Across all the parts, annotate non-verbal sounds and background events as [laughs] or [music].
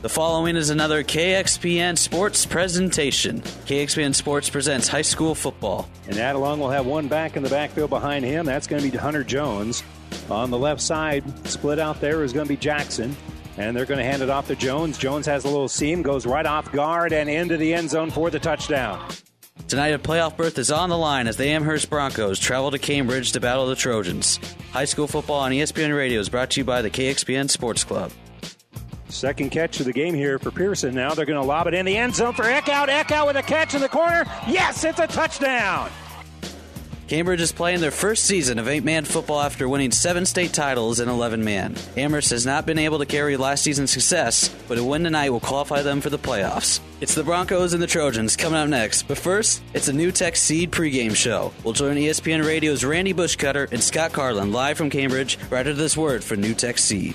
The following is another KXPN Sports presentation. KXPN Sports presents high school football. And Adelung will have one back in the backfield behind him. That's going to be Hunter Jones. On the left side, split out there is going to be Jackson. And they're going to hand it off to Jones. Jones has a little seam, goes right off guard and into the end zone for the touchdown. Tonight, a playoff berth is on the line as the Amherst Broncos travel to Cambridge to battle the Trojans. High school football on ESPN Radio is brought to you by the KXPN Sports Club. Second catch of the game here for Pearson. Now they're going to lob it in the end zone for Eckhout. Eckhout with a catch in the corner. Yes, it's a touchdown. Cambridge is playing their first season of eight man football after winning seven state titles in 11 man. Amherst has not been able to carry last season's success, but a win tonight will qualify them for the playoffs. It's the Broncos and the Trojans coming up next, but first, it's a NuTech Seed pregame show. We'll join ESPN Radio's Randy Bushcutter and Scott Carlin live from Cambridge right after this word for NuTech Seed.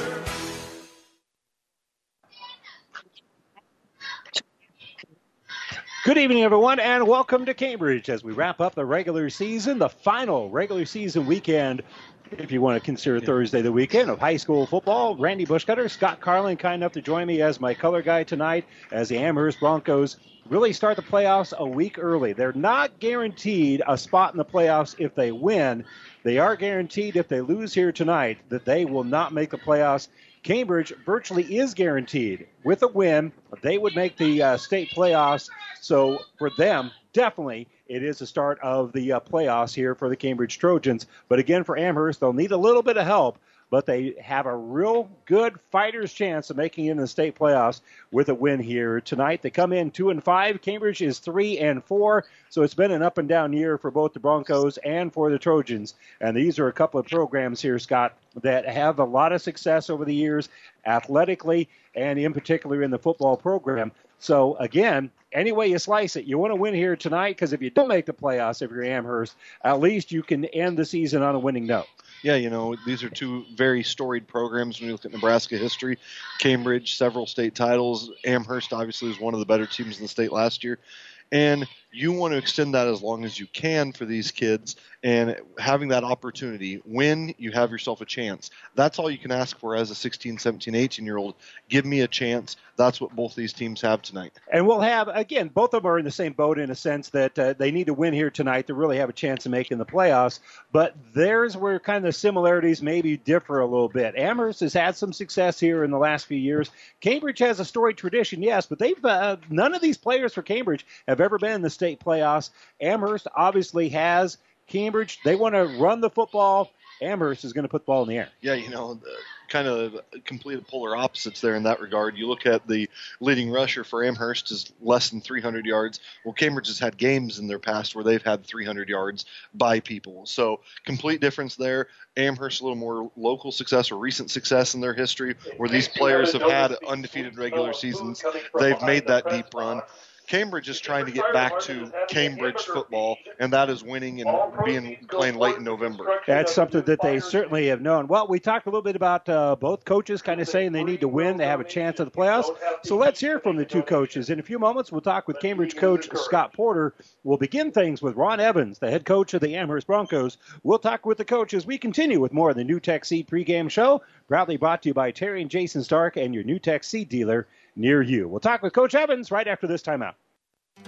Good evening, everyone, and welcome to Cambridge as we wrap up the regular season, the final regular season weekend, if you want to consider Thursday the weekend of high school football. Randy Bushcutter, Scott Carlin, kind enough to join me as my color guy tonight as the Amherst Broncos really start the playoffs a week early. They're not guaranteed a spot in the playoffs if they win. They are guaranteed if they lose here tonight that they will not make the playoffs. Cambridge virtually is guaranteed with a win. They would make the uh, state playoffs. So for them, definitely it is the start of the uh, playoffs here for the Cambridge Trojans. But again, for Amherst, they'll need a little bit of help. But they have a real good fighter's chance of making it in the state playoffs with a win here tonight. They come in two and five. Cambridge is three and four. So it's been an up and down year for both the Broncos and for the Trojans. And these are a couple of programs here, Scott, that have a lot of success over the years athletically and in particular in the football program. So again, any way you slice it, you want to win here tonight because if you don't make the playoffs, if you're Amherst, at least you can end the season on a winning note. Yeah, you know, these are two very storied programs when you look at Nebraska history. Cambridge, several state titles. Amherst, obviously, was one of the better teams in the state last year. And you want to extend that as long as you can for these kids and having that opportunity when you have yourself a chance. That's all you can ask for as a 16 17 18 year old give me a chance. That's what both these teams have tonight. And we'll have again both of them are in the same boat in a sense that uh, they need to win here tonight to really have a chance of making the playoffs. But there's where kind of the similarities maybe differ a little bit. Amherst has had some success here in the last few years. Cambridge has a storied tradition yes but they've uh, none of these players for cambridge have ever been in the state playoffs amherst obviously has Cambridge, they want to run the football. Amherst is going to put the ball in the air. Yeah, you know, kind of complete polar opposites there in that regard. You look at the leading rusher for Amherst is less than 300 yards. Well, Cambridge has had games in their past where they've had 300 yards by people. So complete difference there. Amherst a little more local success or recent success in their history where these players have had undefeated regular seasons. They've made that deep run. Cambridge is trying to get back to Cambridge football, and that is winning and being playing late in November. That's something that they certainly have known. Well, we talked a little bit about uh, both coaches kind of saying they need to win, they have a chance at the playoffs. So let's hear from the two coaches. In a few moments, we'll talk with Cambridge coach Scott Porter. We'll begin things with Ron Evans, the head coach of the Amherst Broncos. We'll talk with the coach as we continue with more of the NuTech Seed pregame show, proudly brought to you by Terry and Jason Stark and your NuTech Seed dealer near you. We'll talk with Coach Evans right after this timeout.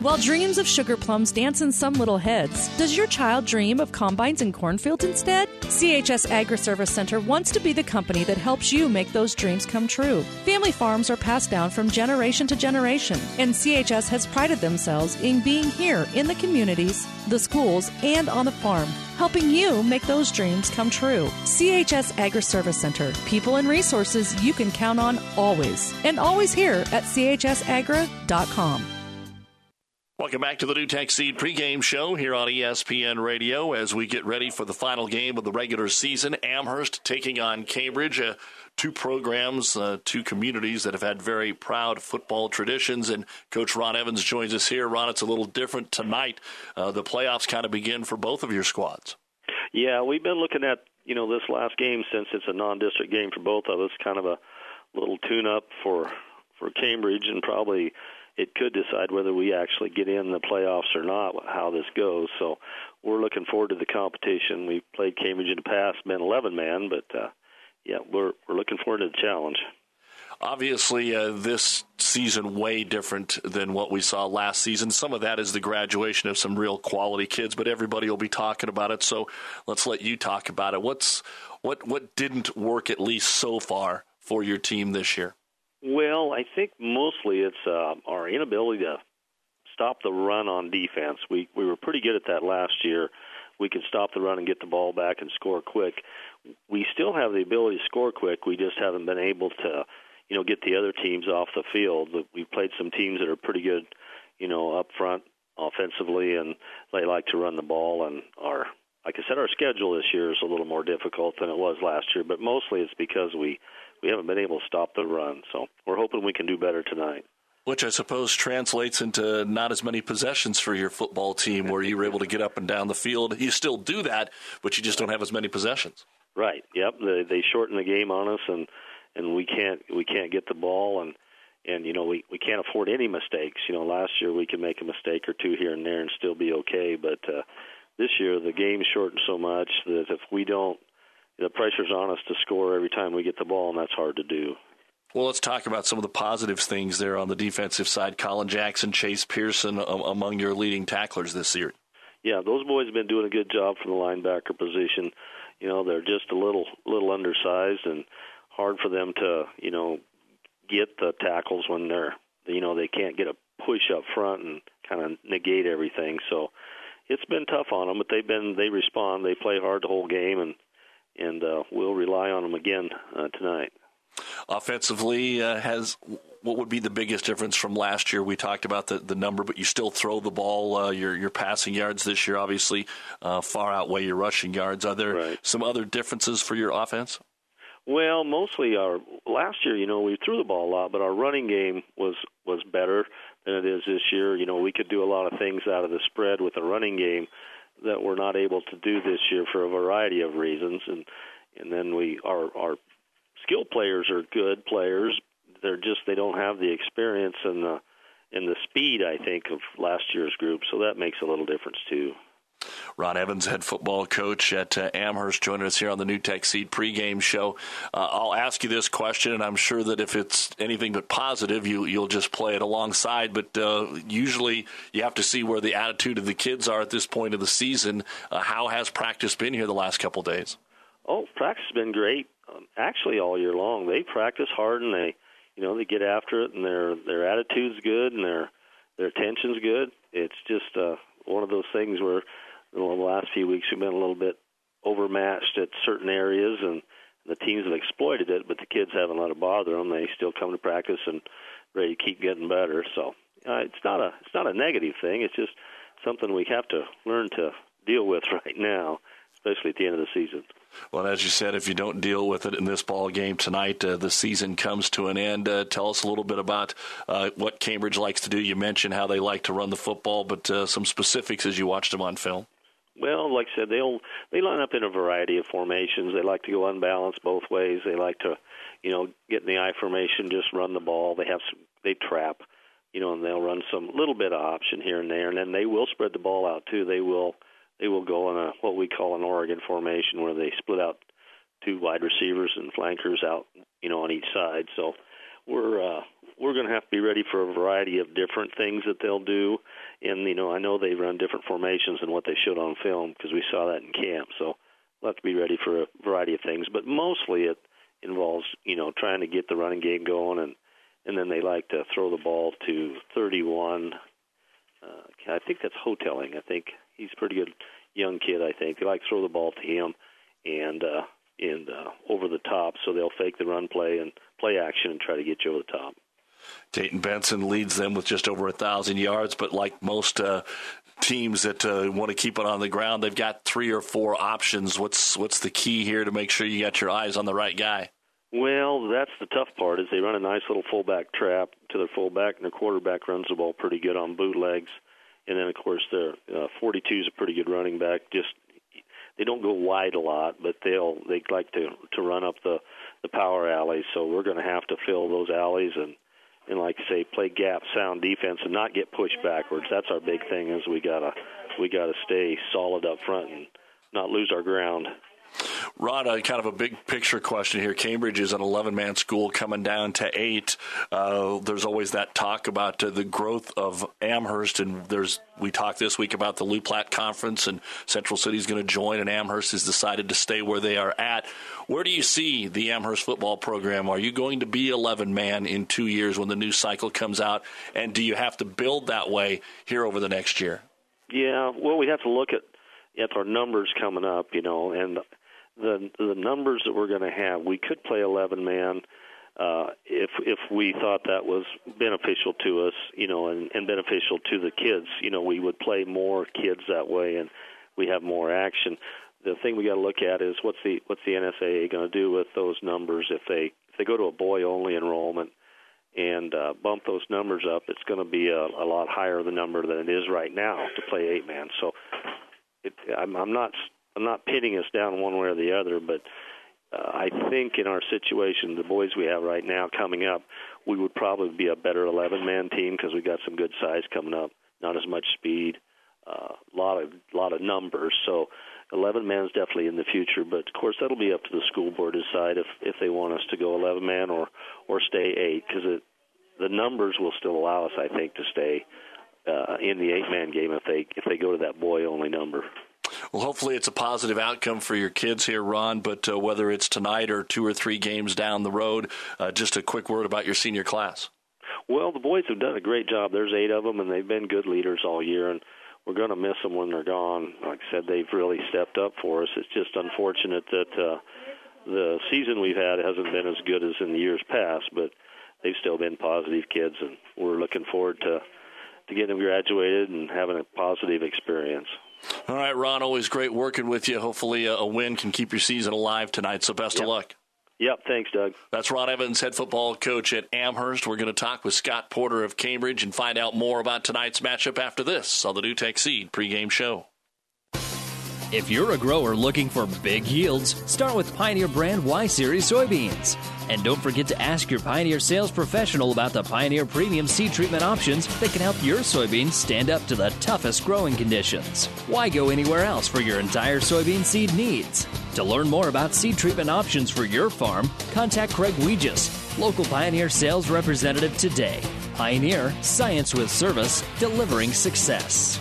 While dreams of sugar plums dance in some little heads, does your child dream of combines and cornfields instead? CHS Agri Service Center wants to be the company that helps you make those dreams come true. Family farms are passed down from generation to generation, and CHS has prided themselves in being here in the communities, the schools, and on the farm, helping you make those dreams come true. CHS Agri Service Center, people and resources you can count on always, and always here at chsagra.com. Welcome back to the NuTech Seed pregame show here on ESPN Radio as we get ready for the final game of the regular season. Amherst taking on Cambridge. A two programs, uh, two communities that have had very proud football traditions. And Coach Ron Evans joins us here. Ron, it's a little different tonight. Uh, the playoffs kind of begin for both of your squads. Yeah, we've been looking at you know this last game since it's a non-district game for both of us, kind of a little tune-up for for Cambridge, and probably it could decide whether we actually get in the playoffs or not. How this goes, so we're looking forward to the competition. We've played Cambridge in the past, been 11 man, but uh, yeah, we're we're looking forward to the challenge. Obviously, uh, this season way different than what we saw last season. Some of that is the graduation of some real quality kids, but everybody will be talking about it. So let's let you talk about it. What's what what didn't work at least so far for your team this year? Well, I think mostly it's uh, our inability to stop the run on defense. We we were pretty good at that last year. We could stop the run and get the ball back and score quick. We still have the ability to score quick. We just haven't been able to, you know, get the other teams off the field. We've played some teams that are pretty good, you know, up front offensively, and they like to run the ball. And our, like I said, our schedule this year is a little more difficult than it was last year. But mostly it's because we we haven't been able to stop the run. So we're hoping we can do better tonight which I suppose translates into not as many possessions for your football team where you were able to get up and down the field. You still do that, but you just don't have as many possessions. Right. Yep. They they shorten the game on us and and we can't we can't get the ball and and you know we we can't afford any mistakes. You know, last year we could make a mistake or two here and there and still be okay, but uh this year the game's shortened so much that if we don't the pressure's on us to score every time we get the ball and that's hard to do. Well, let's talk about some of the positive things there on the defensive side. Colin Jackson, Chase Pearson, um, among your leading tacklers this year. Yeah, those boys have been doing a good job from the linebacker position. You know, they're just a little little undersized and hard for them to, you know, get the tackles when they're, you know, they can't get a push up front and kind of negate everything. So it's been tough on them, but they've been they respond. They play hard the whole game, and and uh, we'll rely on them again uh, tonight. Offensively, uh, has what would be the biggest difference from last year? We talked about the, the number, but you still throw the ball. Uh, your your passing yards this year obviously uh, far outweigh your rushing yards. Are there right. some other differences for your offense? Well, mostly our last year, you know, we threw the ball a lot, but our running game was was better than it is this year. You know, we could do a lot of things out of the spread with the running game that we're not able to do this year for a variety of reasons, and and then we our our skilled players are good players. They're just they don't have the experience and the and the speed I think of last year's group, so that makes a little difference too. Ron Evans, head football coach at uh, Amherst, joining us here on the NuTech Seed pregame show. Uh, I'll ask you this question, and I'm sure that if it's anything but positive, you, you'll just play it alongside. But uh, usually, you have to see where the attitude of the kids are at this point of the season. Uh, how has practice been here the last couple days? Oh, practice has been great um, actually all year long. They practice hard and they, you know, they get after it and their their attitude's good and their their attention's good. It's just uh, one of those things where the last few weeks we've been a little bit overmatched at certain areas and the teams have exploited it, but the kids haven't let it bother them. They still come to practice and ready to keep getting better. So uh, it's not a it's not a negative thing. It's just something we have to learn to deal with [laughs] right now, especially at the end of the season. Well, as you said, if you don't deal with it in this ball game tonight, uh, the season comes to an end. Uh, tell us a little bit about uh, what Cambridge likes to do. You mentioned how they like to run the football, but uh, some specifics as you watched them on film. Well, like I said, they'll they line up in a variety of formations. They like to go unbalanced both ways. They like to, you know, get in the I formation, just run the ball. They have some, they trap, you know, and they'll run some little bit of option here and there, and then they will spread the ball out too. They will they will go in a what we call an Oregon formation, where they split out two wide receivers and flankers out, you know, on each side. So we're uh, we're going to have to be ready for a variety of different things that they'll do. And you know, I know they run different formations than what they showed on film because we saw that in camp. So we'll have to be ready for a variety of things, but mostly it involves you know trying to get the running game going and and then they like to throw the ball to 31. Uh, I think that's Houghtelling. I think he's a pretty good young kid. I think they like to throw the ball to him and uh, and uh, over the top, so they'll fake the run play and play action and try to get you over the top. Dayton Benson leads them with just over a thousand yards, but like most uh, teams that uh, want to keep it on the ground, they've got three or four options. What's what's the key here to make sure you got your eyes on the right guy? Well, that's the tough part. Is they run a nice little fullback trap to their fullback, and the quarterback runs the ball pretty good on bootlegs. And then, of course, their uh, 42 is a pretty good running back. Just they don't go wide a lot, but they'll they like to to run up the the power alleys. So we're going to have to fill those alleys and and like I say, play gap sound defense and not get pushed backwards. That's our big thing. Is we gotta we gotta stay solid up front and not lose our ground. Rod, uh, kind of a big picture question here. Cambridge is an 11 man school coming down to eight. Uh, there's always that talk about uh, the growth of Amherst, and there's we talked this week about the Loup Platte Conference, and Central City is going to join, and Amherst has decided to stay where they are at. Where do you see the Amherst football program? Are you going to be 11 man in two years when the new cycle comes out, and do you have to build that way here over the next year? Yeah, well, we have to look at at our numbers coming up, you know, and the the numbers that we're going to have, we could play 11 man uh, if if we thought that was beneficial to us, you know, and, and beneficial to the kids. You know, we would play more kids that way, and we have more action. The thing we got to look at is what's the what's the NSAA going to do with those numbers if they if they go to a boy only enrollment and uh, bump those numbers up, it's going to be a, a lot higher the number than it is right now to play eight man. So it, I'm, I'm not I'm not pitting us down one way or the other, but uh, I think in our situation, the boys we have right now coming up, we would probably be a better 11 man team because we got some good size coming up, not as much speed, a uh, lot of lot of numbers. So 11 man is definitely in the future, but of course that'll be up to the school board to decide if if they want us to go 11 man or or stay eight because the numbers will still allow us, I think, to stay uh, in the eight man game if they if they go to that boy only number. Well, hopefully it's a positive outcome for your kids here, Ron. But uh, whether it's tonight or two or three games down the road, uh, just a quick word about your senior class. Well, the boys have done a great job. There's eight of them, and they've been good leaders all year. And we're going to miss them when they're gone. Like I said, they've really stepped up for us. It's just unfortunate that uh, the season we've had hasn't been as good as in the years past, but they've still been positive kids, and we're looking forward to to getting them graduated and having a positive experience. All right, Ron, always great working with you. Hopefully, uh, a, win can keep your season alive tonight. So, best yep. of luck. Yep, thanks, Doug. That's Ron Evans, head football coach at Amherst. We're going to talk with Scott Porter of Cambridge and find out more about tonight's matchup after this on the NuTech Seed pregame show. If you're a grower looking for big yields, start with Pioneer brand Y Series soybeans. And don't forget to ask your Pioneer sales professional about the Pioneer premium seed treatment options that can help your soybeans stand up to the toughest growing conditions. Why go anywhere else for your entire soybean seed needs? To learn more about seed treatment options for your farm, contact Craig Weegis, local Pioneer sales representative today. Pioneer, science with service, delivering success.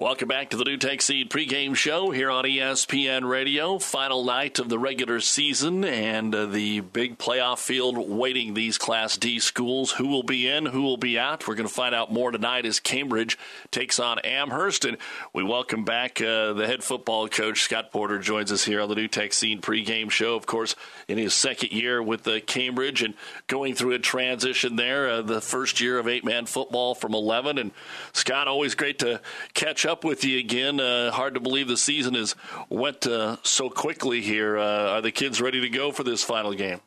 Welcome back to the NuTech Seed pregame show here on ESPN Radio. Final night of the regular season and uh, the big playoff field waiting these Class D schools. Who will be in, who will be out? We're going to find out more tonight as Cambridge takes on Amherst. And we welcome back uh, the head football coach, Scott Porter, joins us here on the NuTech Seed pregame show. Of course, in his second year with uh, Cambridge and going through a transition there, uh, the first year of eight man football from 11. And Scott, always great to catch up up with you again. Uh, hard to believe the season has went uh, so quickly here. Uh, are the kids ready to go for this final game?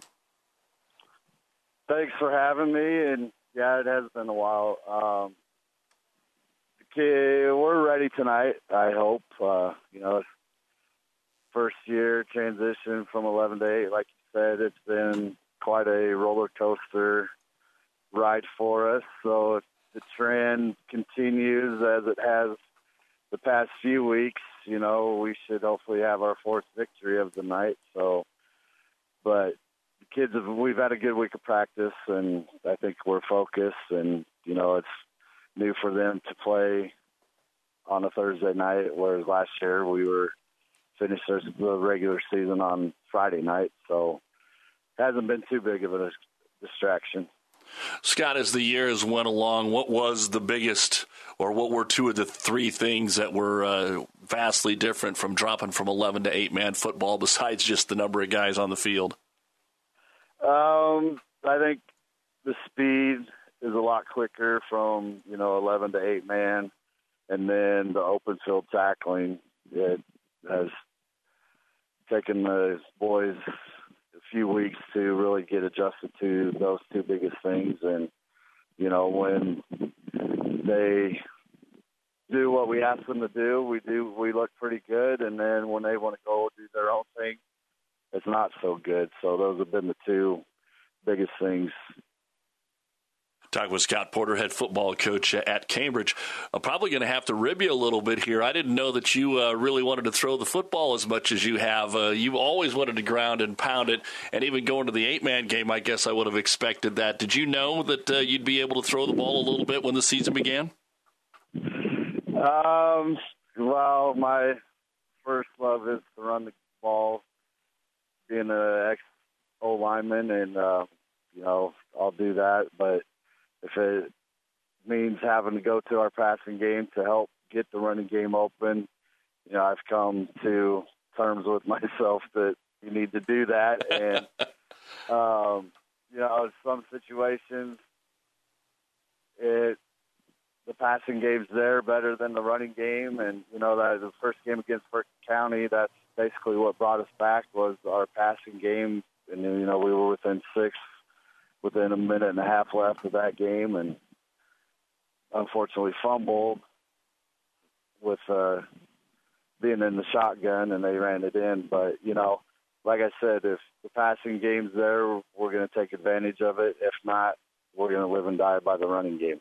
Thanks for having me. And yeah, it has been a while. Um, okay, we're ready tonight. I hope. Uh, you know, first year transition from 11 to 8. Like you said, it's been quite a roller coaster ride for us. So if the trend continues as it has the past few weeks, you know, we should hopefully have our fourth victory of the night. So, but the kids have, we've had a good week of practice and I think we're focused and, you know, it's new for them to play on a Thursday night, whereas last year we were finished the regular season on Friday night. So hasn't been too big of a distraction. Scott, as the years went along, what was the biggest, or what were two of the three things that were uh, vastly different from dropping from 11 to 8 man football [laughs] besides just the number of guys on the field? Um, I think the speed is a lot quicker from, you know, 11 to 8 man. And then the open field tackling, it has taken the boys few weeks to really get adjusted to those two biggest things. And, you know, when they do what we ask them to do, we do we look pretty good. And then when they want to go do their own thing, it's not so good. So those have been the two biggest things Talk with Scott Porter, head football coach at Cambridge. I'm probably going to have to rib you a little bit here. I didn't know that you uh, really wanted to throw the football as much as you have. Uh, you always wanted to ground and pound it, and even going to the eight man game, I guess I would have expected that. Did you know that uh, you'd be able to throw the ball a little bit when the season began? Um, well, my first love is to run the ball, being an ex O lineman, and uh, you know I'll do that. But if it means having to go to our passing game to help get the running game open, you know, I've come to terms with [laughs] myself that you need to do that. And, [laughs] um, you know, in some situations, it, the passing game's there better than the running game. And, you know, that the first game against Perkins County, that's basically what brought us back was our passing game. And, you know, we were within six within a minute and a half left of that game, and unfortunately fumbled with uh, being in the shotgun, and they ran it in. But you know, like I said, if the passing game's there, we're going to take advantage of it. If not, we're going to live and die by the running game.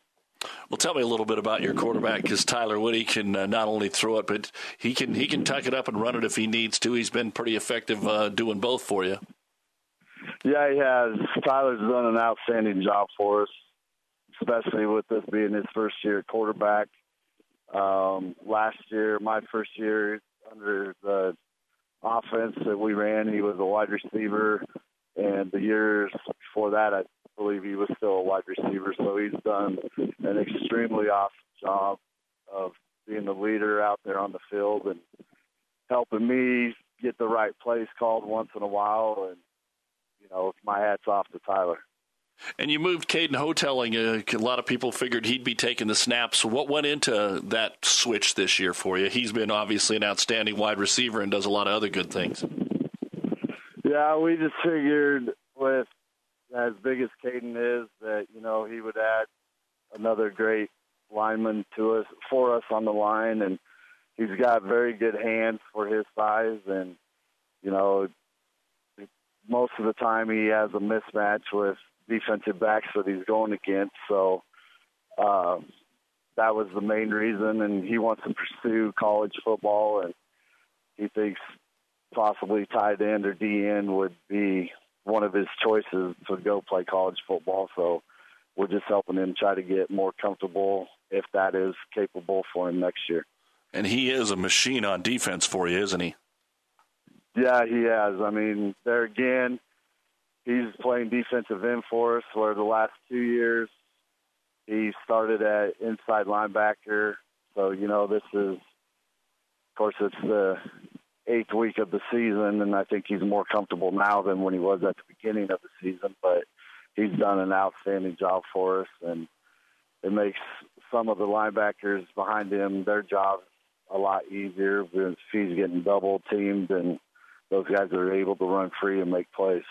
Well, tell me a little bit about your quarterback because Tyler Woody can uh, not only throw it, but he can he can tuck it up and run it if he needs to. He's been pretty effective uh, doing both for you. Yeah, he has. Tyler's done an outstanding job for us, especially with this being his first year quarterback. Um, last year, my first year under the offense that we ran, he was a wide receiver, and the years before that, I believe he was still a wide receiver. So he's done an extremely awesome job of being the leader out there on the field and helping me get the right plays called once in a while and you know, my hat's off to Tyler. And you moved Caden Houghtelling. Uh, a lot of people figured he'd be taking the snaps. What went into that switch this year for you? He's been obviously an outstanding wide receiver and does a lot of other good things. Yeah, we just figured with as big as Caden is that you know he would add another great lineman to us for us on the line, and he's got very good hands for his size, and you know most of the time he has a mismatch with defensive backs that he's going against. So uh, that was the main reason, and he wants to pursue college football, and he thinks possibly tight end or DN would be one of his choices to go play college football. So we're just helping him try to get more comfortable if that is capable for him next year. And he is a machine on defense for you, isn't he? Yeah, he has. I mean, there again, he's playing defensive end for us. Where the last two years, he started at inside linebacker. So you know, this is, of course, it's the eighth week of the season, and I think he's more comfortable now than when he was at the beginning of the season. But he's done an outstanding job for us, and it makes some of the linebackers behind him their job a lot easier because he's getting double teamed and those guys are able to run free and make plays.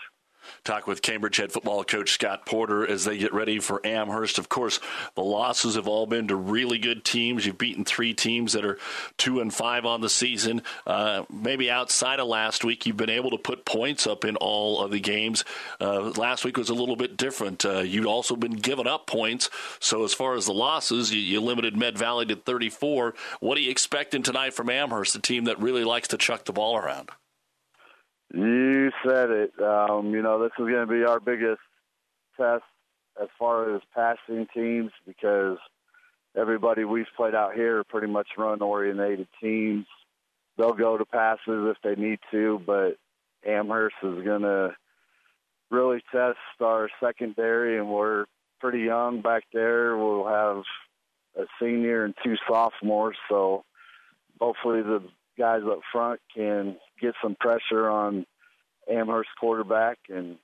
Talk with Cambridge head football coach Scott Porter as they get ready for Amherst. Of course, the losses have all been to really good teams. You've beaten three teams that are two and five on the season. Uh, maybe outside of last week, you've been able to put points up in all of the games. Uh, last week was a little bit different. Uh, you'd also been giving up points. So as far as the losses, you, you limited Med Valley to 34. What are you expecting tonight from Amherst, a team that really likes to chuck the ball around? You said it. Um, you know, this is going to be our biggest test as far as passing teams because everybody we've played out here are pretty much run oriented teams. They'll go to passes if they need to, but Amherst is going to really test our secondary, and we're pretty young back there. We'll have a senior and two sophomores, so hopefully the guys up front can get some pressure on Amherst quarterback and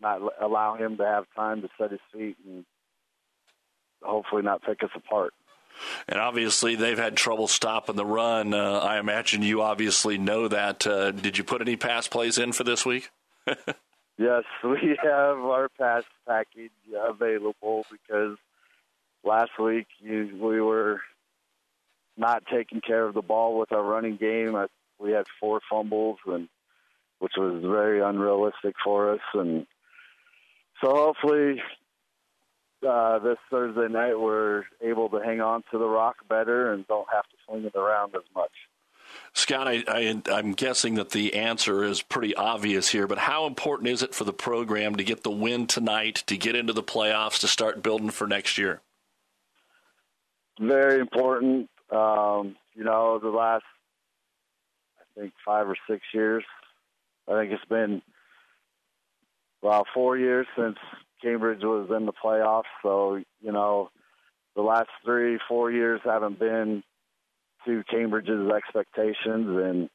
not allow him to have time to set his feet and hopefully not pick us apart. And obviously, they've had trouble stopping the run. Uh, I imagine you obviously know that. Uh, did you put any pass plays in for this week? [laughs] yes, [laughs] we have our pass package available because last week you, we were not taking care of the ball with our running game. I, we had four fumbles, and which was very unrealistic for us. And so hopefully uh, this Thursday night we're able to hang on to the rock better and don't have to swing it around as much. Scott, I, I, I'm guessing that the answer is pretty obvious here, but how important is it for the program to get the win tonight, to get into the playoffs, to start building for next year? Very important. Um, you know, the last, I think, five or six years, I think it's been, well, four years since Cambridge was in the playoffs. So, you know, the last three, four years haven't been to Cambridge's expectations. And,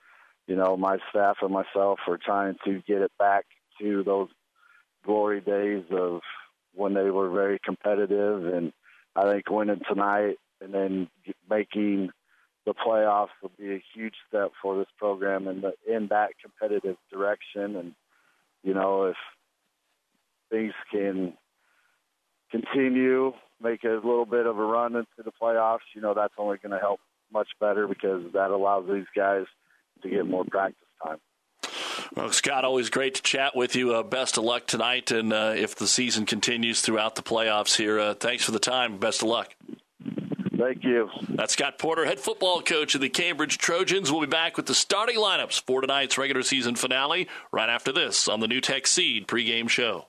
you know, my staff and myself are trying to get it back to those glory days of when they were very competitive. And I think winning tonight and then making the playoffs will be a huge step for this program in the in that competitive direction. And you know, if things can continue, make a little bit of a run into the playoffs, you know, that's only going to help much better because that allows these guys to get more practice time. Well, Scott, always great to chat with you. Uh, best of luck tonight, and uh, if the season continues throughout the playoffs here, uh, thanks for the time. Best of luck. Thank you. That's Scott Porter, head football coach of the Cambridge Trojans. We'll be back with the starting lineups for tonight's regular season finale right after this on the NuTech Seed pregame show.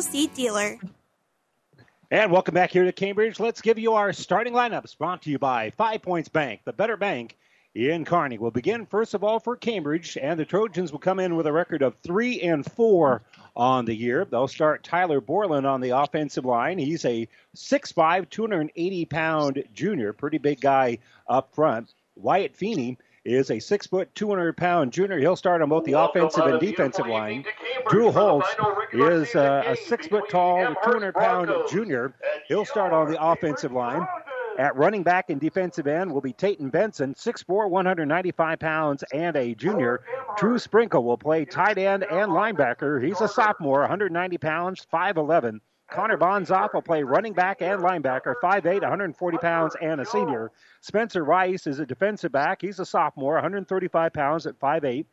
Seed dealer. And welcome back here to Cambridge. Let's give you our starting lineups brought to you by Five Points Bank, the better bank in Kearney. We'll begin first of all for Cambridge, and the Trojans will come in with a record of three and four on the year. They'll start Tyler Borland on the offensive line. He's a 6'5", 280 pound junior, pretty big guy up front. Wyatt Feeney is a six foot, 200 pound junior. He'll start on both the offensive and defensive line. Drew Holtz is uh, a six foot tall, 200 pound junior. He'll start on the offensive line. At running back and defensive end will be Tayton Benson, 6'4", 195 pounds, and a junior. Drew Sprinkle will play tight end and linebacker. He's a sophomore, 190 pounds, 5'11". Connor Bonzoff will play running back and linebacker, 5'8", 140 pounds, and a senior. Spencer Rice is a defensive back. He's a sophomore, 135 pounds at 5'8".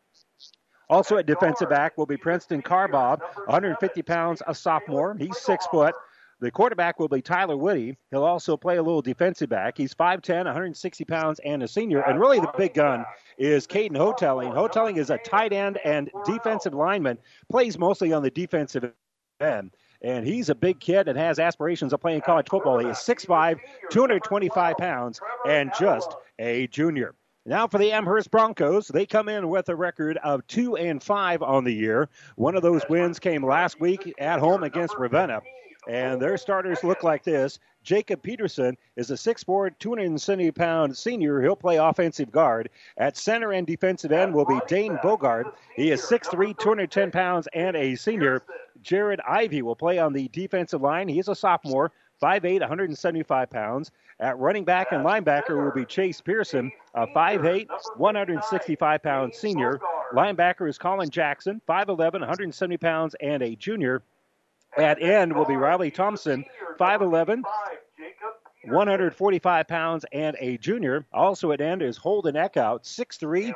Also at defensive back will be Princeton Carbaugh, 150 pounds, a sophomore. He's six foot. The quarterback will be Tyler Woody. He'll also play a little defensive back. He's 5'10, 160 pounds, and a senior. And really, the big gun is Caden Houghtelling. Houghtelling is a tight end and defensive lineman, plays mostly on the defensive end. And he's a big kid and has aspirations of playing college football. He is 6'5, 225 pounds, and just a junior. Now for the Amherst Broncos, they come in with a record of two and five on the year. One of those wins came last week at home against Ravenna. And their starters look like this. Jacob Peterson is a 6'4, 270 pound senior. He'll play offensive guard. At center and defensive end will be Dane Bogard. He is 6'3, 210 pounds, and a senior. Jared Ivy will play on the defensive line. He's a sophomore, 5'8, 175 pounds. At running back and linebacker will be Chase Pearson, a 5'8, 165 pound senior. Linebacker is Colin Jackson, 5'11, 170 pounds, and a junior. At end will be Riley Thompson, 5'11, 145 pounds, and a junior. Also at end is Holden Eckhout, 6'3,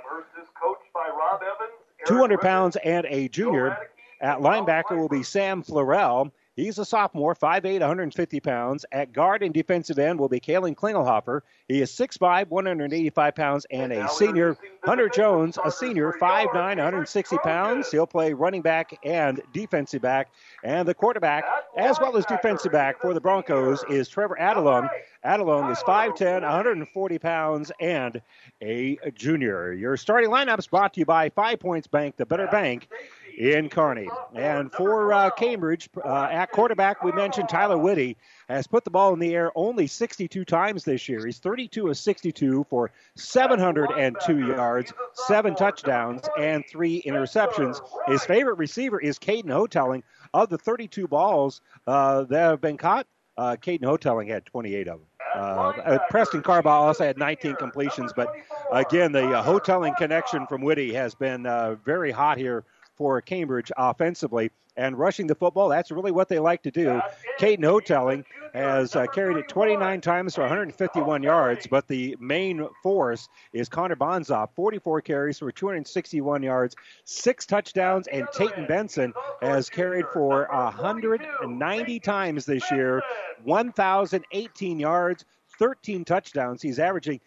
200 pounds, and a junior. At linebacker will be Sam Florell. He's a sophomore, 5'8", 150 pounds. At guard and defensive end will be Kalen Klingelhofer. He is 6'5", 185 pounds, and a senior. Hunter Jones, a senior, 5'9", 160 pounds. He'll play running back and defensive back. And the quarterback as well as defensive back for the Broncos is Trevor Adelung. Adelung is 5'10, 140 pounds, and a junior. Your starting lineups brought to you by Five Points Bank, the better bank in Kearney. And for uh, Cambridge, uh, at quarterback, we mentioned Tyler Whitty has put the ball in the air only 62 times this year. He's 32 of 62 for 702 yards, seven touchdowns, and three interceptions. His favorite receiver is Caden Houghtelling. Of the 32 balls uh, that have been caught, uh, Caden Houghtelling had 28 of them. Uh, Preston Carbaugh also had 19 completions, but again, the uh, Houghtelling connection from Whitty has been uh, very hot here for Cambridge offensively. And rushing the football, that's really what they like to do. Caden Houghtelling has uh, carried it 29 times for 151 yards, but the main force is Connor Bonzoff, 44 carries for 261 yards, six touchdowns, and Tayton Benson has carried for 190 times this year, 1,018 yards, 13 touchdowns. He's averaging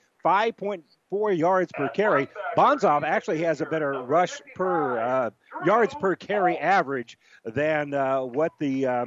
5.4 yards per carry. Bonzoff actually has a better rush per uh, yards per carry average than uh, what the uh,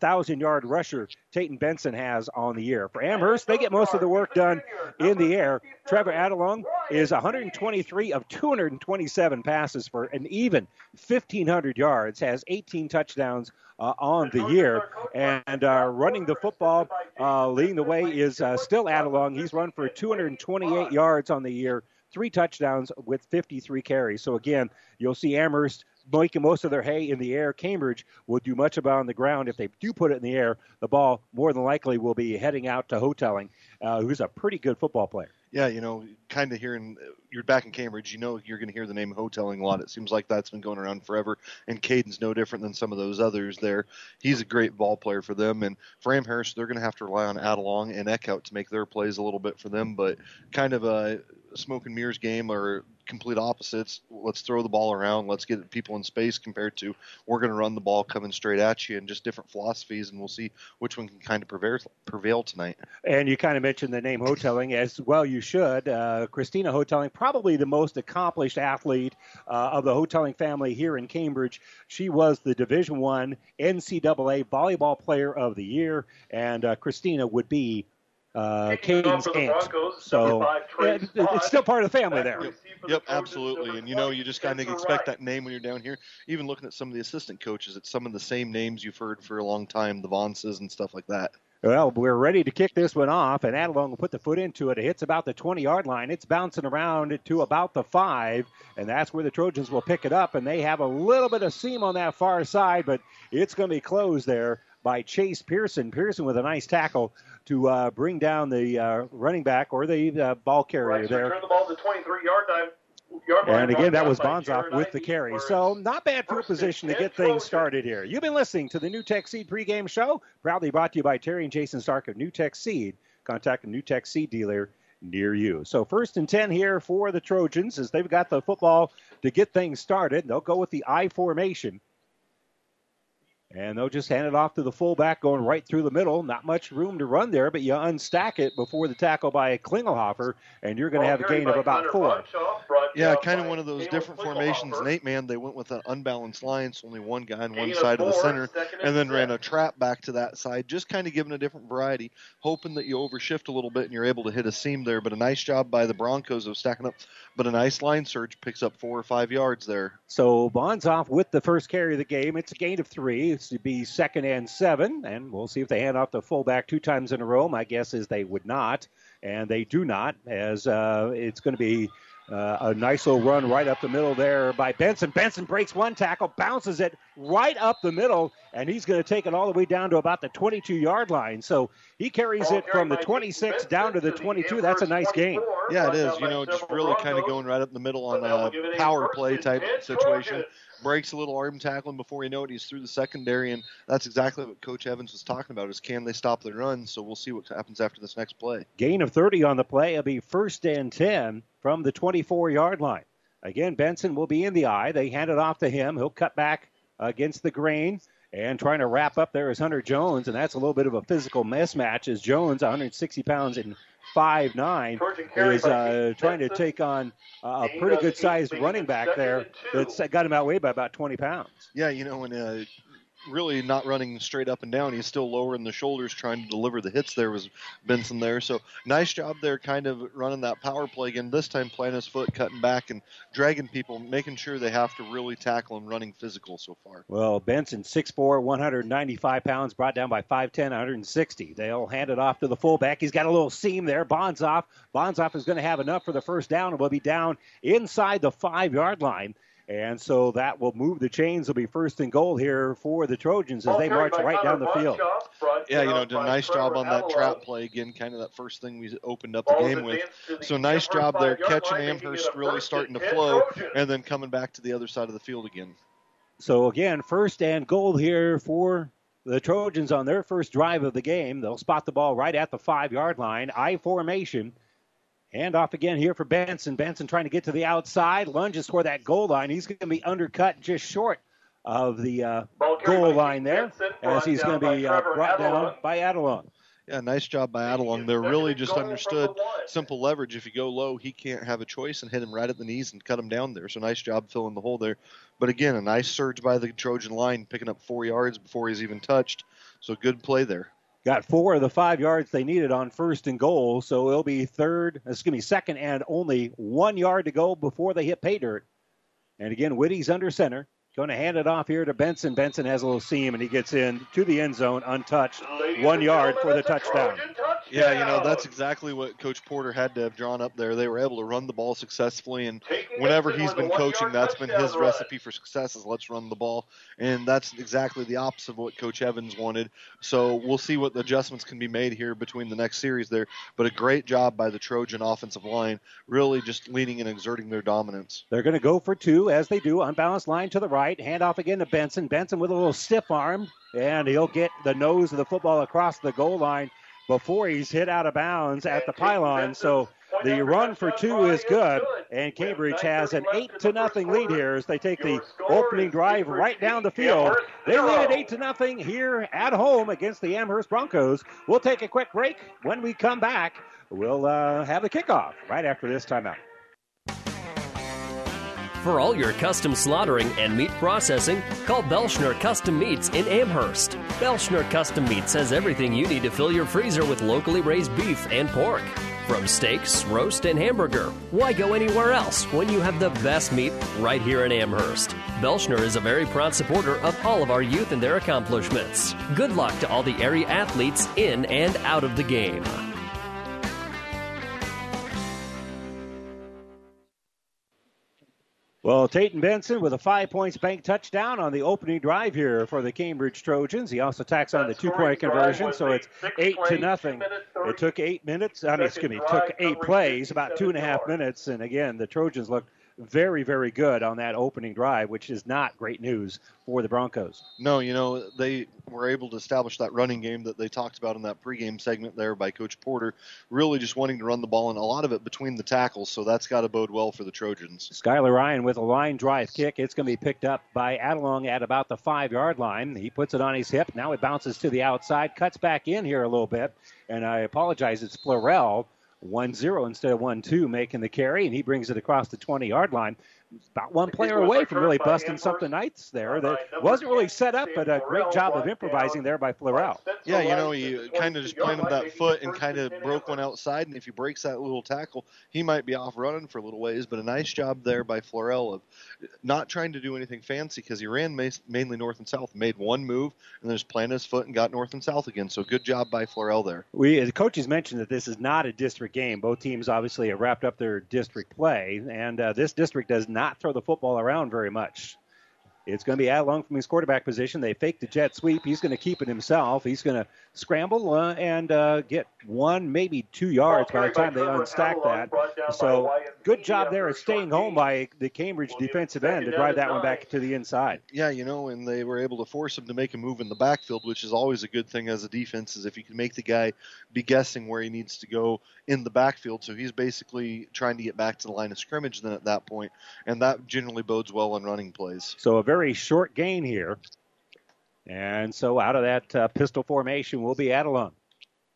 thousand yard rusher Tayton Benson has on the year. For Amherst, they get most of the work done in the air. Trevor Adelung is 123 of 227 passes for an even 1,500 yards, has 18 touchdowns uh, on the year. And uh, running the football, uh, leading the way is uh, still Adelung. He's run for 228 yards on the year, three touchdowns with 53 carries. So again, you'll see Amherst making most of their hay in the air. Cambridge will do much about on the ground. If they do put it in the air, the ball more than likely will be heading out to Houghtelling, uh, who's a pretty good football player. Yeah, you know, kind of hearing you're back in Cambridge, you know you're going to hear the name Houghtelling a lot. It seems like that's been going around forever, and Caden's no different than some of those others there. He's a great ball player for them, and for Amherst, they're going to have to rely on Adelung and Eckhout to make their plays a little bit for them, but kind of a smoke and mirrors game or complete opposites. Let's throw the ball around. Let's get people in space compared to we're going to run the ball coming straight at you and just different philosophies, and we'll see which one can kind of prevail, prevail tonight. And you kind of mentioned the name Houghtelling as well. You should. Uh, Christina Houghtelling, probably the most accomplished athlete uh, of the Houghtelling family here in Cambridge. She was the Division One NCAA Volleyball Player of the Year, and uh, Christina would be uh, Caden's aunt. So it, it's still part of the family there. Yep, yep absolutely. And you know, you just kind of expect that name when you're down here. Even looking at some of the assistant coaches, it's some of the same names you've heard for a long time, the Vonses and stuff like that. Well, we're ready to kick this one off, and Adelung will put the foot into it. It hits about the 20 yard line. It's bouncing around to about the five, and that's where the Trojans will pick it up. And they have a little bit of seam on that far side, but it's going to be closed there by Chase Pearson. Pearson with a nice tackle to uh, bring down the uh, running back or the uh, ball carrier right, there. Return the ball to 23 yard line. And again, that was Bonzoff with the carry. So not bad for field position to get things started here. You've been listening to the NuTech Seed pregame show, proudly brought to you by Terry and Jason Stark of NuTech Seed. Contact a NuTech Seed dealer near you. So first and 10 here for the Trojans as they've got the football to get things started. They'll go with the I formation. And they'll just hand it off to the fullback going right through the middle. Not much room to run there, but you unstack it before the tackle by Klingelhofer, and you're going to have a gain of about four. Yeah, kind of one of those different formations. And eight man, they went with an unbalanced line, so only one guy on one side of the center, and then ran a trap back to that side, just kind of giving a different variety, hoping that you overshift a little bit and you're able to hit a seam there. But a nice job by the Broncos of stacking up. But a nice line surge picks up four or five yards there. So Bonzoff with the first carry of the game. It's a gain of three. It's to be second and seven, and we'll see if they hand off the fullback two times in a row. My guess is they would not, and they do not, as uh, it's going to be uh, a nice little run right up the middle there by Benson. Benson breaks one tackle, bounces it right up the middle, and he's going to take it all the way down to about the 22 yard line. So he carries it from the 26 down to the 22. That's a nice game. Yeah, it is. You know, just really kind of going right up the middle on a power play type situation breaks a little arm tackling before you know it he's through the secondary and that's exactly what coach evans was talking about is can they stop the run? So we'll see what happens after this next play. Gain of 30 on the play. It'll be first and 10 from the 24 yard line. Again benson will be in the I. They hand it off to him. He'll cut back against the grain and trying to wrap up there is hunter jones and that's a little bit of a physical mismatch as jones 160 pounds and five nine is uh, trying to take on uh, a pretty good sized running back there that's got him outweighed by about 20 pounds. Yeah, you know, when uh, really not running straight up and down. He's still lowering the shoulders, trying to deliver the hits. There was Benson there, so nice job there, kind of running that power play again. This time playing his foot, cutting back, and dragging people, making sure they have to really tackle and running physical so far. Well, Benson, 6'4", 195 pounds, brought down by 5'10", 160. They'll hand it off to the fullback. He's got a little seam there. Bonzoff. Bonzoff is going to have enough for the first down and will be down inside the five-yard line. And so that will move the chains. Will be first and goal here for the Trojans as they march right down the field. Yeah, you know, did a nice job on that trap play again. Kind of that first thing we opened up the game with. So nice job there, catching Amherst, really starting to flow, and then coming back to the other side of the field again. So again, first and goal here for the Trojans on their first drive of the game. They'll spot the ball right at the five yard line. I formation. Hand off again here for Benson. Benson trying to get to the outside, lunges toward that goal line. He's going to be undercut just short of the uh, goal line there, as he's going to be uh, brought down by Adelung. Yeah, nice job by Adelung. They're really just understood simple leverage. If you go low, he can't have a choice and hit him right at the knees and cut him down there. So nice job filling the hole there. But again, a nice surge by the Trojan line, picking up four yards before he's even touched. So good play there. Got four of the five yards they needed on first and goal, so it'll be third, excuse me, second and only one yard to go before they hit pay dirt. And again, Whitty's under center. Going to hand it off here to Benson. Benson has a little seam and he gets in to the end zone untouched. One yard for the touchdown. Yeah, you know, that's exactly what Coach Porter had to have drawn up there. They were able to run the ball successfully, and whenever he's been coaching, that's been his recipe for success is let's run the ball. And that's exactly the opposite of what Coach Evans wanted. So we'll see what adjustments can be made here between the next series there. But a great job by the Trojan offensive line, really just leading and exerting their dominance. They're going to go for two, as they do. Unbalanced line to the right. Hand off again to Benson. Benson with a little stiff arm, and he'll get the nose of the football across the goal line before he's hit out of bounds at the pylon. So the run for two is good, and Cambridge has an eight to nothing lead here as they take the opening drive right down the field. They lead at eight to nothing here at home against the Amherst Broncos. We'll take a quick break. When we come back, we'll uh, have the kickoff right after this timeout. For all your custom slaughtering and meat processing, call Belschner Custom Meats in Amherst. Belschner Custom Meats has everything you need to fill your freezer with locally raised beef and pork. From steaks, roast, and hamburger, why go anywhere else when you have the best meat right here in Amherst? Belschner is a very proud supporter of all of our youth and their accomplishments. Good luck to all the area athletes in and out of the game. Well, Tatum Benson with a five points bank touchdown on the opening drive here for the Cambridge Trojans. He also tacks on the two point conversion, so it's eight to nothing. It took eight minutes. I mean, excuse me, it took eight plays, about two and a half minutes. And again, the Trojans looked very, very good on that opening drive, which is not great news for the Broncos. No, you know, they were able to establish that running game that they talked about in that pregame segment there by Coach Porter, really just wanting to run the ball and a lot of it between the tackles, so that's got to bode well for the Trojans. Skylar Ryan with a line drive kick. It's going to be picked up by Adelung at about the five yard line. He puts it on his hip. Now it bounces to the outside, cuts back in here a little bit, and I apologize, it's Florell 1 0 instead of 1 2 making the carry, and he brings it across the 20 yard line. About one player away from really busting something nice there. That wasn't really set up, but a great job of improvising there by Florell. Yeah, you know, he uh, kind of just planted that foot and kind of broke one outside, and if he breaks that little tackle, he might be off running for a little ways. But a nice job there by Florell of uh, not trying to do anything fancy because he ran mainly north and south, made one move, and then just planted his foot and got north and south again. So good job by Florell there. We, the coaches mentioned that this is not a district game. Both teams obviously have wrapped up their district play, and uh, this district does not throw the football around very much. It's going to be Adelung from his quarterback position. They fake the jet sweep. He's going to keep it himself. He's going to scramble uh, and uh, get one, maybe two yards by the time they unstack that. So good job there at staying home by the Cambridge defensive end to drive that one back to the inside. Yeah, you know, and they were able to force him to make a move in the backfield, which is always a good thing as a defense, is if you can make the guy be guessing where he needs to go in the backfield. So he's basically trying to get back to the line of scrimmage then at that point, and that generally bodes well on running plays. So a very short gain here. And so out of that uh, pistol formation will be Adelung.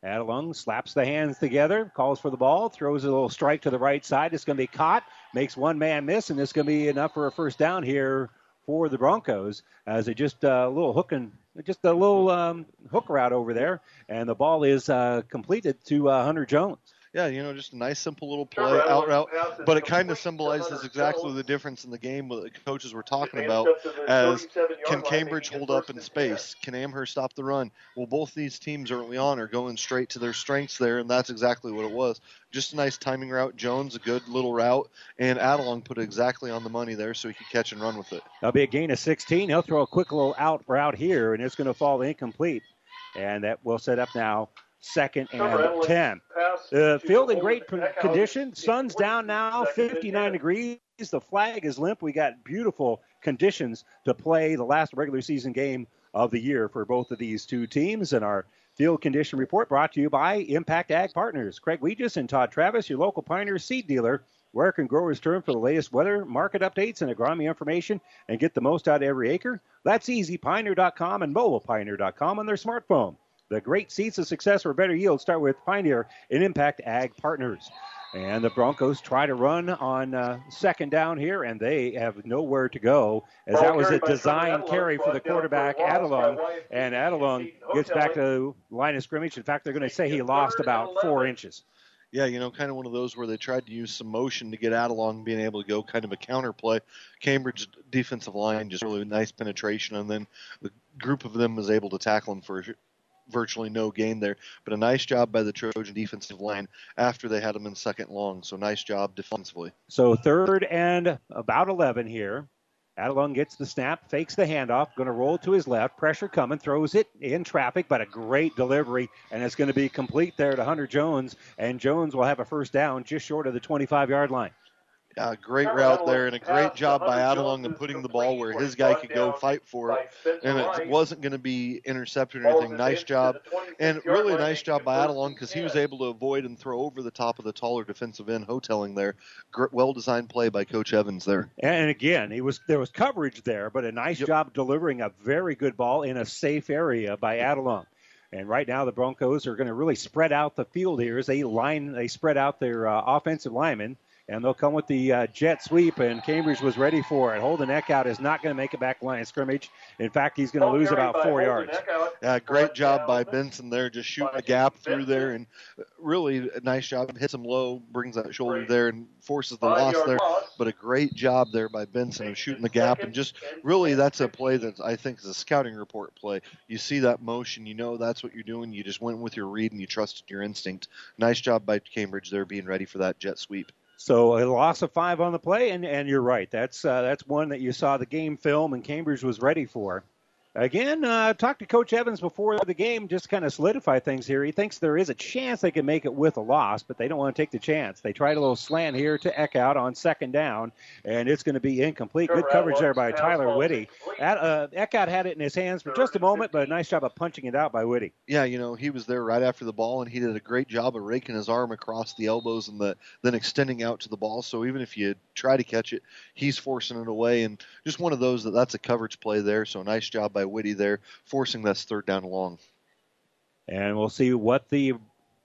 Adelung slaps the hands together, calls for the ball, throws a little strike to the right side. It's going to be caught, makes one man miss, and it's going to be enough for a first down here for the Broncos as they just uh, a little hooking, just a little um, hook route over there, and the ball is uh, completed to uh, Hunter Jones. Yeah, you know, just a nice, simple little play out route, but it kind of symbolizes exactly the difference in the game what the coaches were talking about. As can Cambridge hold up in space? Can Amherst stop the run? Well, both these teams early on are going straight to their strengths there, and that's exactly what it was. Just a nice timing route. Jones, a good little route, and Adelung put it exactly on the money there so he could catch and run with it. That'll be a gain of 16. He'll throw a quick little out route here, and it's going to fall incomplete. And that will set up now second and 10. Uh, field in great condition. Sun's down now, 59 degrees. The flag is limp. We got beautiful conditions to play the last regular season game of the year for both of these two teams. And our field condition report brought to you by Impact Ag Partners. Craig Weegis and Todd Travis, your local Pioneer seed dealer. Where can growers turn for the latest weather, market updates, and agronomy information and get the most out of every acre? That's easy. Pioneer.com and mobilepioneer.com on their smartphone. The great seeds of success for better yield start with Pioneer and Impact Ag Partners. And the Broncos try to run on uh, second down here, and they have nowhere to go, as that was a design carry for the quarterback, Adelung. And Adelung gets back to line of scrimmage. In fact, they're going to say he lost about four inches. Yeah, you know, kind of one of those where they tried to use some motion to get Adelung being able to go kind of a counter play. Cambridge defensive line just really nice penetration, and then the group of them was able to tackle him for virtually no gain there. But a nice job by the Trojan defensive line after they had him in second long. So nice job defensively. So third and about 11 here. Adelung gets the snap, fakes the handoff, going to roll to his left. Pressure coming, throws it in traffic, but a great delivery, and it's going to be complete there to Hunter Jones. And Jones will have a first down just short of the 25 yard line. Uh, great route there and a great job by Adelung in putting the ball where his guy could go fight for it. And it wasn't going to be intercepted or anything. Nice job. And really a nice job by Adelung because he was able to avoid and throw over the top of the taller defensive end Houghtelling there. Well designed play by Coach Evans there. And again, he was there was coverage there, but a nice yep. job delivering a very good ball in a safe area by Adelung. And right now, the Broncos are going to really spread out the field here as they line, they spread out their uh, offensive linemen and they'll come with the uh, jet sweep, and Cambridge was ready for it. Holding neck out is not going to make it back line scrimmage. In fact, he's going to lose about four yards. Yeah, great job by Benson there, just shooting a gap through there, and really a nice job. Hits him low, brings that shoulder there, and forces the loss there. But a great job there by Benson of shooting the gap, and just really that's a play that I think is a scouting report play. You see that motion, you know that's what you're doing. You just went with your read and you trusted your instinct. Nice job by Cambridge there, being ready for that jet sweep. So a loss of five on the play, and, and you're right. That's uh, that's one that you saw the game film, and Cambridge was ready for. Again, uh, talked to Coach Evans before the game, just kind of solidify things here. He thinks there is a chance they can make it with a loss, but they don't want to take the chance. They tried a little slant here to Eckhout on second down, and it's going to be incomplete. Good coverage there by Tyler Whitty. Uh, Eckhout had it in his hands for just a moment, but a nice job of punching it out by Whitty. Yeah, you know, he was there right after the ball, and he did a great job of raking his arm across the elbows and the, then extending out to the ball. So even if you try to catch it, he's forcing it away, and just one of those that that's a coverage play there. So nice job by Whitty there, forcing this third down along. And we'll see what the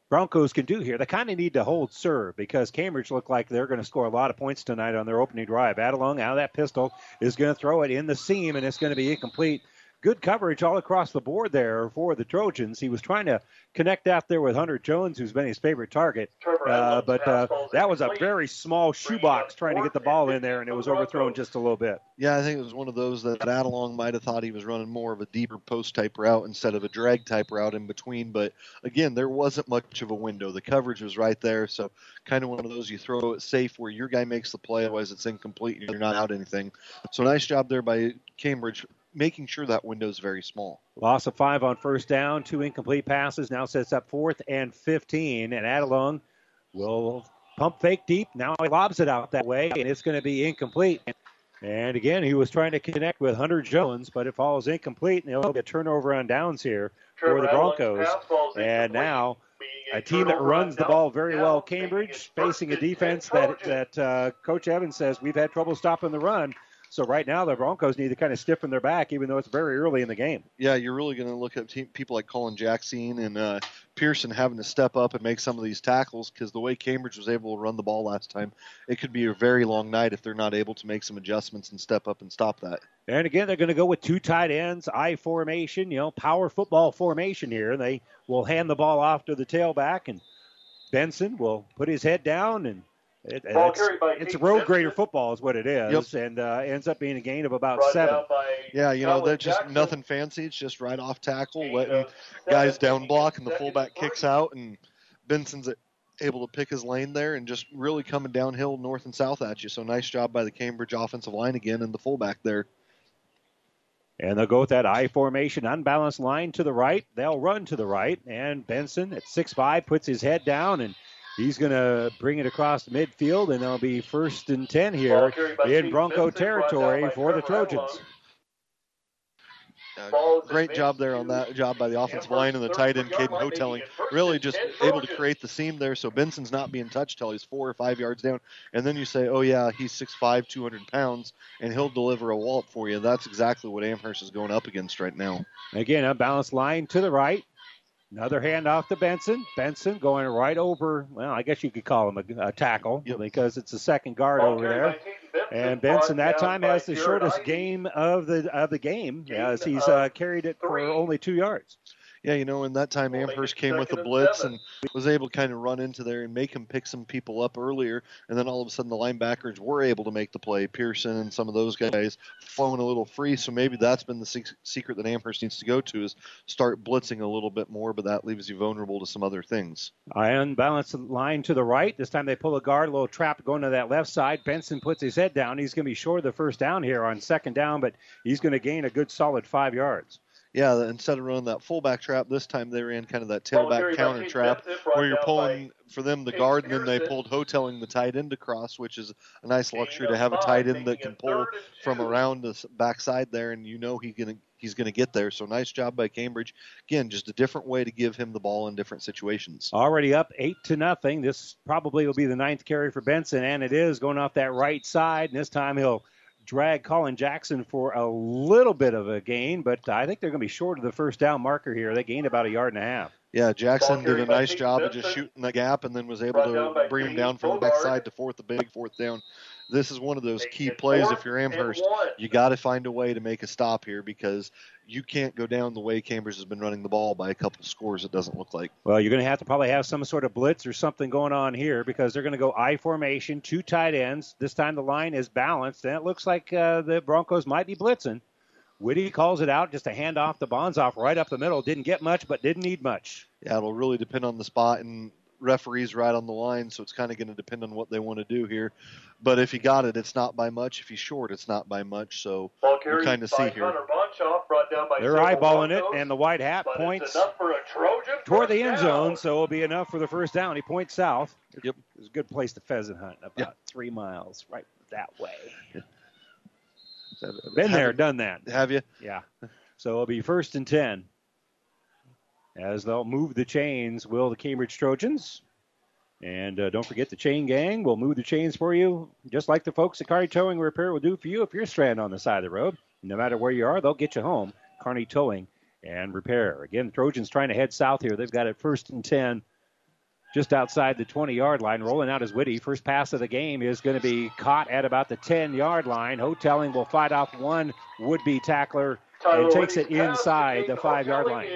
Broncos can do here. They kind of need to hold serve because Cambridge look like they're going to score a lot of points tonight on their opening drive. Adelung out of that pistol is going to throw it in the seam, and it's going to be incomplete good coverage all across the board there for the Trojans. He was trying to connect out there with Hunter Jones, who's been his favorite target. Uh, but uh, that was a very small shoebox trying to get the ball in there, and it was overthrown just a little bit. Yeah, I think it was one of those that Adelung might have thought he was running more of a deeper post type route instead of a drag type route in between. But again, there wasn't much of a window. The coverage was right there, so kind of one of those you throw it safe where your guy makes the play, otherwise it's incomplete and you're not out anything. So nice job there by Cambridge making sure that window is very small. Loss of five on first down, two incomplete passes. Now sets up fourth and 15. And Adelung will pump fake deep. Now he lobs it out that way, and it's going to be incomplete. And again, he was trying to connect with Hunter Jones, but it falls incomplete, and he'll get turnover on downs here for the Broncos. And now a team that runs the ball very well, Cambridge, facing a defense that that uh, Coach Evans says we've had trouble stopping the run. So right now, the Broncos need to kind of stiffen their back, even though it's very early in the game. Yeah, you're really going to look at team, people like Colin Jackson and uh, Pearson having to step up and make some of these tackles because the way Cambridge was able to run the ball last time, it could be a very long night if they're not able to make some adjustments and step up and stop that. And again, they're going to go with two tight ends, I formation, you know, power football formation here. And they will hand the ball off to the tailback, and Benson will put his head down and it, Ball it's, carried by it's Pete road grader football is what it is, and uh, ends up being a gain of about Brought seven. Yeah, you know, Colin that's just Jackson. nothing fancy. It's just right off tackle, Gain letting of guys down block, and the fullback three. kicks out, and Benson's able to pick his lane there and just really coming downhill north and south at you. So nice job by the Cambridge offensive line again and the fullback there. And they'll go with that I formation, unbalanced line to the right. They'll run to the right, and Benson at six five puts his head down, and he's going to bring it across the midfield, and they'll be first and ten here in Bronco Benson, territory for the Trojans. Uh, great job there on that job by the offensive line and the tight end, 33 Caden Houghtelling. making it first Really just able to create the seam there so Benson's not being touched till he's four or five yards down. And then you say, oh, yeah, he's 6'5, 200 pounds, and he'll deliver a wallop for you. That's exactly what Amherst is going up against right now. Again, a balanced line to the right. Another hand off to Benson. Benson going right over, well, I guess you could call him a, a tackle Yep. because it's the second guard Ball over there. Benson, And Benson that time has the shortest Ivey. game of the of the game Gain as he's uh, carried it for only two yards. Yeah, you know, in that time We'll Amherst came with a second and blitz seven. and was able to kind of run into there and make him pick some people up earlier. And then all of a sudden the linebackers were able to make the play. Pearson and some of those guys flowing a little free. So maybe that's been the sec- secret that Amherst needs to go to is start blitzing a little bit more, but that leaves you vulnerable to some other things. I unbalanced the line to the right. This time they pull a guard, a little trap going to that left side. Benson puts his head down. He's going to be short of the first down here on second down, but he's going to gain a good solid five yards. Yeah, instead of running that fullback trap, this time they ran kind of that tailback carried by counter trap Benson, where you're pulling for them the Pete guard, and then they pulled Houghtelling the tight end across, which is a nice luxury to have a tight end that can pull from around the backside there, and you know he's gonna he's gonna get there. So nice job by Cambridge. Again, just a different way to give him the ball in different situations. Already up eight to nothing. This probably will be the ninth carry for Benson, and it is going off that right side. And this time he'll drag Colin Jackson for a little bit of a gain, but I think they're going to be short of the first down marker here. They gained about a yard and a half. Yeah, Jackson did a nice job of just shooting the gap, and then was able Brought down by to bring him down from the backside to fourth, the big fourth down. This is one of those Making key it plays. If you're Amherst, you got to find a way to make a stop here because you can't go down the way Cambridge has been running the ball by a couple scores. It doesn't look like. Well, you're going to have to probably have some sort of blitz or something going on here because they're going to go I formation, two tight ends. This time the line is balanced, and it looks like uh, the Broncos might be blitzing. Whitty calls it out, just a handoff to Bonzoff right up the middle. Didn't get much, but didn't need much. Yeah, it'll really depend on the spot and referees right on the line, so it's kind of going to depend on what they want to do here. But if he got it, it's not by much. If he's short, it's not by much. So Ball we'll kind of see here. Connor Bonzoff, brought down by They're several eyeballing it, and the white hat points for a Trojan toward the first end down. zone, so it'll be enough for the first down. He points south. Yep. It's a good place to pheasant hunt, about Yep. three miles right that way. Have- Been there, done that. Have you? Yeah. So it'll be first and 10. As they'll move the chains, will the Cambridge Trojans. And uh, don't forget the chain gang will move the chains for you, just like the folks at Carney Towing Repair will do for you if you're stranded on the side of the road. No matter where you are, they'll get you home. Carney Towing and Repair. Again, Trojans trying to head south here. They've got it first and 10 just outside the 20 yard line. Rolling out his Whitty. First pass of the game is going to be caught at about the 10 yard line. Houghtelling will fight off one would be tackler Tyler and takes it inside the five yard line.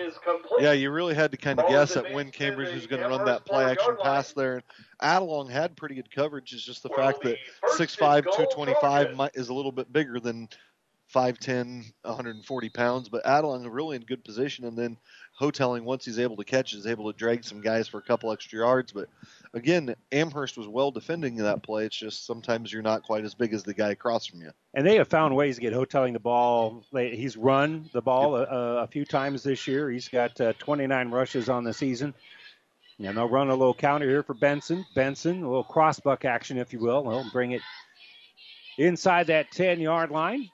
Yeah, you really had to kind of guess at when Cambridge was going to run that play action pass line. there. Adelung had pretty good coverage. It's just the Will fact be that first 6'5", and goal 225 might, is a little bit bigger than 5'10", 140 pounds. But Adelung really in good position, and then Houghtelling, once he's able to catch, is able to drag some guys for a couple extra yards. But again, Amherst was well defending that play. It's just sometimes you're not quite as big as the guy across from you. And they have found ways to get Houghtelling the ball. He's run the ball a, a few times this year. He's got uh, 29 rushes on the season. And they'll run a little counter here for Benson. Benson, a little crossbuck action, if you will. They'll bring it inside that 10 yard line.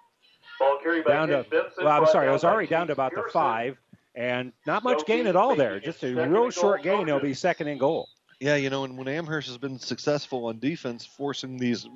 Ball carried by Down to, Benson, well, I'm sorry, I was by already down to Keith about the five. And not much gain at all there. Just a real short gain. It'll be second and goal. Yeah, you know, and when Amherst has been successful on defense, forcing these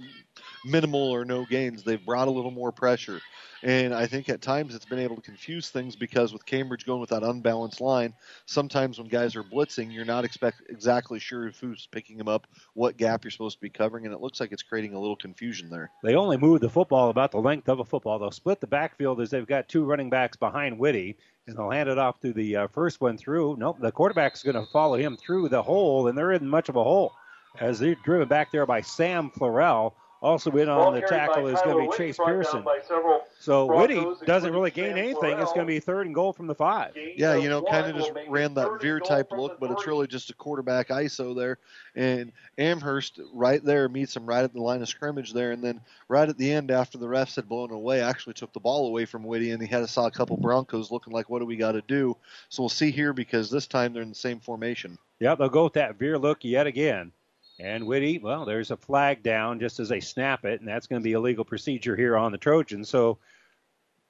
minimal or no gains, they've brought a little more pressure. And I think at times it's been able to confuse things because with Cambridge going with that unbalanced line, sometimes when guys are blitzing, you're not expect exactly sure who's picking them up, what gap you're supposed to be covering, and it looks like it's creating a little confusion there. They only move the football about the length of a football. They'll split the backfield as they've got two running backs behind Whitty, and they'll hand it off to the uh, first one through. Nope, the quarterback's going to follow him through the hole, and there isn't much of a hole as they're driven back there by Sam Florell. Also in on the tackle is going to be Chase Pearson. So Whitty doesn't really gain anything. It's going to be third and goal from the five. Yeah, you know, kind of just ran that veer type look, but it's really just a quarterback ISO there. And Amherst right there meets him right at the line of scrimmage there, and then right at the end after the refs had blown away, actually took the ball away from Whitty, and he had to saw a couple Broncos looking like, what do we got to do? So we'll see here because this time they're in the same formation. Yeah, they'll go with that veer look yet again. And Whitty, well, there's a flag down just as they snap it, and that's going to be a legal procedure here on the Trojans. So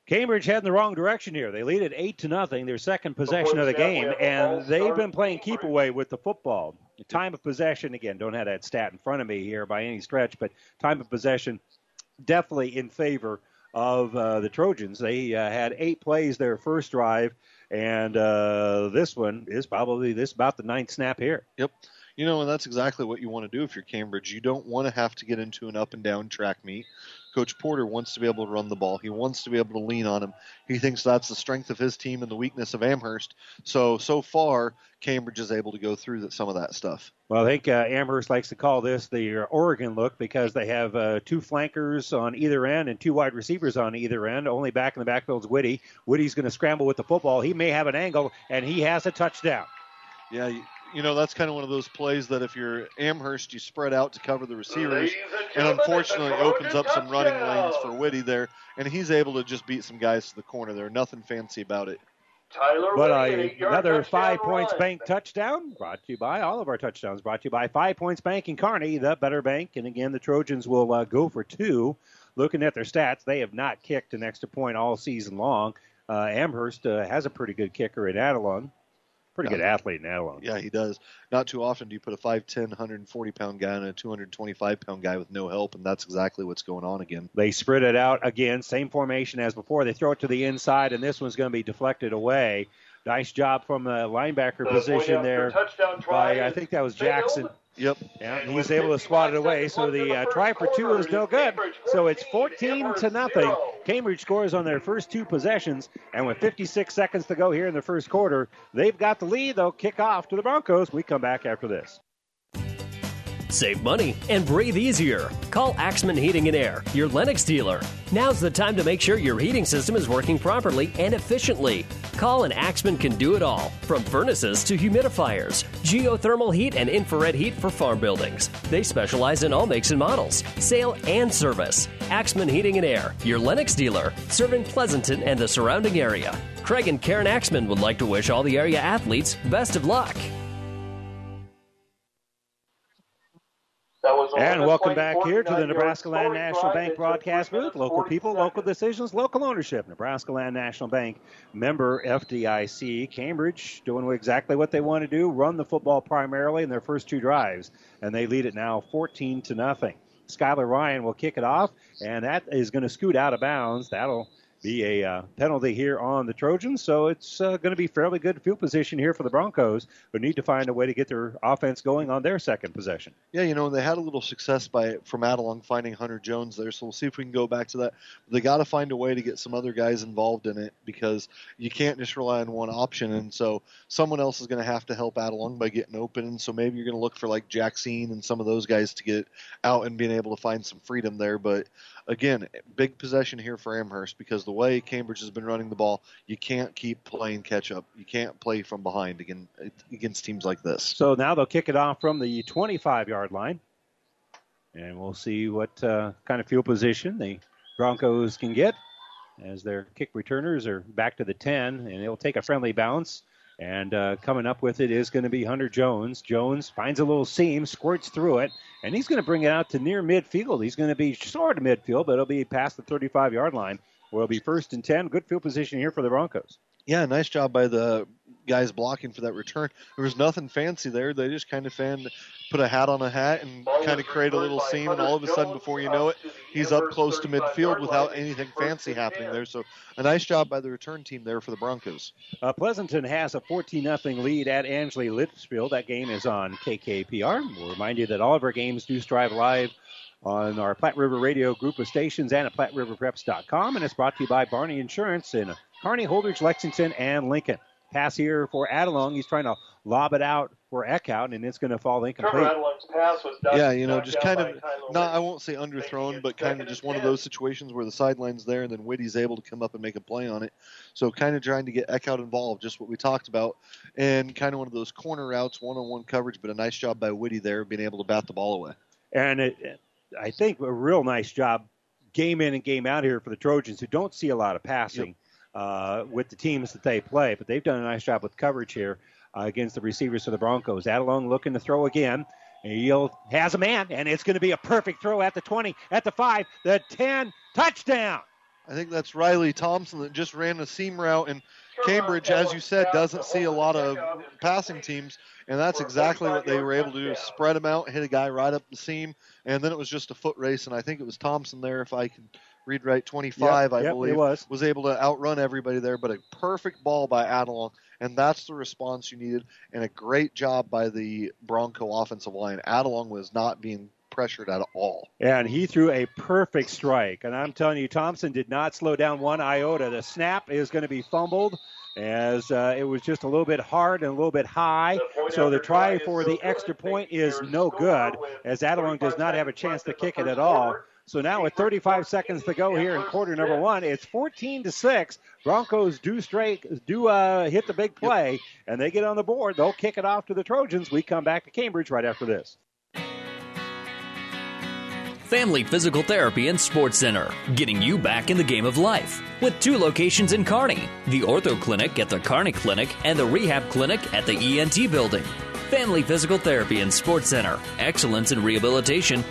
Cambridge heading the wrong direction here. They lead it eight to nothing, their second possession of the game, and they've been playing keep away with the football. Time of possession again, don't have that stat in front of me here by any stretch, but time of possession definitely in favor of uh, the Trojans. They uh, had eight plays their first drive, and uh, this one is probably this about the ninth snap here. Yep. You know, and that's exactly what you want to do if you're Cambridge. You don't want to have to get into an up and down track meet. Coach Porter wants to be able to run the ball. He wants to be able to lean on him. He thinks that's the strength of his team and the weakness of Amherst. So, so far, Cambridge is able to go through some of that stuff. Well, I think uh, Amherst likes to call this the Oregon look because they have uh, two flankers on either end and two wide receivers on either end. Only back in the backfield is Whitty. Whitty's going to scramble with the football. He may have an angle, and he has a touchdown. Yeah, you know that's kind of one of those plays that if you're Amherst, you spread out to cover the receivers, and unfortunately opens up some running lanes for Whitty there, and he's able to just beat some guys to the corner there. Nothing fancy about it. Tyler but Whitty, uh, another five run. points bank touchdown brought to you by all of our touchdowns brought to you by Five Points Bank and Carney, the better bank. And again, the Trojans will uh, go for two. Looking at their stats, they have not kicked an extra point all season long. Uh, Amherst uh, has a pretty good kicker in Adelung. Pretty Yeah. good athlete in Adelung. Yeah, he does. Not too often do you put a 5'10", 140 pound guy and a 225 pound guy with no help, and that's exactly what's going on again. They spread it out again, same formation as before. They throw it to the inside, and this one's going to be deflected away. Nice job from the linebacker The position there touchdown try by I think that was failed. Jackson. Yep. Yeah, and he's able to swat it away. So the uh, try for two is no good. So it's 14 to nothing. Cambridge scores on their first two possessions, and with 56 seconds to go here in the first quarter, they've got the lead. They'll kick off to the Broncos. We come back after this. Save money and breathe easier. Call Axman Heating and Air, your Lennox dealer. Now's the time to make sure your heating system is working properly and efficiently. Call and Axman can do it all, from furnaces to humidifiers, geothermal heat and infrared heat for farm buildings. They specialize in all makes and models, sale and service. Axman Heating and Air, your Lennox dealer, serving Pleasanton and the surrounding area. Craig and Karen Axman would like to wish all the area athletes best of luck. And welcome back here to the Nebraska Land National Bank broadcast booth. Local people, local decisions, local ownership. Nebraska Land National Bank member FDIC. Cambridge doing exactly what they want to do, run the football primarily in their first two drives, and they lead it now 14 to nothing. Skylar Ryan will kick it off, and that is going to scoot out of bounds. That'll be a uh, penalty here on the Trojans, so it's uh, going to be fairly good field position here for the Broncos, who need to find a way to get their offense going on their second possession. Yeah, you know, they had a little success by from Adelung finding Hunter Jones there, so we'll see if we can go back to that. They got to find a way to get some other guys involved in it because you can't just rely on one option, and so someone else is going to have to help Adelung by getting open. And so maybe you're going to look for like Jackson and some of those guys to get out and being able to find some freedom there. But again, big possession here for Amherst because the way Cambridge has been running the ball, you can't keep playing catch up. You can't play from behind again against teams like this. So now they'll kick it off from the 25 yard line. And we'll see what uh, kind of field position the Broncos can get as their kick returners are back to the 10, and it'll take a friendly bounce. And uh, coming up with it is going to be Hunter Jones. Jones finds a little seam, squirts through it, and he's going to bring it out to near midfield. He's going to be sort of midfield, but it'll be past the 35 yard line, it'll be first and 10. Good field position here for the Broncos. Yeah, nice job by the guys blocking for that return. There was nothing fancy there. They just kind of fanned, put a hat on a hat and kind of create a little seam, and all of a sudden, before you know it, he's up close to midfield without anything fancy happening there. So a nice job by the return team there for the Broncos. Uh, Pleasanton has a 14 0 lead at Ansley Litchfield. That game is on KKPR. We'll remind you that all of our games do strive live on our Platte River Radio group of stations and at PlatteRiverPreps.com. And it's brought to you by Barney Insurance in Kearney, Holdrege, Lexington, and Lincoln. Pass here for Adelung. He's trying to lob it out for Eckhout, and it's going to fall incomplete. Trevor Adelung's pass was done. Yeah, you know, just kind of not. I won't say underthrown, but kind of just and one of those situations where the sideline's there, and then Whitty's able to come up and make a play on it. So kind of trying to get Eckhout involved, just what we talked about, and kind of one of those corner routes, one-on-one coverage, but a nice job by Whitty there, being able to bat the ball away. And it, I think a real nice job, game in and game out here for the Trojans, who don't see a lot of passing uh, with the teams that they play, but they've done a nice job with coverage here uh, against the receivers for the Broncos. Adelung looking to throw again. He'll has a man, and it's going to be a perfect throw at the 20, at the 5, the 10, touchdown. I think that's Riley Thompson that just ran a seam route, and Cambridge, as you said, doesn't see a lot of passing teams, and that's exactly what they were able to do: spread them out, hit a guy right up the seam, and then it was just a foot race. And I think it was Thompson there, if I can read right, 25, I Yep, yep, it believe, was. able to outrun everybody there. But a perfect ball by Adelung, and that's the response you needed, and a great job by the Bronco offensive line. Adelung was not being pressured at all. And he threw a perfect strike. And I'm telling you, Thompson did not slow down one iota. The snap is going to be fumbled as uh, it was just a little bit hard and a little bit high. So the try for the extra point is no good as Adelung does not have a chance to kick it at all. So now with 35 seconds to go here in quarter number one, it's 14 to six. Broncos do straight do uh, hit the big play and they get on the board. They'll kick it off to the Trojans. We come back to Cambridge right after this. Family Physical Therapy and Sports Center, getting you back in the game of life. With two locations in Kearney the Ortho Clinic at the Kearney Clinic and the Rehab Clinic at the ENT Building. Family Physical Therapy and Sports Center, excellence in rehabilitation.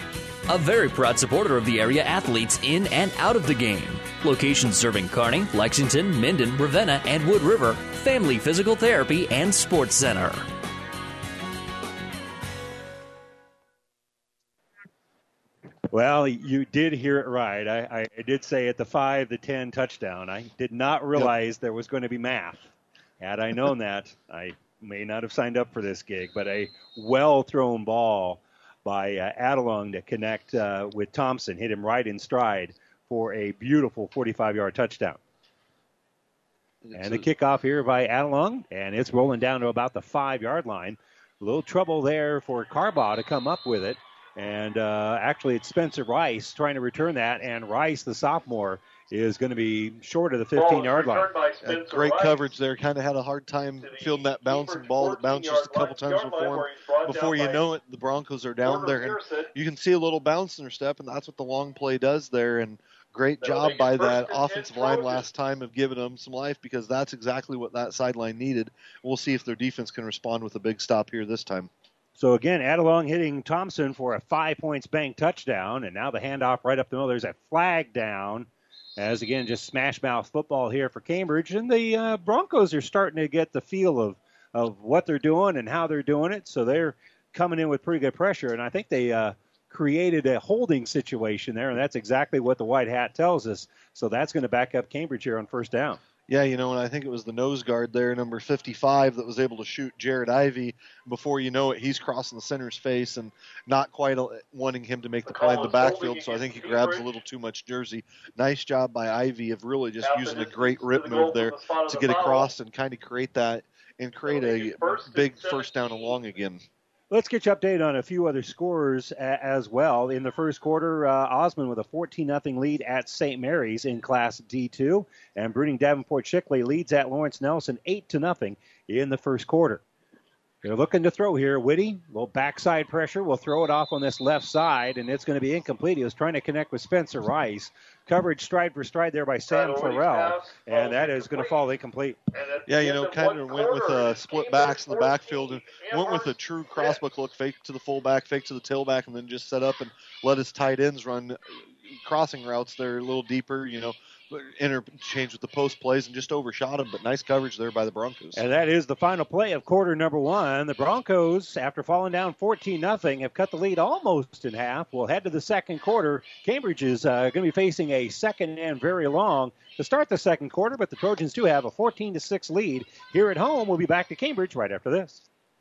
A very proud supporter of the area athletes in and out of the game. Locations serving Kearney, Lexington, Minden, Ravenna, and Wood River. Family Physical Therapy and Sports Center. Well, you did hear it right. I, I, I did say at the five, the ten touchdown. I did not realize there was going to be math. Had I known that, I may not have signed up for this gig. But a well thrown ball by uh, Adelung to connect uh, with Thompson hit him right in stride for a beautiful 45 yard touchdown. And the kickoff here by Adelung, and it's rolling down to about the five yard line. A little trouble there for Carbaugh to come up with it. And uh, actually, it's Spencer Rice trying to return that, and Rice, the sophomore, is going to be short of the 15 yard line. Great coverage there. Kind of had a hard time fielding that bouncing ball that bounced just a couple times before him. Before you know it, the Broncos are down there, and you can see a little bounce in their step, and that's what the long play does there. And great job by that offensive line last time of giving them some life because that's exactly what that sideline needed. We'll see if their defense can respond with a big stop here this time. So again, Adelung hitting Thompson for a five points bank touchdown, and now the handoff right up the middle. There's a flag down, as again just smash mouth football here for Cambridge, and the uh, Broncos are starting to get the feel of of what they're doing and how they're doing it. So they're coming in with pretty good pressure, and I think they uh, created a holding situation there, and that's exactly what the white hat tells us. So that's going to back up Cambridge here on first down. Yeah, you know, and I think it was the nose guard there, number 55, that was able to shoot Jared Ivy. Before you know it, he's crossing the center's face and not quite uh, wanting him to make the play in the backfield. So I think he grabs a little too much jersey. Nice job by Ivy of really just using a great rip move there to get across and kind of create that and create a big first down along long again. Let's get you updated on a few other scores as well. In the first quarter, uh, Osmond with a 14 0 lead at St. Mary's in Class D2, and Bruning Davenport Shickley leads at Lawrence Nelson 8 to nothing in the first quarter. They're looking to throw here. Whitty, little backside pressure. We'll throw it off on this left side, and it's going to be incomplete. He was trying to connect with Spencer Rice. Coverage stride for stride there by Sam Florell, and that is going to fall incomplete. Yeah, you know, kind uh, of went with a split backs in the backfield and went with a true crossbuck look, fake to the fullback, fake to the tailback, and then just set up and let his tight ends run uh, crossing routes there a little deeper. You know, interchange with the post plays and just overshot him. But nice coverage there by the Broncos. And that is the final play of quarter number one. The Broncos, after falling down 14 nothing, have cut the lead almost in half. We'll head to the second quarter. Cambridge is uh, going to be facing a second and very long to start the second quarter, but the Trojans do have a 14 to 6 lead here at home. We'll be back to Cambridge right after this.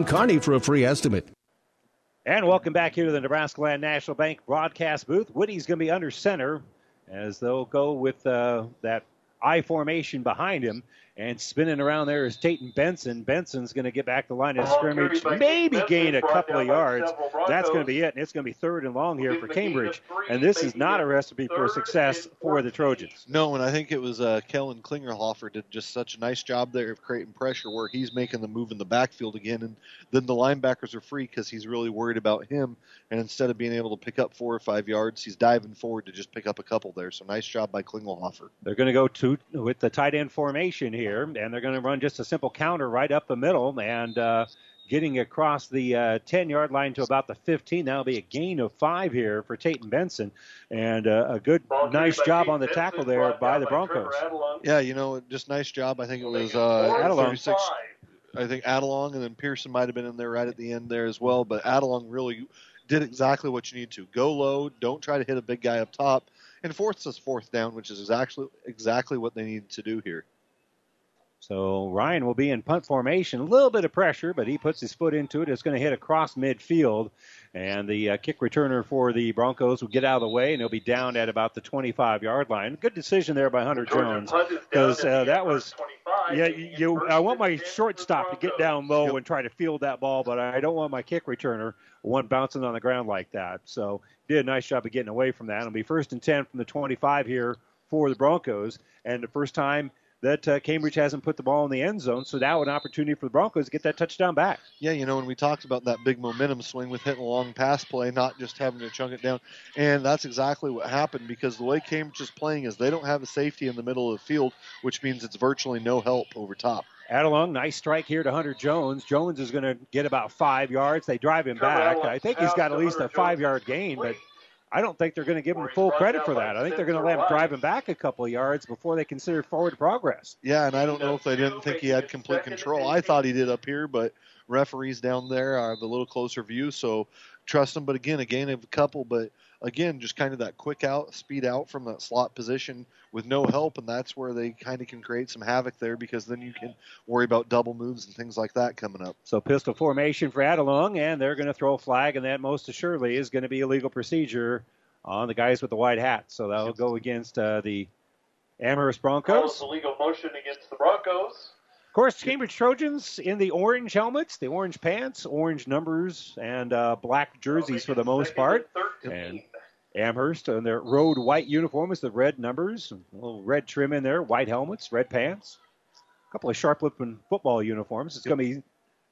Kearney for a free estimate. And welcome back here to the Nebraska Land National Bank broadcast booth. Woody's going to be under center as they'll go with uh, that I formation behind him. And spinning around there is Tatum Benson. Benson's going to get back the line of scrimmage, maybe gain a couple of yards. That's going to be it. And it's going to be third and long here for Cambridge. And this is not a recipe for success for the Trojans. No, and I think it was uh, Kellen Klingerhofer did just such a nice job there of creating pressure where he's making the move in the backfield again. And then the linebackers are free because he's really worried about him. And instead of being able to pick up four or five yards, he's diving forward to just pick up a couple there. So nice job by Klingelhofer. They're going to go to with the tight end formation here, and they're going to run just a simple counter right up the middle and uh, getting across the uh, 10 yard line to about the 15. That'll be a gain of five here for Tatum Benson, and uh, a good, nice job on the tackle there by the Broncos. Yeah, you know, just nice job. I think it was uh, Adelung. 36. I think Adelung and then Pearson might have been in there right at the end there as well. But Adelung really did exactly what you need to. Go low. Don't try to hit a big guy up top. And fourth is fourth down, which is exactly exactly what they need to do here. So Ryan will be in punt formation. A little bit of pressure, but he puts his foot into it. It's going to hit across midfield. And the uh, kick returner for the Broncos will get out of the way, and he'll be down at about the 25 yard line. Good decision there by Hunter Jones because uh, that was. Yeah, you. I want my shortstop to get down low and try to field that ball, but I don't want my kick returner one bouncing on the ground like that. So did a nice job of getting away from that. It'll be first and 10 from the 25 here for the Broncos, and the first time that uh, Cambridge hasn't put the ball in the end zone. So now an opportunity for the Broncos to get that touchdown back. Yeah, you know, when we talked about that big momentum swing with hitting a long pass play, not just having to chunk it down, and that's exactly what happened because the way Cambridge is playing is they don't have a safety in the middle of the field, which means it's virtually no help over top. Adelung, nice strike here to Hunter Jones. Jones is going to get about five yards. They drive him back. I think he's got at least a five yard gain, but I don't think they're going to give him full credit for that. I think they're going to let him drive him back a couple of yards before they consider forward progress. Yeah, and I don't know if they didn't think he had complete control. I thought he did up here, but referees down there have a little closer view, so trust him. But again, a gain of a couple, but again, just kind of that quick out, speed out from that slot position with no help, and that's where they kind of can create some havoc there because then you can worry about double moves and things like that coming up. So pistol formation for Adelung, and they're going to throw a flag, and that most assuredly is going to be a legal procedure on the guys with the white hats. So that'll go against uh, the Amherst That was Broncos. the legal motion against the Broncos. Of course, Cambridge Trojans in the orange helmets, the orange pants, orange numbers, and uh, black jerseys for the most part. And Amherst in their road white uniforms, the red numbers, a little red trim in there, white helmets, red pants. A couple of sharp looking football uniforms. It's going to be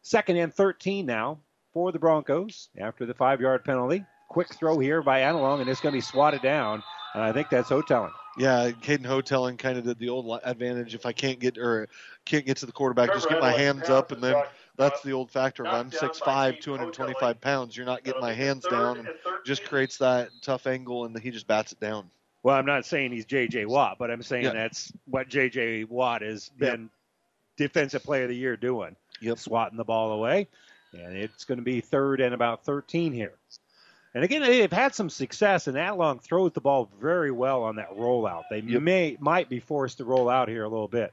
second and 13 now for the Broncos after the five yard penalty. Quick throw here by Adelung, and it's going to be swatted down. And I think that's Houghtelling. Yeah, Caden Houghtelling kind of did the old advantage. If I can't get or can't get to the quarterback, just get my hands up, and then that's the old factor. If I'm 6'5", 225 pounds, you're not getting my hands down, and just creates that tough angle, and he just bats it down. Well, I'm not saying he's J.J. Watt, but I'm saying Yeah. that's what J.J. Watt has been Defensive Player of the Year doing. Yep. Swatting the ball away. And it's going to be third and about 13 here. And again, they've had some success, and Adelung throws the ball very well on that rollout. They may might be forced to roll out here a little bit.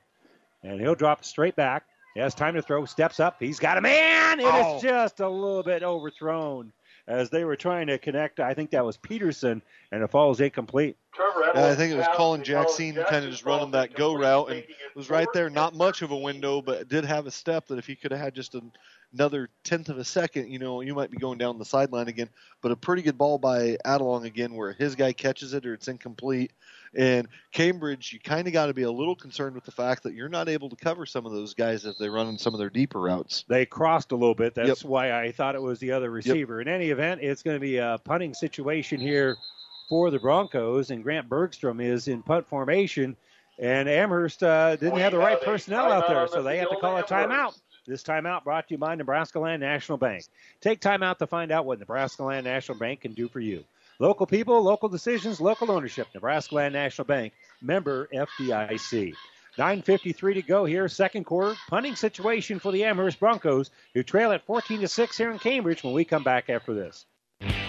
And he'll drop straight back. He has time to throw, steps up. He's got a man. It is Oh. just a little bit overthrown as they were trying to connect. I think that was Peterson, and it falls incomplete. Trevor Yeah, I think it was Colin Jackson kind of just running that go route and was right there. Not much of a window, but did have a step that if he could have had just an, another tenth of a second, you know, you might be going down the sideline again. But a pretty good ball by Adelung again, where his guy catches it or it's incomplete. And Cambridge, you kind of got to be a little concerned with the fact that you're not able to cover some of those guys as they run in some of their deeper routes. They crossed a little bit. That's Yep. why I thought it was the other receiver. In any event, it's going to be a punting situation here for the Broncos, and Grant Bergstrom is in punt formation. And Amherst uh, didn't have the right personnel out there, so they have to call a timeout. This timeout brought to you by Nebraska Land National Bank. Take time out to find out what Nebraska Land National Bank can do for you. Local people, local decisions, local ownership. Nebraska Land National Bank, member FDIC. 9.53 to go here, second quarter. Punting situation for the Amherst Broncos, who trail at 14 to 6 here in Cambridge when we come back after this.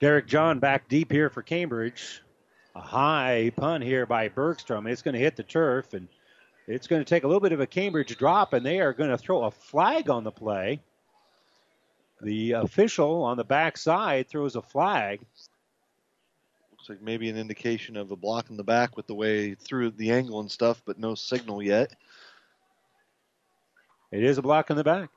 Derek John back deep here for Cambridge. A high punt here by Bergstrom. It's going to hit the turf, and it's going to take a little bit of a Cambridge drop, and they are going to throw a flag on the play. The official on the backside throws a flag. Looks like maybe an indication of a block in the back with the way through the angle and stuff, but no signal yet. It is a block in the back.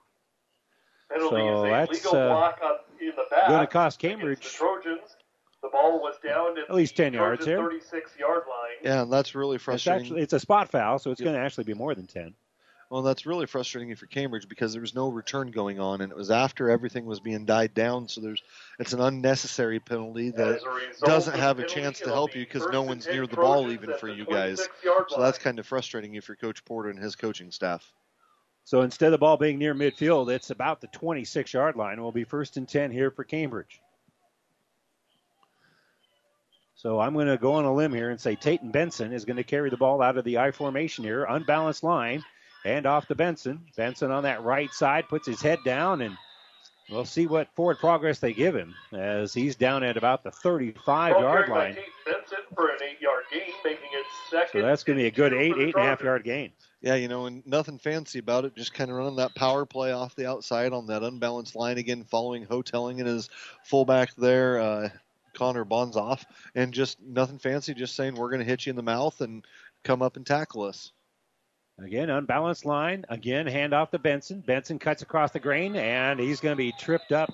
Penalty So is a that's, legal uh, block on, in the back. gonna cost Cambridge- The Trojans. The ball was down at, At least 10 the yards Trojan here. 36 yard line. Yeah, and that's really frustrating. It's frustrating. actually it's a spot foul, so it's Yep. going to actually be more than 10. Well, that's really frustrating for Cambridge because there was no return going on, and it was after everything was being died down. So there's it's an unnecessary penalty that result doesn't have a chance to help you because no one's near the ball even for you guys. So that's kind of frustrating if you're Coach Porter and his coaching staff. So instead of the ball being near midfield, it's about the 26 yard line. It will be first and 10 here for Cambridge. So I'm going to go on a limb here and say Tayton Benson is going to carry the ball out of the I formation here, unbalanced line, and off to Benson. Benson on that right side puts his head down, and we'll see what forward progress they give him as he's down at about the 35 Ball yard line. Tate for an eight yard gain, making it second. So that's going to be a good eight, two for the eight and a half yard gain. Yeah, you know, and nothing fancy about it. Just kind of running that power play off the outside on that unbalanced line again, following Houghtelling and his fullback there, uh, Connor Bonzoff, and just nothing fancy. Just saying we're going to hit you in the mouth and come up and tackle us. Again, unbalanced line. Again, hand off to Benson. Benson cuts across the grain, and he's going to be tripped up.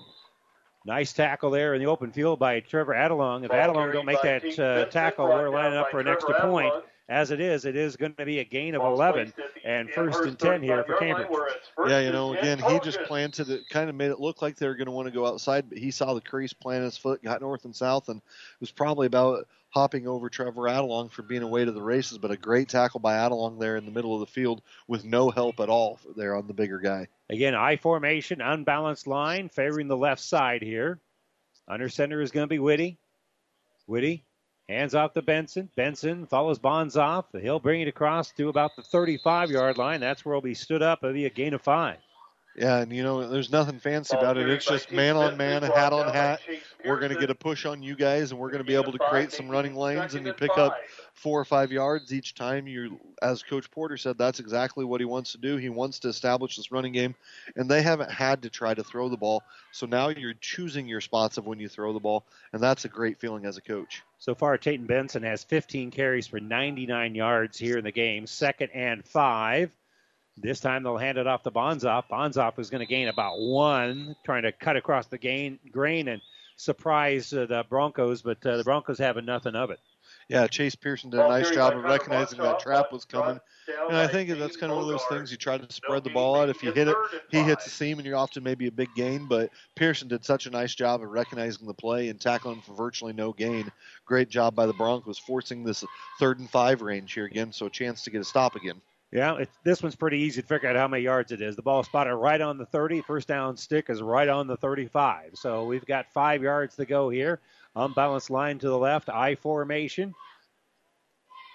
Nice tackle there in the open field by Trevor Adelung. If Adelung don't make that uh, tackle, we're lining up for an extra point. As it is, it is going to be a gain of 11 placed at the and first and 10 here for Cambridge. where it's first Yeah, you know, again, he just planted it, kind of made it look like they were going to want to go outside, but he saw the crease, planted his foot, got north and south, and it was probably about hopping over Trevor Adelung for being away to the races. But a great tackle by Adelung there in the middle of the field with no help at all there on the bigger guy. Again, I formation, unbalanced line, favoring the left side here. Under center is going to be Whitty. Whitty hands off to Benson. Benson follows Bonzoff. He'll bring it across to about the 35 yard line. That's where he'll be stood up. It'll be a gain of five. Yeah, and you know, there's nothing fancy Ball about it. It's just man on man, hat on hat. We're going to get a push on you guys, and we're going to be able to create some running lanes, and you pick up four or five yards each time. You, as Coach Porter said, that's exactly what he wants to do. He wants to establish this running game, and they haven't had to try to throw the ball. So now you're choosing your spots of when you throw the ball, and that's a great feeling as a coach. So far, Tayton Benson has 15 carries for 99 yards here in the game. Second and five. This time they'll hand it off to Bonzoff. Bonzoff is going to gain about one, trying to cut across the gain, grain and surprise uh, the Broncos, but uh, the Broncos having nothing of it. Yeah, Chase Pearson did a nice job of recognizing that trap was coming. And I think that's kind of one of those things you try to spread the ball out. If you hit it, he hits the seam, and you're often maybe a big gain. But Pearson did such a nice job of recognizing the play and tackling for virtually no gain. Great job by the Broncos, forcing this third and five range here again, so a chance to get a stop again. Yeah, this one's pretty easy to figure out how many yards it is. The ball spotted right on the 30. First down stick is right on the 35. So we've got five yards to go here. Unbalanced line to the left, I formation.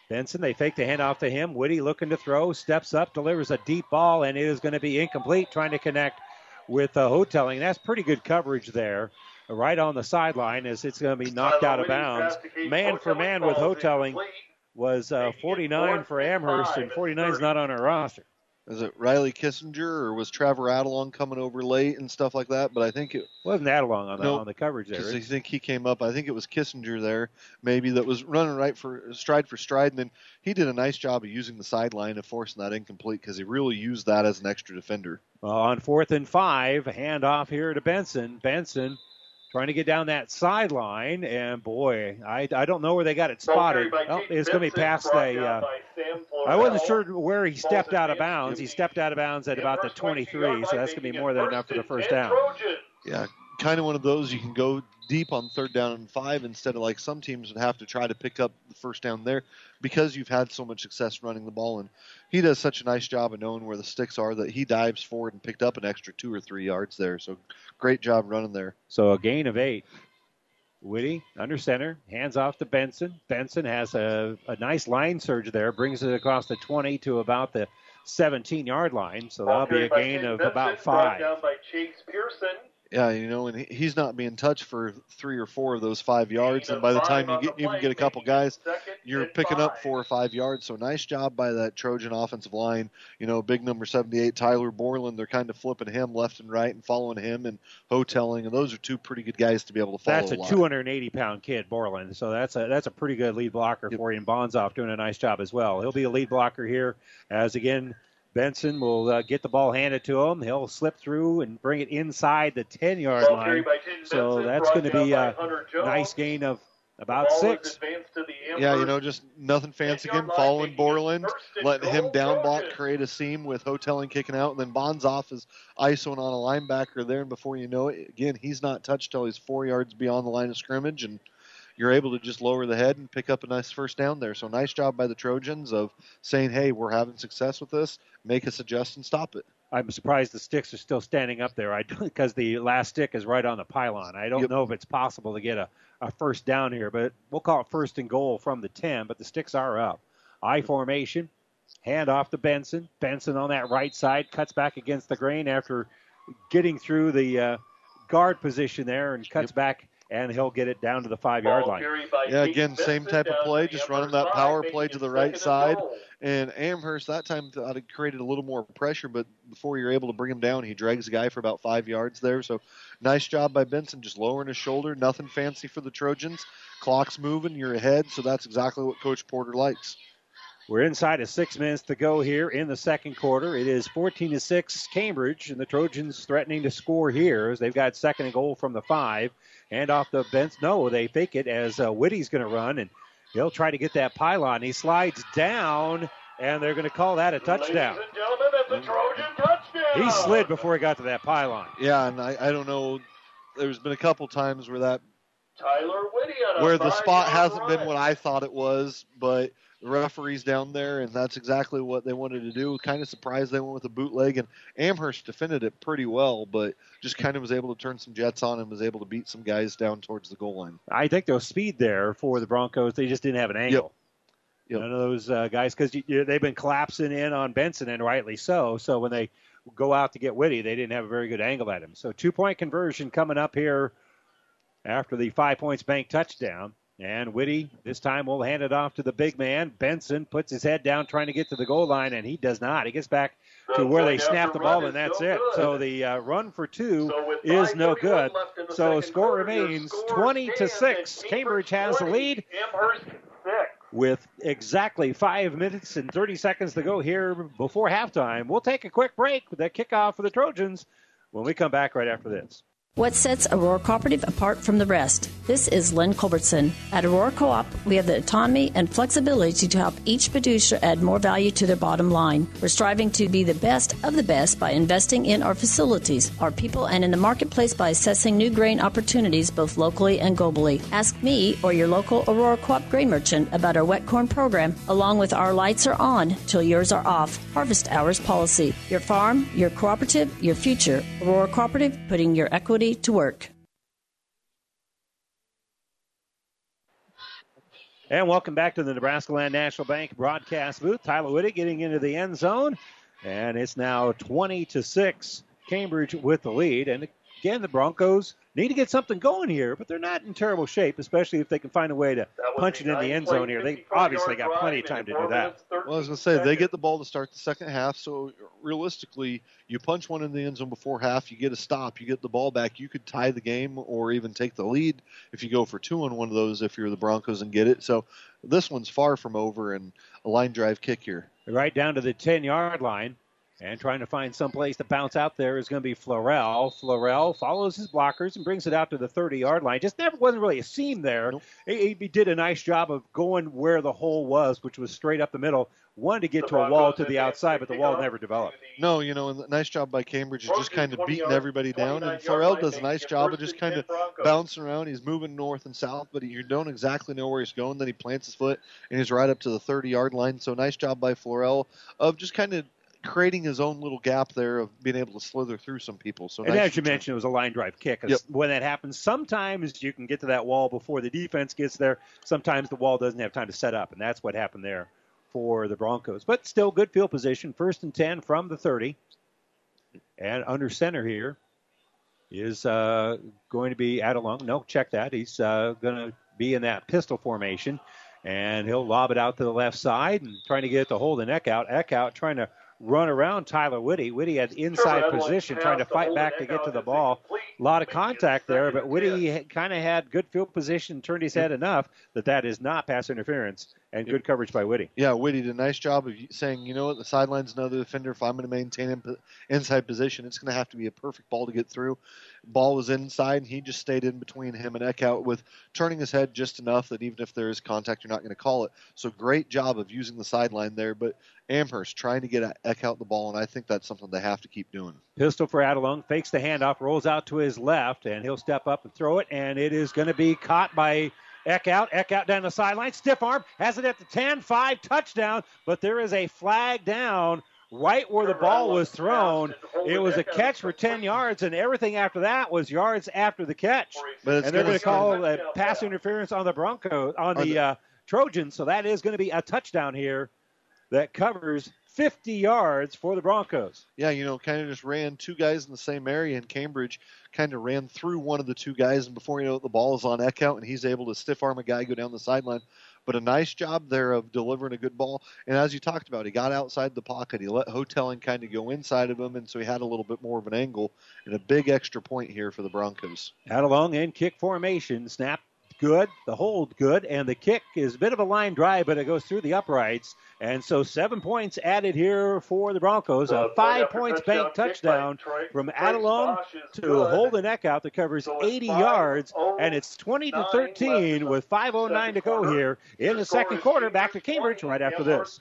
Benson, they fake the handoff to him. Whitty looking to throw, steps up, delivers a deep ball, and it is going to be incomplete, trying to connect with uh, Houghtelling. That's pretty good coverage there, right on the sideline as it's going to be knocked out of bounds. Man for man with Houghtelling was uh, 49 for Amherst, and 49 is not on our roster. Is it Riley Kissinger or was Trevor Adelung coming over late and stuff like that? But I think it wasn't Adelung on the, no, on the coverage there. Because I think he came up. I think it was Kissinger there, maybe that was running right for stride for stride, and then he did a nice job of using the sideline of forcing that incomplete because he really used that as an extra defender. Uh, on fourth and five, handoff here to Benson. Benson trying to get down that sideline, and boy, I, I don't know where they got it spotted. Oh, it's going to be past the. Uh, I wasn't sure where he stepped out of bounds. He stepped out of bounds at about the 23, so that's going to be more than enough for the first down. Yeah, kind of one of those you can go deep on third down and five instead of like some teams would have to try to pick up the first down there because you've had so much success running the ball and he does such a nice job of knowing where the sticks are that he dives forward and picked up an extra two or three yards there so great job running there so a gain of eight Whitty under center, hands off to Benson. Benson has a, a nice line surge there, brings it across the 20 to about the 17 yard line. So that'll be a gain of about five. Down by Chase Pearson. Yeah, you know, and he's not being touched for three or four of those five yards, and by the time you get even get a couple guys, you're picking up four or five yards. So nice job by that Trojan offensive line. You know, big number 78 Tyler Borland. They're kind of flipping him left and right and following him and Houghtelling, and those are two pretty good guys to be able to follow. That's a, a 280 pound kid, Borland. So that's a that's a pretty good lead blocker yep. for you. And Bonzoff doing a nice job as well. He'll be a lead blocker here as again Benson will uh, get the ball handed to him. He'll slip through and bring it inside the 10 yard line. So Benson, that's going to be a nice gain of about six. Yeah, you know, just nothing fancy again. Following Borland, letting him down block, create a seam with Houghtelling kicking out, and then Bonzoff is isoing on a linebacker there, and before you know it, again, he's not touched till he's four yards beyond the line of scrimmage, and you're able to just lower the head and pick up a nice first down there. So nice job by the Trojans of saying, "Hey, we're having success with this. Make us adjust and stop it." I'm surprised the sticks are still standing up there. I [laughs] because the last stick is right on the pylon. I don't yep. know if it's possible to get a, a first down here, but we'll call it first and goal from the 10. But the sticks are up. I formation, hand off to Benson. Benson on that right side cuts back against the grain after getting through the uh, guard position there and cuts yep. back and he'll get it down to the five yard line. Yeah, again, same type of play, just running that power play to the right side. And Amherst that time thought it created a little more pressure, but before you're able to bring him down, he drags the guy for about five yards there. So nice job by Benson, just lowering his shoulder. Nothing fancy for the Trojans. Clock's moving, you're ahead, so that's exactly what Coach Porter likes. We're inside of six minutes to go here in the second quarter. It is 14 to six Cambridge, and the Trojans threatening to score here as they've got second and goal from the five. And off the bench, no, they fake it as uh, Whitty's going to run, and he'll try to get that pylon. He slides down, and they're going to call that a touchdown. He slid before he got to that pylon. Yeah, and I, I don't know. There's been a couple times where that Tyler Whitty where the spot hasn't run. been what I thought it was, but the referees down there, and that's exactly what they wanted to do. Kind of surprised they went with a bootleg, and Amherst defended it pretty well, but just kind of was able to turn some jets on and was able to beat some guys down towards the goal line. I think there was speed there for the Broncos. They just didn't have an angle. Yep. None of those uh, guys, because they've been collapsing in on Benson, and rightly so. So when they go out to get Whitty, they didn't have a very good angle at him. So two point conversion coming up here after the five points bank touchdown. And Whitty this time we'll hand it off to the big man. Benson puts his head down trying to get to the goal line, and he does not. He gets back to where they snap the ball, and that's it. So the uh, run for two so is no good. So score remains 20 to six. Cambridge has the lead. With exactly five minutes and 30 seconds to go here before halftime, we'll take a quick break with that kickoff for the Trojans when we come back right after this. What sets Aurora Cooperative apart from the rest? This is Lynn Culbertson. At Aurora Co-op, we have the autonomy and flexibility to help each producer add more value to their bottom line. We're striving to be the best of the best by investing in our facilities, our people, and in the marketplace by assessing new grain opportunities both locally and globally. Ask me or your local Aurora Co-op grain merchant about our wet corn program, along with our lights are on till yours are off harvest hours policy. Your farm, your cooperative, your future. Aurora Cooperative, putting your equity to work. And welcome back to the Nebraska Land National Bank broadcast booth. Tyler Whitty getting into the end zone. And it's now 20 to 6. Cambridge with the lead. And again, the Broncos need to get something going here, but they're not in terrible shape, especially if they can find a way to punch it in the end zone here. They obviously got plenty of time to do that. Well, I was going to say, they get the ball to start the second half, so realistically, you punch one in the end zone before half, you get a stop, you get the ball back, you could tie the game or even take the lead if you go for two on one of those if you're the Broncos and get it. So this one's far from over and a line drive kick here. Right down to the 10 yard line. And trying to find some place to bounce out there is going to be Florell. Florell follows his blockers and brings it out to the 30 yard line. Just never wasn't really a seam there. Nope. He, he, did a nice job of going where the hole was, which was straight up the middle. Wanted to get to a wall to the outside, but the wall never developed. No, you know, nice job by Cambridge is just kind of beating everybody down. And Florell does a nice job of just kind of bouncing around. He's moving north and south, but you don't exactly know where he's going. Then he plants his foot and he's right up to the 30 yard line. So nice job by Florell of just kind of creating his own little gap there of being able to slither through some people. So and nice as you mentioned, it was a line drive kick. Yep. When that happens, sometimes you can get to that wall before the defense gets there. Sometimes the wall doesn't have time to set up, and that's what happened there for the Broncos. But still, good field position, first and ten from the 30, and under center here is uh, going to be Adelung. No, check that. He's uh, going to be in that pistol formation. And he'll lob it out to the left side and trying to get it to Holden Eckhout. Eck out trying to run around Tyler Whitty. Whitty had inside position trying to fight back to get to the ball. A lot of contact there, but Whitty kind of had good field position, turned his head enough that that is not pass interference and good coverage by Whitty. Yeah, Whitty did a nice job of saying, you know what, the sideline's another defender. If I'm going to maintain inside position, it's going to have to be a perfect ball to get through. Ball was inside, and he just stayed in between him and Eckhout with turning his head just enough that even if there is contact, you're not going to call it. So great job of using the sideline there, but Amherst trying to get Eckhout the ball, and I think that's something they have to keep doing. Pistol for Adelung, fakes the handoff, rolls out to his left, and he'll step up and throw it, and it is going to be caught by Eckhout, Eck out down the sideline. Stiff arm, has it at the 10 5 touchdown, but there is a flag down right where the ball was thrown. It was a catch for 10 yards, and everything after that was yards after the catch. and they're going to call a pass interference on the Broncos, on the uh, Trojans, so that is going to be a touchdown here that covers 50 yards for the Broncos. Yeah, you know, kind of just ran two guys in the same area in Cambridge, kind of ran through one of the two guys, and before you know it, the ball is on Eckhout, and he's able to stiff arm a guy, go down the sideline. But a nice job there of delivering a good ball. And as you talked about, he got outside the pocket. He let Houghtelling kind of go inside of him, and so he had a little bit more of an angle and a big extra point here for the Broncos. Adelung in kick formation, snap good, the hold good, and the kick is a bit of a line drive, but it goes through the uprights. And so seven points added here for the Broncos. A five points bank touchdown from Adelung to Holden Eckhout that covers 80 yards, and it's 20 to 13 with 5:09 to go here in the second quarter. Back to Cambridge right after this.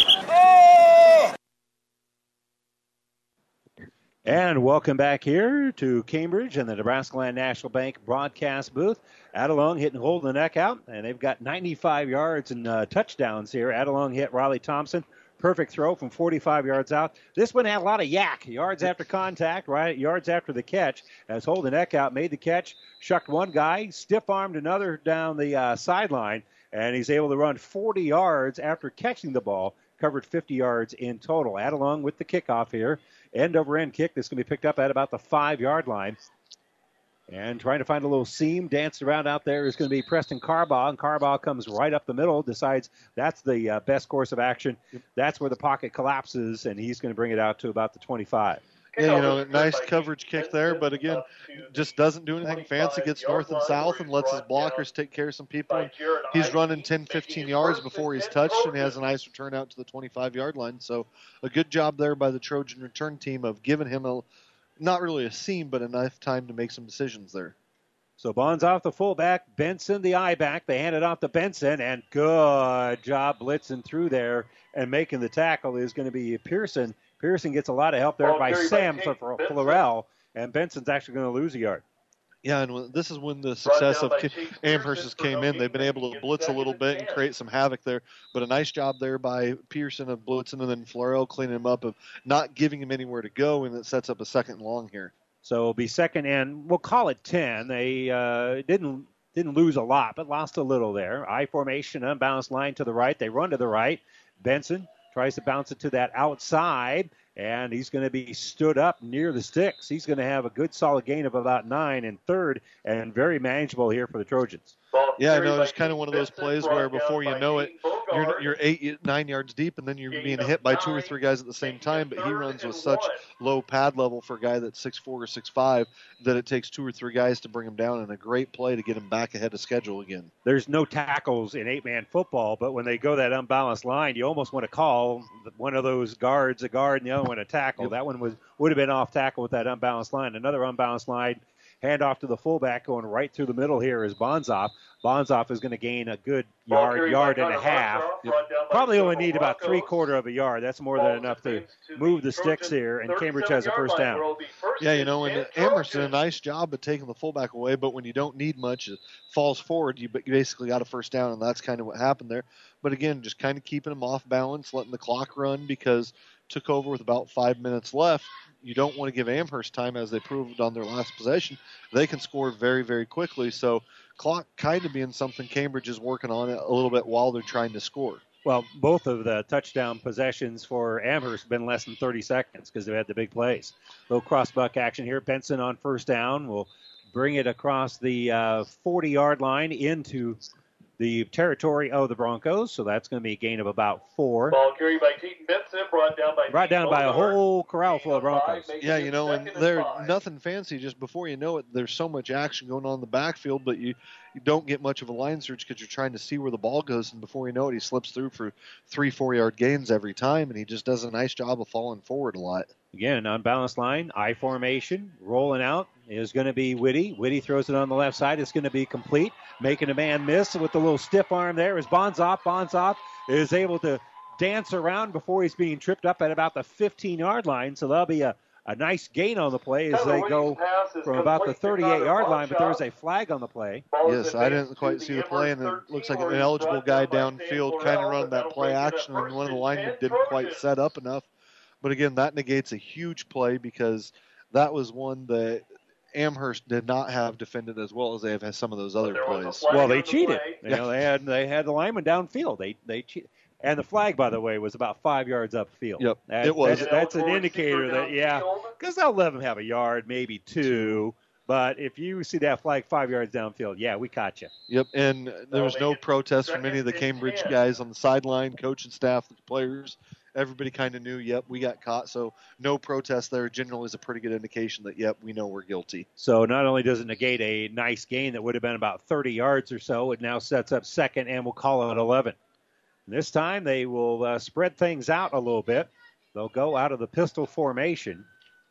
And welcome back here to Cambridge and the Nebraska Land National Bank broadcast booth. Adelung hitting Holden Eckhout, and they've got 95 yards and uh, touchdowns here. Adelung hit Riley Thompson. Perfect throw from 45 yards out. This one had a lot of yak, yards after contact, right? Yards after the catch. As Holden Eckhout, made the catch, shucked one guy, stiff armed another down the uh, sideline, and he's able to run 40 yards after catching the ball. Covered 50 yards in total. Adelung with the kickoff here end over end kick that's going to be picked up at about the five yard line. And trying to find a little seam, danced around out there is going to be Preston Carbaugh, and Carbaugh comes right up the middle, decides that's the uh, best course of action. That's where the pocket collapses, and he's going to bring it out to about the 25. Yeah, you know, nice coverage kick there, but again, just doesn't do anything fancy. Gets north and south and lets his blockers take care of some people. And he's running 10, 15 yards before he's touched, and he has a nice return out to the 25 yard line. So, a good job there by the Trojan return team of giving him a not really a seam, but enough time to make some decisions there. So Bonzoff the fullback, Benson the eye back. They hand it off to Benson, and good job blitzing through there and making the tackle is going to be Pearson. Pearson gets a lot of help there Ball by Sam for Benson. Florell, and Benson's actually going to lose a yard. Yeah, and this is when the success of by Amherst has came in. They've been able to blitz a little bit and create some havoc there. But a nice job there by Pearson of blitzing and then Florell cleaning him up of not giving him anywhere to go, and it sets up a second long here. So it'll be second and we'll call it ten. They uh, didn't didn't lose a lot, but lost a little there. I formation, unbalanced line to the right. They run to the right. Benson tries to bounce it to that outside, and he's going to be stood up near the sticks. He's going to have a good solid gain of about nine and third, and very manageable here for the Trojans. Ball Yeah, I carried know it's kind of one of those plays where before you know it, Tate you're you're eight nine yards deep, and then you're Gain being hit by two or three guys at the same time. But he runs with and such one. low pad level for a guy that's six four or six five that it takes two or three guys to bring him down, and a great play to get him back ahead of schedule again. There's no tackles in eight man football, but when they go that unbalanced line, you almost want to call one of those guards a guard and the other one a tackle. That one was would have been off tackle with that unbalanced line. Another unbalanced line, hand off to the fullback going right through the middle here is Bonzoff. Bonzoff is going to gain a good yard, carried yard and a half. Armstrong, brought Probably only need about Broncos. three quarter of a yard. That's more than enough to move the sticks here, and Cambridge has a first down. Yeah, you know, and Amherst did a nice job of taking the fullback away, but when you don't need much, it falls forward. You basically got a first down, and that's kind of what happened there. But again, just kind of keeping them off balance, letting the clock run because took over with about five minutes left. You don't want to give Amherst time, as they proved on their last possession. They can score very, very quickly. So clock kind of being something Cambridge is working on a little bit while they're trying to score. Well, both of the touchdown possessions for Amherst have been less than 30 seconds because they had the big plays. Little cross buck action here. Benson on first down will bring it across the uh, 40 yard line into the territory of the Broncos. So that's going to be a gain of about four. Ball carried by Keaton Benson, brought down by Brought down by a whole corral full of Broncos. Yeah, you know, and they're nothing fancy. Just before you know it, there's so much action going on in the backfield, but you, you don't get much of a line search because you're trying to see where the ball goes, and before you know it, he slips through for three, four yard gains every time, and he just does a nice job of falling forward a lot. Again, unbalanced line, I formation, rolling out is going to be Whitty. Whitty throws it on the left side. It's going to be complete, making a man miss with the little stiff arm there. Is Bonzoff. Bonzoff is able to dance around before he's being tripped up at about the 15 yard line. So that'll be a, a nice gain on the play as they go Williams' pass is from about the 38 yard line, but there was a flag on the play. Yes, I didn't quite see the the play, and it looks like an eligible guy down by downfield kind of run that play bring it up action, and one of the linemen didn't quite set up enough. But again, that negates a huge play because that was one that Amherst did not have defended as well as they have had some of those other there was a plays. Well, they the cheated. play. You know, they had they had the lineman downfield. They they cheated. And the flag, by the way, was about five yards upfield. Yep, That- it was. That's, that's an indicator that yeah, because they'll let them have a yard, maybe two. But if you see that flag five yards downfield, yeah, we caught you. Yep, and there was no protest from any of the Cambridge guys on the sideline, coaching staff, the players. Everybody kind of knew, yep, we got caught. So no protest there generally is a pretty good indication that, yep, we know we're guilty. So not only does it negate a nice gain that would have been about 30 yards or so, it now sets up second and we'll call it 11. This time they will uh, spread things out a little bit. They'll go out of the pistol formation.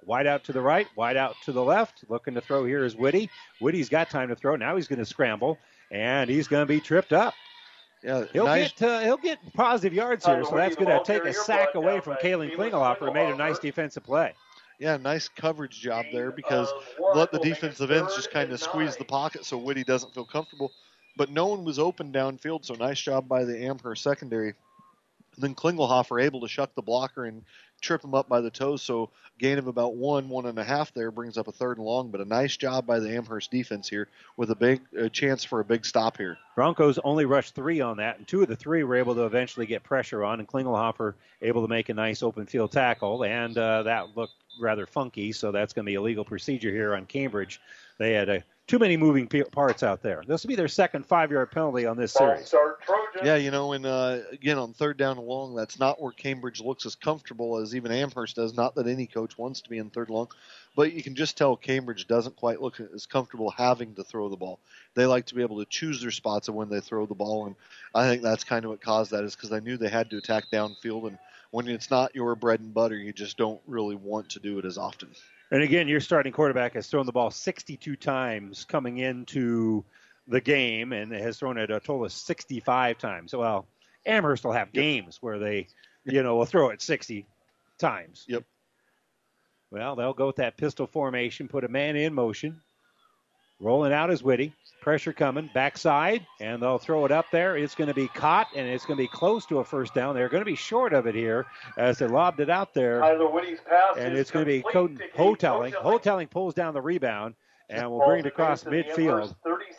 Wide out to the right, wide out to the left. Looking to throw here is Whitty. Whitty's got time to throw. Now he's going to scramble, and he's going to be tripped up. Yeah, He'll nice. get uh, he'll get positive yards here, so that's going to take a sack away from Kalen who made a nice defensive play. Yeah, nice coverage job there because let the will make it defensive ends just kind of squeeze the pocket so Whitty doesn't feel comfortable. But no one was open downfield, so nice job by the Amherst secondary. And then Klingelhofer able to shuck the blocker and trip him up by the toes. So gain of about one, one and a half there brings up a third and long. But a nice job by the Amherst defense here with a big a chance for a big stop here. Broncos only rushed three on that, and two of the three were able to eventually get pressure on, and Klingelhofer able to make a nice open field tackle, and uh, that looked rather funky, so that's going to be a legal procedure here on Cambridge. They had uh, too many moving parts out there. This will be their second five-yard penalty on this series. Yeah, you know, and uh, again on third down and long, that's not where Cambridge looks as comfortable as even Amherst does. Not that any coach wants to be in third and long, but you can just tell Cambridge doesn't quite look as comfortable having to throw the ball. They like to be able to choose their spots of when they throw the ball, and I think that's kind of what caused that is because they knew they had to attack downfield, and when it's not your bread and butter, you just don't really want to do it as often. And again, your starting quarterback has thrown the ball 62 times coming into the game and has thrown it a total of 65 times. Well, Amherst will have games where they, you know, will throw it 60 times. Yep. Well, they'll go with that pistol formation, put a man in motion. Rolling out is Whitty. Pressure coming, backside, and they'll throw it up there. It's going to be caught, and it's going to be close to a first down. They're going to be short of it here as they lobbed it out there. Tyler Whitty's pass And it's going to be complete Co- to. Houghtelling. Houghtelling pulls down the rebound and will bring it across Ball to the midfield. 36,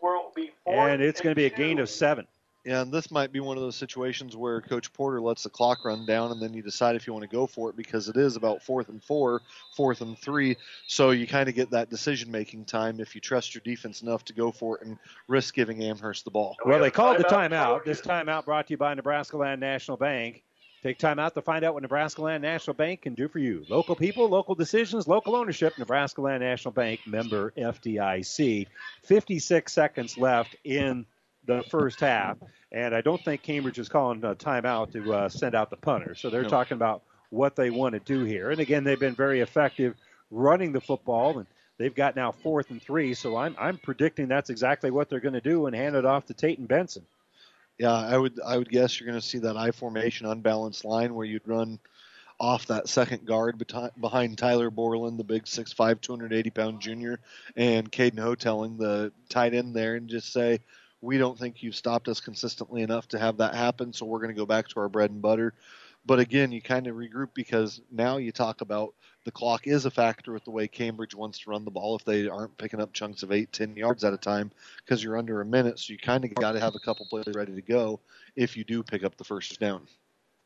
where it will be And it's going to be a gain of seven. Yeah, and this might be one of those situations where Coach Porter lets the clock run down, and then you decide if you want to go for it because it is about fourth and four, fourth and three. So you kind of get that decision-making time if you trust your defense enough to go for it and risk giving Amherst the ball. Well, they called the timeout. This timeout brought to you by Nebraska Land National Bank. Take time out to find out what Nebraska Land National Bank can do for you. Local people, local decisions, local ownership. Nebraska Land National Bank, member FDIC. 56 seconds left in the first half, and I don't think Cambridge is calling a timeout to uh, send out the punter. So they're No. talking about what they want to do here. And again, they've been very effective running the football, and they've got now fourth and three. So I'm I'm predicting that's exactly what they're going to do and hand it off to Tayton Benson. Yeah, I would I would guess you're going to see that I formation unbalanced line where you'd run off that second guard beti- behind Tyler Borland, the big 6'5", 280 pound junior, and Caden Houghtelling, the tight end there, and just say, we don't think you've stopped us consistently enough to have that happen, so we're going to go back to our bread and butter. But again, you kind of regroup because now you talk about the clock is a factor with the way Cambridge wants to run the ball if they aren't picking up chunks of eight, ten yards at a time because you're under a minute. So you kind of got to have a couple plays ready to go if you do pick up the first down.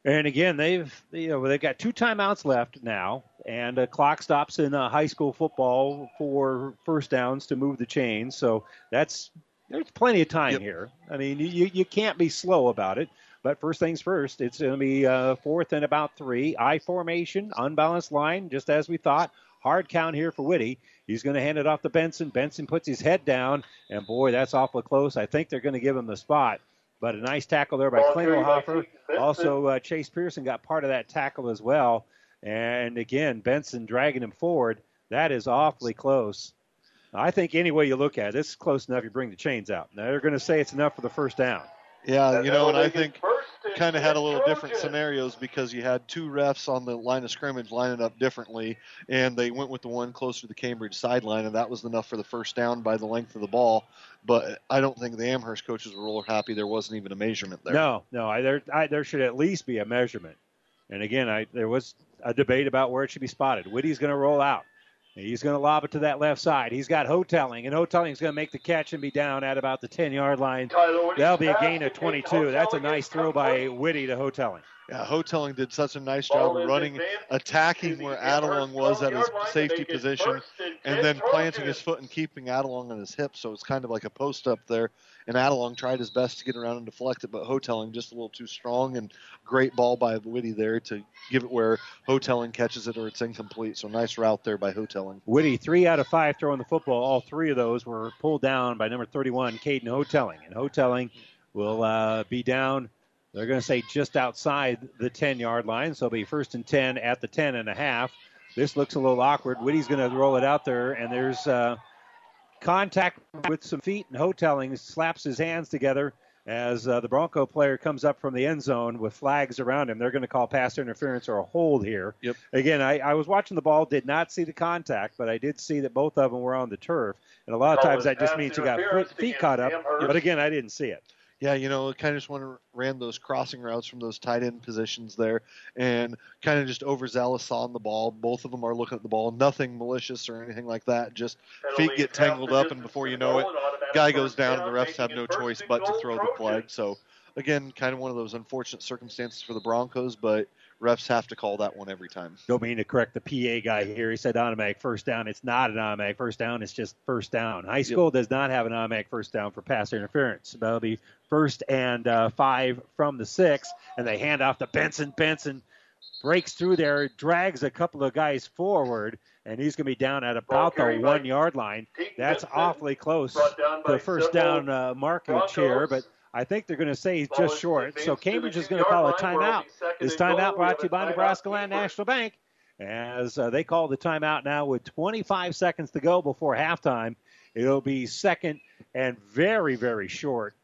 And again, they've you know they've got two timeouts left now, and a clock stops in uh, high school football for first downs to move the chains. So that's there's plenty of time here. I mean, you you can't be slow about it. But first things first, it's going to be uh, fourth and about three. I formation, unbalanced line, just as we thought. Hard count here for Whitty. He's going to hand it off to Benson. Benson puts his head down, and boy, that's awful close. I think they're going to give him the spot. But a nice tackle there by Ball carried by Klingelhofer. Also, uh, Chase Pearson got part of that tackle as well. And again, Benson dragging him forward. That is awfully close. I think any way you look at it, it's close enough. You bring the chains out. Now they're going to say it's enough for the first down. Yeah, you know, and I think kind of had a little different scenarios because you had two refs on the line of scrimmage lining up differently, and they went with the one closer to the Cambridge sideline, and that was enough for the first down by the length of the ball. But I don't think the Amherst coaches were real happy there wasn't even a measurement there. No, no, I, there, I, there should at least be a measurement. And again, I, there was a debate about where it should be spotted. Whitty's going to roll out. He's going to lob it to that left side. He's got Houghtelling, and Houghtelling's going to make the catch and be down at about the 10 yard line. Tyler That'll be a gain of 22. That's a nice throw by complete. Whitty to Houghtelling. Yeah, Houghtelling did such a nice job of running, attacking where the Adelung was at his 12-yard line to safety position, and and 10 then planting his foot and keeping Adelung on his hip. So it's kind of like a post up there. And Adelung tried his best to get around and deflect it, but Houghtelling just a little too strong. And great ball by Whitty there to give it where Houghtelling catches it or it's incomplete. So nice route there by Houghtelling. Whitty, three out of five throwing the football. All three of those were pulled down by number 31, Caden Houghtelling. And Houghtelling will uh, be down, they're going to say just outside the 10 yard line. So it'll be first and 10 at the 10 and a half. This looks a little awkward. Whitty's going to roll it out there, and there's uh, contact with some feet, and Houghtelling slaps his hands together as uh, the Bronco player comes up from the end zone with flags around him. They're going to call pass interference or a hold here. Yep. Again, I, I was watching the ball, did not see the contact, but I did see that both of them were on the turf. And a lot of Call times that just means you got foot, feet caught up. But again, I didn't see it. Yeah, you know, kind of just want to ran those crossing routes from those tight end positions there, and kind of just overzealous on the ball. Both of them are looking at the ball, nothing malicious or anything like that. Just Penalty feet get tangled up, and before you know it, guy goes first down, and the refs have no choice but to goal throw the flag. So again, kind of one of those unfortunate circumstances for the Broncos, but refs have to call that one every time. Don't mean to correct the PA guy here. He said automatic first down. It's not an automatic first down. It's just first down. High school does not have an automatic first down for pass interference. That'll be first and uh, five from the six, and they hand off to Benson. Benson breaks through there, drags a couple of guys forward, and he's going to be down at about the one yard line. That's awfully close brought down by to first down uh, markage here, but I think they're going to say he's just short. So Cambridge is going to call a yard line, where it'll timeout. This timeout brought to you by Nebraska Land. National Bank. As uh, they call the timeout now with 25 seconds to go before halftime, it'll be second and very, very short,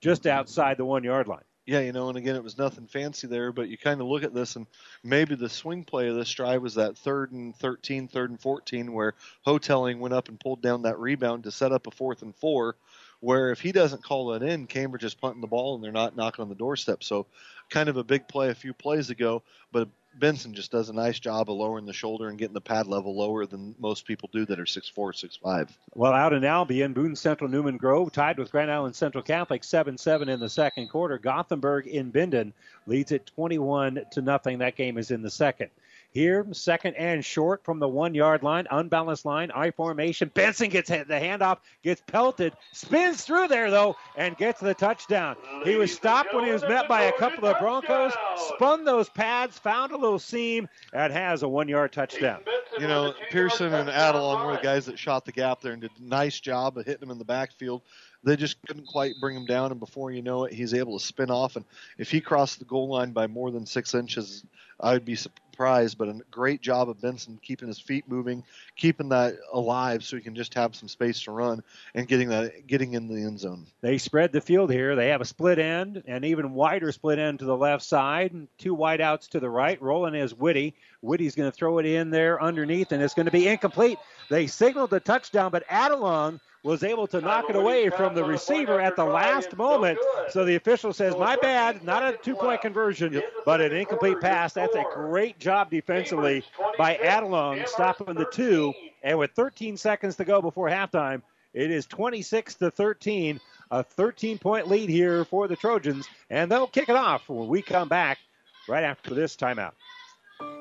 just outside the one yard line. Yeah, you know, and again, it was nothing fancy there, but you kind of look at this, and maybe the swing play of this drive was that third and 13, third and 14, where Houghtelling went up and pulled down that rebound to set up a fourth and four, where if he doesn't call it in, Cambridge is punting the ball and they're not knocking on the doorstep. So, kind of a big play a few plays ago, but Benson just does a nice job of lowering the shoulder and getting the pad level lower than most people do that are 6'4", 6'5". Well, out in Albion, Boone Central Newman Grove tied with Grand Island Central Catholic 7-7 in the second quarter. Gothenburg in Bindon leads it 21 to nothing. That game is in the second. Here, second and short from the one yard line, unbalanced line, I formation. Benson gets the handoff, gets pelted, spins through there though, and gets the touchdown. He was stopped when he was met by a couple of Broncos, spun those pads, found a little seam, and has a one yard touchdown. You know, Pearson and Adelung were the guys that shot the gap there and did a nice job of hitting him in the backfield. They just couldn't quite bring him down, and before you know it, he's able to spin off. And if he crossed the goal line by more than six inches, I'd be surprised. But a great job of Benson keeping his feet moving, keeping that alive, so he can just have some space to run and getting that getting in the end zone. They spread the field here. They have a split end, and even wider split end to the left side, and two wideouts to the right. Rolling is Whitty. Whitty's going to throw it in there underneath, and it's going to be incomplete. They signaled the touchdown, but Adelung was able to knock it away from the receiver at the last moment. So the official says, "My bad, not a two-point conversion, but an incomplete pass." That's a great job defensively by Adelung, stopping the two. And with 13 seconds to go before halftime, it is 26 to 13, a 13 point lead here for the Trojans, and they'll kick it off when we come back right after this timeout.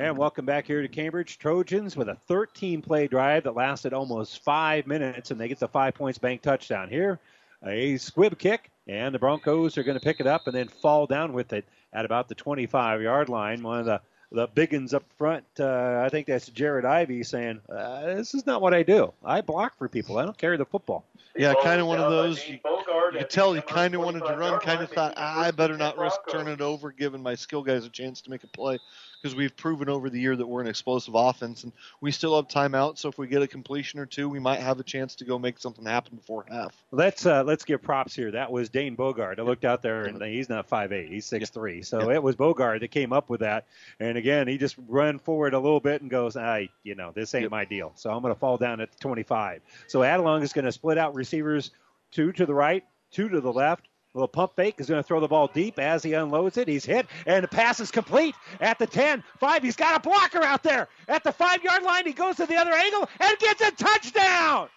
And welcome back here to Cambridge Trojans with a 13 play drive that lasted almost five minutes, and they get the five points bank touchdown. Here, a squib kick, and the Broncos are going to pick it up and then fall down with it at about the 25 yard line. One of the the biggins up front, uh, I think that's Jared Ivy saying, uh, "This is not what I do. I block for people. I don't carry the football." Yeah, kind of one of those. You, you could tell he kind of wanted to run, kind of thought, ah, I better not risk turning it over, giving my skill guys a chance to make a play. Because we've proven over the year that we're an explosive offense, and we still have timeout. So if we get a completion or two, we might have a chance to go make something happen before half. Let's uh, let's give props here. That was Dane Bogard. I looked out there, and he's not five eight. He's six three. So Yeah. it was Bogard that came up with that. And again, he just ran forward a little bit and goes, "I, you know, this ain't my deal." So I'm going to fall down at the 25. So Adelung is going to split out receivers, two to the right, two to the left. Little pump fake is going to throw the ball deep as he unloads it. He's hit, and the pass is complete at the 10. 5. He's got a blocker out there at the 5 yard line. He goes to the other angle and gets a touchdown.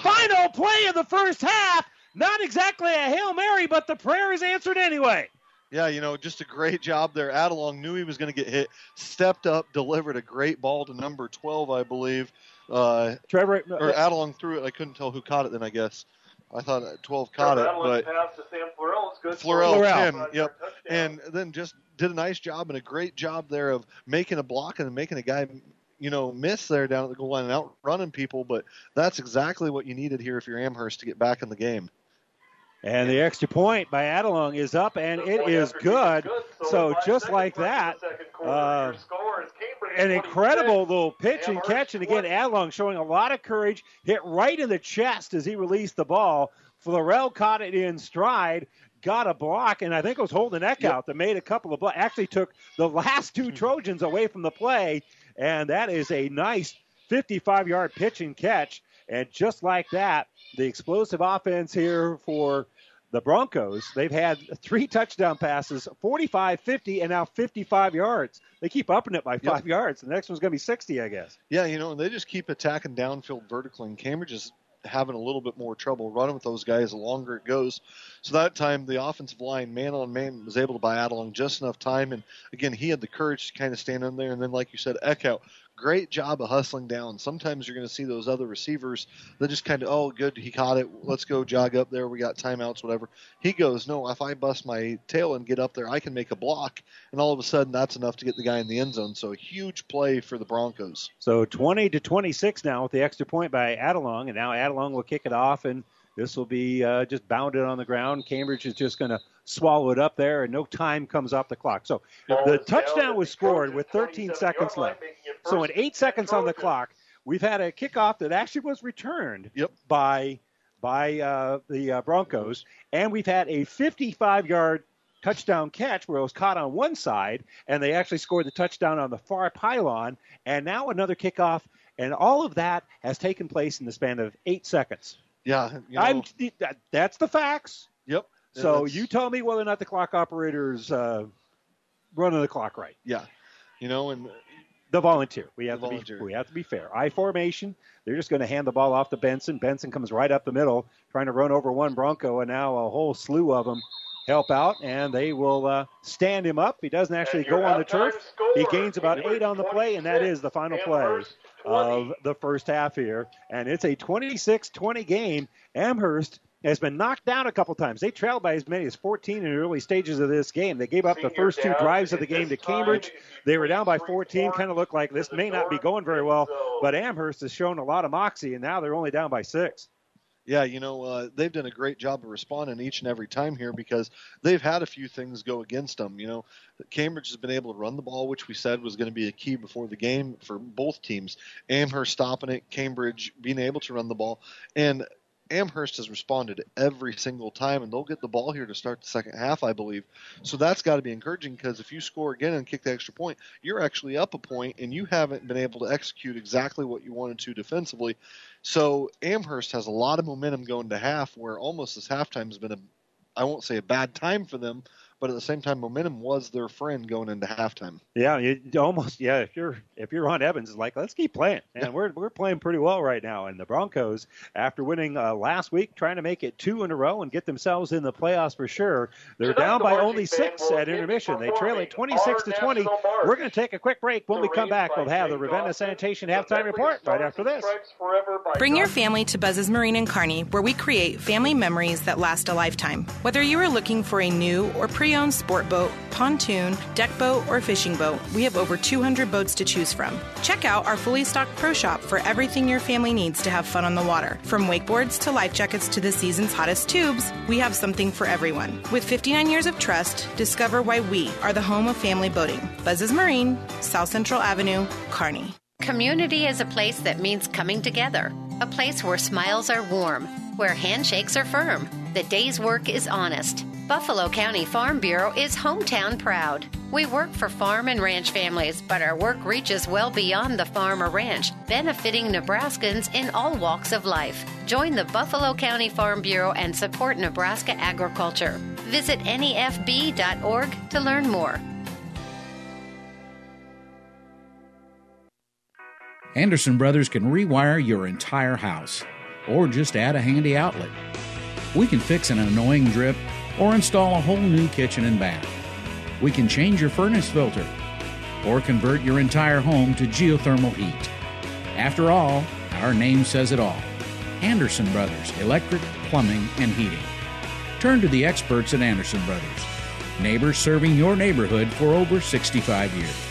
Final play of the first half. Not exactly a Hail Mary, but the prayer is answered anyway. Yeah, you know, just a great job there. Adelung knew he was going to get hit, stepped up, delivered a great ball to number 12, I believe. Uh, Trevor, or Adelung threw it. I couldn't tell who caught it then, I guess. I thought uh, 12 caught it, but pass to Sam Florell is good. Florell, for 10, yep. And then just did a nice job and a great job there of making a block and making a guy, you know, miss there down at the goal line and outrunning people. But that's exactly what you needed here if you're Amherst to get back in the game. And the extra point by Adelung is up, and it is good. So just like that, uh, an incredible little pitch and catch. And again, Adelung showing a lot of courage, hit right in the chest as he released the ball. Florell caught it in stride, got a block, and I think it was Holden out that made a couple of blocks. Actually, took the [laughs] last two Trojans away from the play, and that is a nice 55-yard pitch and catch. And just like that, the explosive offense here for the Broncos, they've had three touchdown passes, 45, 50, and now 55 yards. They keep upping it by five yards. The next one's going to be 60, I guess. Yeah, you know, and they just keep attacking downfield vertically, and Cambridge is having a little bit more trouble running with those guys the longer it goes. So that time, the offensive line, man on man, was able to buy Adelung just enough time. And again, he had the courage to kind of stand in there. And then, like you said, Eckhout, great job of hustling down. Sometimes you're going to see those other receivers that just kind of, oh, good, he caught it. Let's go jog up there. We got timeouts, whatever. He goes, no, if I bust my tail and get up there, I can make a block. And all of a sudden, that's enough to get the guy in the end zone. So a huge play for the Broncos. So 20 to 26 now with the extra point by Adelung, and now Adelung will kick it off, and this will be uh, just bounded on the ground. Cambridge is just going to swallow it up there, and no time comes off the clock. So the touchdown was scored with 13 seconds left. So in eight seconds on the clock, we've had a kickoff that actually was returned yep. by by uh, the uh, Broncos, and we've had a 55-yard touchdown catch where it was caught on one side, and they actually scored the touchdown on the far pylon, and now another kickoff, and all of that has taken place in the span of eight seconds. Yeah, you know, I'm, that, that's the facts. Yep. So you tell me whether or not the clock operator's uh, running the clock right. Yeah. You know, and the volunteer. We have to volunteer. be we have to be fair. I formation. They're just going to hand the ball off to Benson. Benson comes right up the middle, trying to run over one Bronco, and now a whole slew of them help out, and they will uh, stand him up. He doesn't actually go on the turf. score, He gains about number eight on the play, and that is the final play Amherst, of the first half here. And it's a 26-20 game. Amherst has been knocked down a couple times. They trailed by as many as 14 in the early stages of this game. They gave up the first two drives of the game to Cambridge. They were down by 14. Kind of looked like this may not be going very well. But Amherst has shown a lot of moxie, and now they're only down by six. Yeah, you know, uh, they've done a great job of responding each and every time here because they've had a few things go against them. You know, Cambridge has been able to run the ball, which we said was going to be a key before the game for both teams. Amherst stopping it, Cambridge being able to run the ball, and Amherst has responded every single time, and they'll get the ball here to start the second half, I believe. So that's got to be encouraging because if you score again and kick the extra point, you're actually up a point, and you haven't been able to execute exactly what you wanted to defensively. So Amherst has a lot of momentum going to half, where almost this halftime has been a, I won't say a bad time for them, but at the same time, momentum was their friend going into halftime. Yeah, you you almost yeah. If you're if you're Ron Evans, it's like let's keep playing, [laughs] and we're we're playing pretty well right now. And the Broncos, after winning uh, last week, trying to make it two in a row and get themselves in the playoffs for sure. They're Tonight, down by marching only six at intermission. They trail it 26 to 20. march. We're going to take a quick break. When we come back, we'll have the Jay Ravenna Dawson, Sanitation the halftime report right after this. Stripes Forever by Bring your family to Buzz's Marine and Kearney, where we create family memories that last a lifetime. Whether you are looking for a new or pre owned sport boat, pontoon, deck boat, or fishing boat, we have over 200 boats to choose from. Check out our fully stocked pro shop for everything your family needs to have fun on the water. From wakeboards to life jackets to the season's hottest tubes, we have something for everyone. With 59 years of trust, discover why we are the home of family boating. Buzz's Marine, South Central Avenue, Kearney. Community is a place that means coming together, a place where smiles are warm, where handshakes are firm, the day's work is honest. Buffalo County Farm Bureau is hometown proud. We work for farm and ranch families, but our work reaches well beyond the farm or ranch, benefiting Nebraskans in all walks of life. Join the Buffalo County Farm Bureau and support Nebraska agriculture. Visit nefb.org to learn more. Anderson Brothers can rewire your entire house or just add a handy outlet. We can fix an annoying drip or install a whole new kitchen and bath. We can change your furnace filter or convert your entire home to geothermal heat. After all, our name says it all Anderson Brothers Electric, Plumbing, and Heating. Turn to the experts at Anderson Brothers, neighbors serving your neighborhood for over 65 years.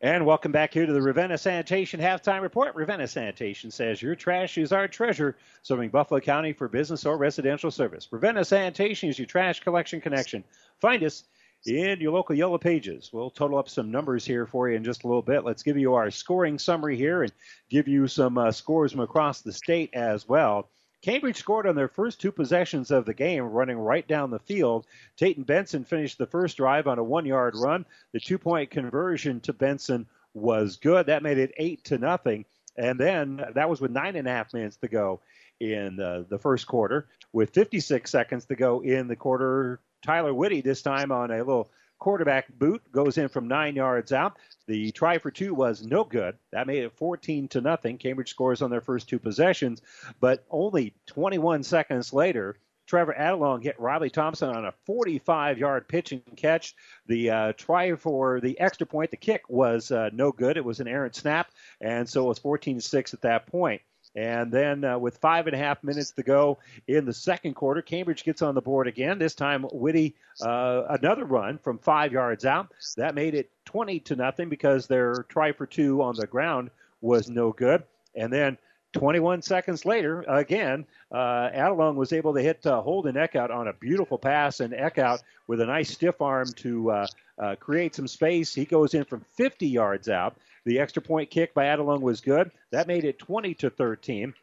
And welcome back here to the Ravenna Sanitation halftime report. Ravenna Sanitation says your trash is our treasure, serving Buffalo County for business or residential service. Ravenna Sanitation is your trash collection connection. Find us in your local yellow pages. We'll total up some numbers here for you in just a little bit. Let's give you our scoring summary here and give you some uh, scores from across the state as well. Cambridge scored on their first two possessions of the game, running right down the field. Tayton Benson finished the first drive on a one-yard run. The two-point conversion to Benson was good. That made it eight to nothing. And then that was with nine and a half minutes to go in uh, the first quarter. With 56 seconds to go in the quarter, Tyler Whitty this time on a little quarterback boot goes in from nine yards out. The try for two was no good. That made it 14 to nothing. Cambridge scores on their first two possessions, but only 21 seconds later, Trevor Adelung hit Riley Thompson on a 45 yard pitch and catch. The uh, try for the extra point, the kick was uh, no good. It was an errant snap, and so it was 14 6 at that point. And then uh, with five and a half minutes to go in the second quarter, Cambridge gets on the board again. This time, Whitty uh, another run from five yards out. That made it 20 to nothing because their try for two on the ground was no good. And then 21 seconds later, again, uh, Adelung was able to hit uh, Holden Eckhout on a beautiful pass, and Eckhout with a nice stiff arm to uh, uh, create some space. He goes in from 50 yards out. The extra point kick by Adelung was good. That made it 20 to 13.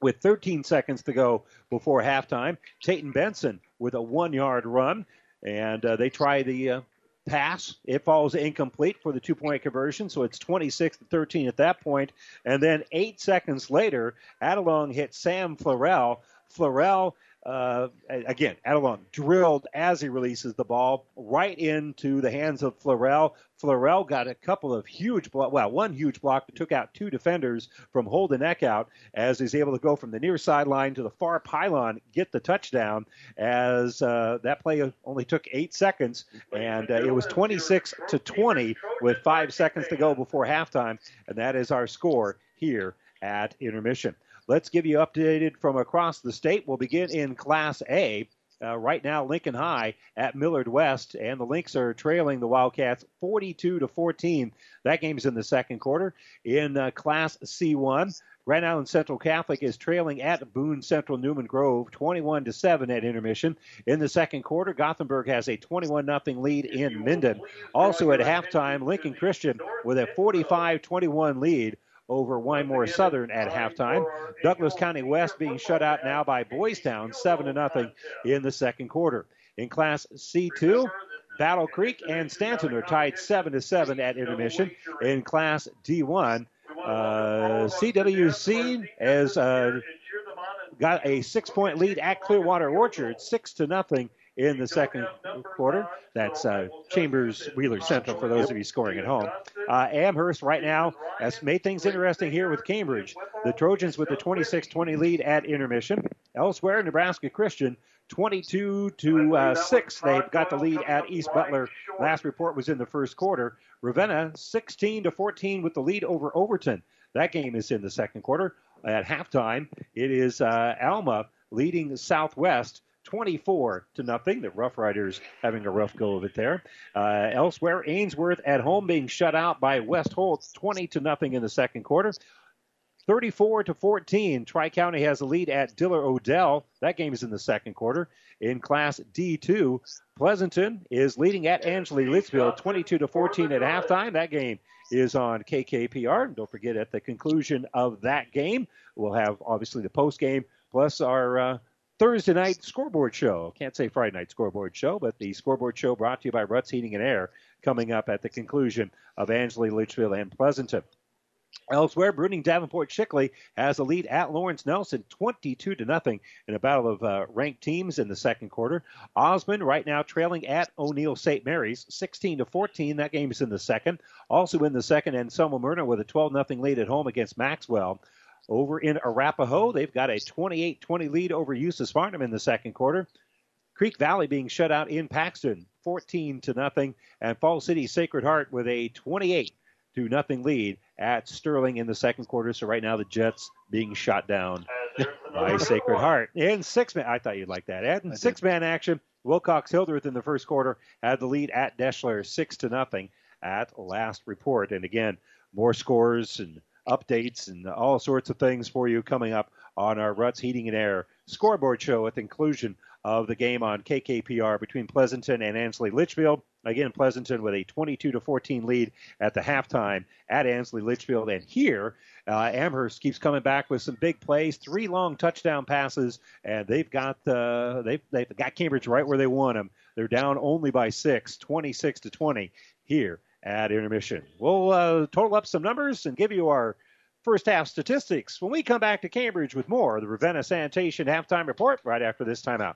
With 13 seconds to go before halftime, Tayton Benson with a one-yard run, and uh, they try the uh, pass. It falls incomplete for the two-point conversion, so it's 26 to 13 at that point. And then eight seconds later, Adelung hit Sam Florell. Florell uh, again, Adelung drilled as he releases the ball right into the hands of Florell. Florell got a couple of huge, blo- well, one huge block that took out two defenders from Holden Eckhout as he's able to go from the near sideline to the far pylon, get the touchdown. As uh, that play only took eight seconds, and uh, it was 26 to 20 with five seconds to go before halftime, and that is our score here at intermission. Let's give you updated from across the state. We'll begin in Class A. Uh, right now, Lincoln High at Millard West, and the Lynx are trailing the Wildcats 42 to 14. That game's in the second quarter. In uh, Class C1, Grand Island Central Catholic is trailing at Boone Central Newman Grove 21 to 7 at intermission. In the second quarter, Gothenburg has a 21 0 lead in Minden. Also at halftime, Lincoln Christian with a 45 21 lead over Wymore Southern at halftime. Douglas County West being shut out now by Boys Town, 7 to nothing in the second quarter. In Class C2, Battle Creek and Stanton are tied 7 to 7 at intermission. In Class D1, uh, CWC has uh, got a six point lead at Clearwater Orchard, 6 to nothing in the second quarter. That's uh, Chambers Wheeler Central for those of you scoring at home. Uh, Amherst right now has made things interesting here with Cambridge. The Trojans with the 26-20 lead at intermission. Elsewhere, Nebraska Christian 22 to uh, 6. They've got the lead at East Butler. Last report was in the first quarter. Ravenna 16 to 14 with the lead over Overton. That game is in the second quarter. At halftime, it is uh, Alma leading Southwest 24 to nothing. The Rough Riders having a rough go of it there. Uh, elsewhere, Ainsworth at home being shut out by West Holt 20 to nothing in the second quarter. 34 to 14. Tri County has a lead at Diller Odell. That game is in the second quarter. In Class D2, Pleasanton is leading at Ansley Litchfield 22 to 14 at halftime. That game is on KKPR. And don't forget, at the conclusion of that game, we'll have obviously the post game plus our uh, Thursday night scoreboard show. Can't say Friday night scoreboard show, but the scoreboard show brought to you by Ruts Heating and Air coming up at the conclusion of Ansley Litchfield and Pleasanton. Elsewhere, Bruning Davenport Shickley has a lead at Lawrence Nelson, 22 to nothing, in a battle of uh, ranked teams in the second quarter. Osmond right now trailing at O'Neill St. Mary's, 16 to 14. That game is in the second. Also in the second, and Selma Myrna with a 12 nothing lead at home against Maxwell. Over in Arapahoe, they've got a 28-20 lead over Eustis Farnham in the second quarter. Creek Valley being shut out in Paxton, 14 to nothing, and Fall City Sacred Heart with a 28 to nothing lead at Sterling in the second quarter. So right now the Jets being shot down by Sacred Heart. In six man, I thought you'd like that. In six man action, Wilcox Hildreth in the first quarter had the lead at Deshler, six to nothing at last report. And again, more scores and updates and all sorts of things for you coming up on our Ruts Heating and Air scoreboard show at the conclusion of the game on KKPR between Pleasanton and Ansley Litchfield. Again, Pleasanton with a 22 to 14 lead at the halftime at Ansley Litchfield, and here uh, Amherst keeps coming back with some big plays, three long touchdown passes, and they've got uh, they've they've got Cambridge right where they want them. They're down only by six, 26 to 20 here at intermission. We'll uh, total up some numbers and give you our first half statistics when we come back to Cambridge with more the Ravenna Sanitation halftime report right after this timeout.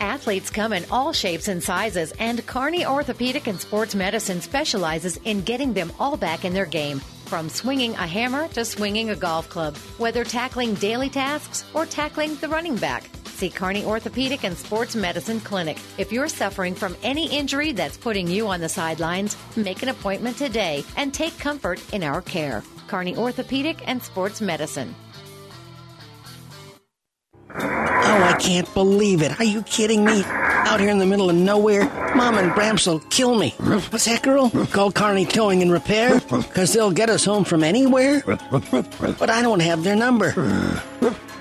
Athletes come in all shapes and sizes, and Kearney Orthopedic and Sports Medicine specializes in getting them all back in their game. From swinging a hammer to swinging a golf club, whether tackling daily tasks or tackling the running back. See Kearney Orthopedic and Sports Medicine Clinic. If you're suffering from any injury that's putting you on the sidelines, make an appointment today and take comfort in our care. Kearney Orthopedic and Sports Medicine. Oh, I can't believe it. Are you kidding me? Out here in the middle of nowhere, Mom and Bramps will kill me. What's that, girl? Call Kearney Towing and Repair? Because they'll get us home from anywhere? But I don't have their number.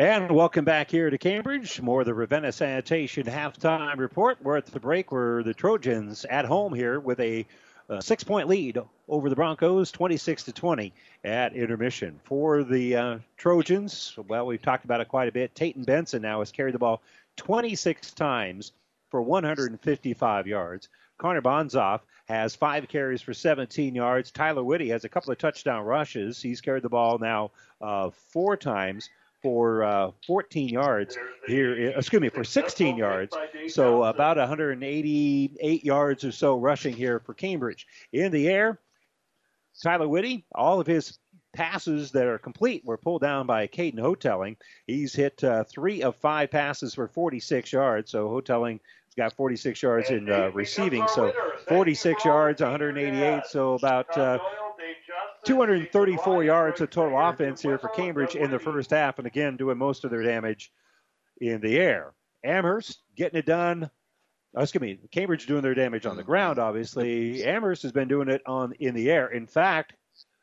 And welcome back here to Cambridge. More of the Ravenna Sanitation halftime report. We're at the break where the Trojans at home here with a, a six point lead over the Broncos, 26 to 20 at intermission. For the uh, Trojans, well, we've talked about it quite a bit. Tayton Benson now has carried the ball 26 times for 155 yards. Connor Bonzoff has five carries for 17 yards. Tyler Whitty has a couple of touchdown rushes. He's carried the ball now uh, four times for uh, 14 yards here. Excuse me, for 16 yards. So about 188 yards or so rushing here for Cambridge. In the air, Tyler Whitty, all of his passes that are complete were pulled down by Caden Houghtelling. He's hit uh, three of five passes for 46 yards. So Houghtelling has got 46 yards in uh, receiving. So 46 yards, 188. So about uh, 234 yards of total offense here for Cambridge in the first half, and again doing most of their damage in the air. Amherst getting it done. Oh, excuse me, Cambridge doing their damage on the ground. Obviously, Amherst has been doing it on in the air. In fact,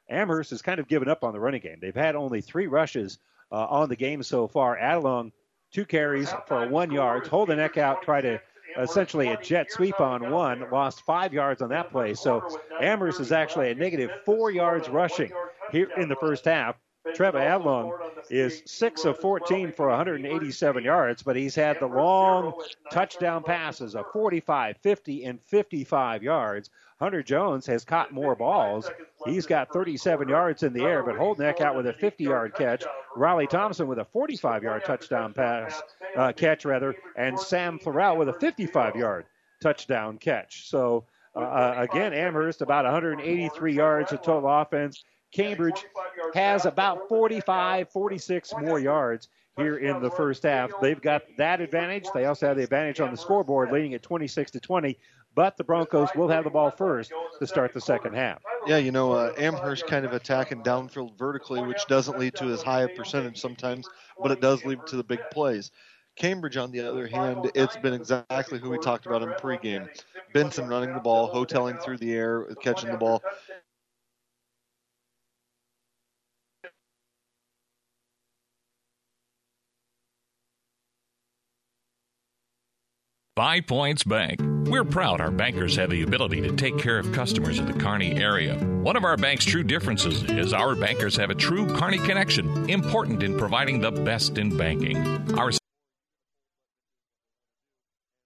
Amherst has kind of given up on the running game. They've had only three rushes uh, on the game so far. Adelung, two carries for one yard. Eckhout, try to essentially a jet sweep on one, lost five yards on that play. So Amherst is actually a negative four yards rushing here in the first half. Trevor Adelung is 6 of 14 for 187 yards, but he's had the long touchdown passes of 45, 50, and 55 yards. Hunter Jones has caught more balls. He's got 37 yards in the air, but Holden out with a 50 yard catch. Riley Thompson with a 45 yard touchdown pass, uh, catch, rather, and Sam Florell with a 55 yard touchdown catch. So, uh, again, Amherst about 183 yards of total offense. Cambridge has about 45, 46 more yards here in the first half. They've got that advantage. They also have the advantage on the scoreboard, leading at 26 to 20. But the Broncos will have the ball first to start the second half. Yeah, you know, uh, Amherst kind of attacking downfield vertically, which doesn't lead to as high a percentage sometimes, but it does lead to the big plays. Cambridge, on the other hand, it's been exactly who we talked about in pregame. Benson running the ball, Houghtelling through the air, catching the ball. Five Points Bank. We're proud our bankers have the ability to take care of customers in the Kearney area. One of our bank's true differences is our bankers have a true Kearney connection, important in providing the best in banking. Our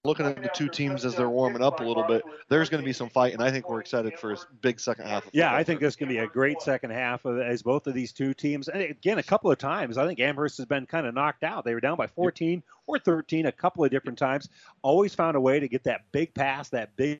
looking at the two teams as they're warming up a little bit, there's going to be some fight, and I think we're excited for a big second half. Of Yeah. I think this to be a great second half of, as both of these two teams. And again, a couple of times, I think Amherst has been kind of knocked out. They were down by 14 or 13 a couple of different times. Always found a way to get that big pass, that big.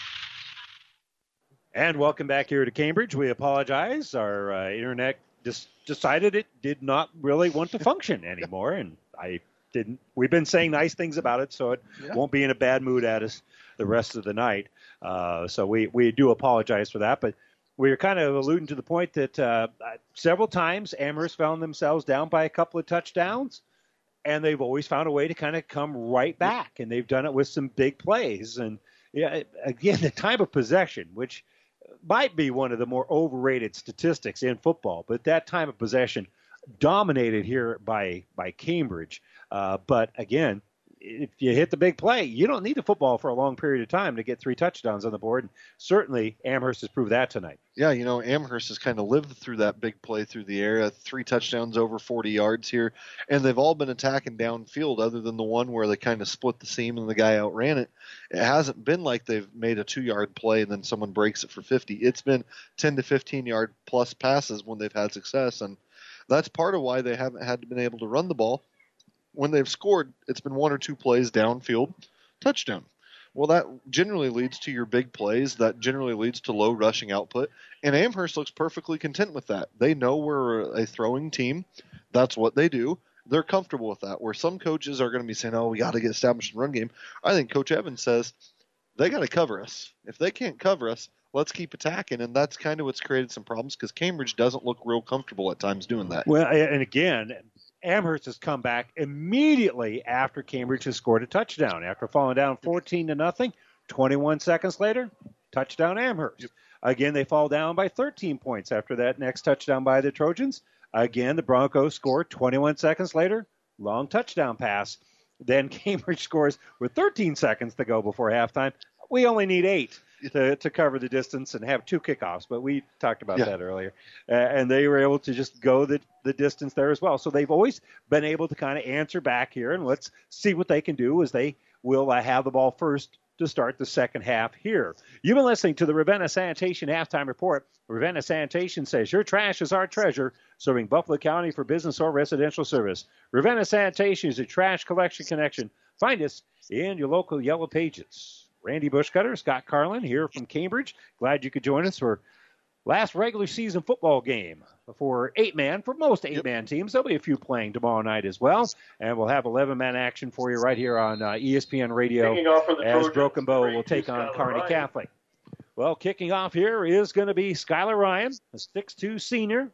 And welcome back here to Cambridge. We apologize. Our uh, internet just decided it did not really want to function [laughs] anymore, and I didn't. We've been saying nice things about it, so it Yeah. won't be in a bad mood at us the rest of the night. Uh, so we we do apologize for that, but. We were kind of alluding to the point that uh, several times Amherst found themselves down by a couple of touchdowns, and they've always found a way to kind of come right back, and they've done it with some big plays. And yeah, again, [laughs] the time of possession, which might be one of the more overrated statistics in football, but that time of possession dominated here by by Cambridge. Uh, but again, if you hit the big play, you don't need the football for a long period of time to get three touchdowns on the board. And certainly, Amherst has proved that tonight. Yeah, you know, Amherst has kind of lived through that big play through the air, three touchdowns over 40 yards here, and they've all been attacking downfield other than the one where they kind of split the seam and the guy outran it. It hasn't been like they've made a two yard play and then someone breaks it for 50. It's been 10 to 15 yard plus passes when they've had success, and that's part of why they haven't had to been able to run the ball. When they've scored, it's been one or two plays downfield, touchdown. Well, that generally leads to your big plays. That generally leads to low rushing output. And Amherst looks perfectly content with that. They know we're a throwing team. That's what they do. They're comfortable with that. Where some coaches are going to be saying, oh, we got to get established in run game. I think Coach Evans says they got to cover us. If they can't cover us, let's keep attacking. And that's kind of what's created some problems because Cambridge doesn't look real comfortable at times doing that. Well, and again, Amherst has come back immediately after Cambridge has scored a touchdown. After falling down 14 to nothing, 21 seconds later, touchdown Amherst. Again, they fall down by 13 points after that next touchdown by the Trojans. Again, the Broncos score 21 seconds later, long touchdown pass. Then [laughs] Cambridge scores with 13 seconds to go before halftime. We only need eight to, to cover the distance and have two kickoffs, but we talked about Yeah. that earlier. Uh, and they were able to just go the, the distance there as well. So they've always been able to kind of answer back here, and let's see what they can do as they will uh, have the ball first to start the second half here. You've been listening to the Ravenna Sanitation Halftime Report. Ravenna Sanitation says your trash is our treasure, serving Buffalo County for business or residential service. Ravenna Sanitation is a trash collection connection. Find us in your local Yellow Pages. Randy Bushcutter, Scott Carlin here from Cambridge. Glad you could join us for last regular season football game for eight man for most eight man teams. There'll be a few playing tomorrow night as well, and we'll have 11 man action for you right here on uh, ESPN Radio Kicking off for the as Trojans, Broken Bow will take on Skylar Ryan. Catholic. Well, kicking off here is going to be Skylar Ryan, a 6'2 senior,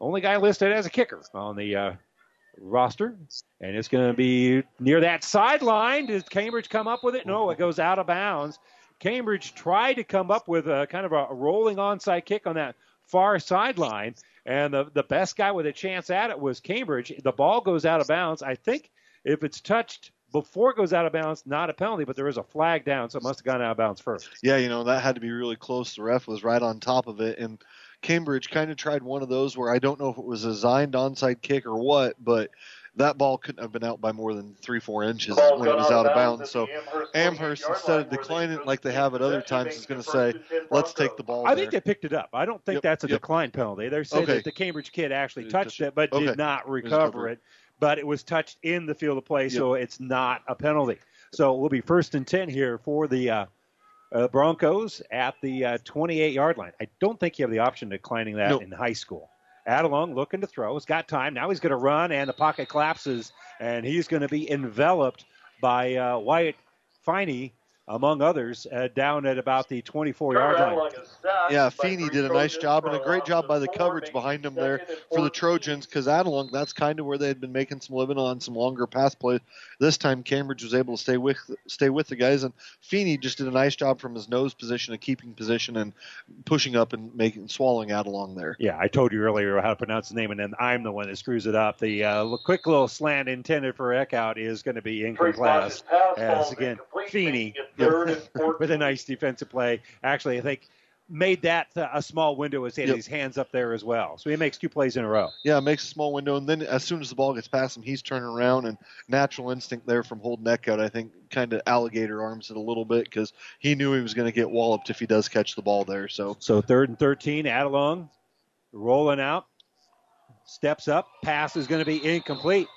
only guy listed as a kicker on the uh, roster. And it's going to be near that sideline. Does Cambridge come up with it? No, it goes out of bounds. Cambridge tried to come up with a kind of a rolling onside kick on that far sideline. And the the best guy with a chance at it was Cambridge. The ball goes out of bounds. I think if it's touched before it goes out of bounds, not a penalty, but there is a flag down, so it must have gone out of bounds first. Yeah, you know that had to be really close. The ref was right on top of it, and Cambridge kind of tried one of those where I don't know if it was a designed onside kick or what, but that ball couldn't have been out by more than three, four inches Ball's when it was out out of of bounds bounds. So the Amherst Amherst, instead of declining it like they have at other times, is going to say, "Let's take the ball." I there. think they picked it up. I don't think Yep, that's a yep. decline penalty. They're saying Okay. that the Cambridge kid actually It touched touched it, but Okay. did not recover covered. it. But it was touched in the field of play, so it's not a penalty. So we'll be first and ten here for the uh, uh, Broncos at the uh, 28-yard line. I don't think you have the option of declining that Nope. in high school. Adelung looking to throw. He's got time. Now he's going to run, and the pocket collapses, and he's going to be enveloped by uh, Wyatt Feeney, among others, uh, down at about the 24-yard line. Yeah, Feeney did a nice job and a great job by the coverage behind him there for the Trojans because Adelung, that's kind of where they had been making some living on some longer pass plays. This time Cambridge was able to stay with stay with the guys, and Feeney just did a nice job from his nose position, a keeping position, and pushing up and making swallowing Adelung there. Yeah, I told you earlier how to pronounce his name, and then I'm the one that screws it up. The uh, quick little slant intended for Eckhout is going to be incomplete. As again, Feeney [laughs] with a nice defensive play. Actually, I think made that uh, a small window as he had Yep. his hands up there as well. So he makes two plays in a row. Yeah, makes a small window, and then as soon as the ball gets past him, he's turning around, and natural instinct there from Holden Eckhout, I think, kind of alligator arms it a little bit because he knew he was going to get walloped if he does catch the ball there. So So third and 13, Adelung rolling out, steps up, pass is going to be incomplete.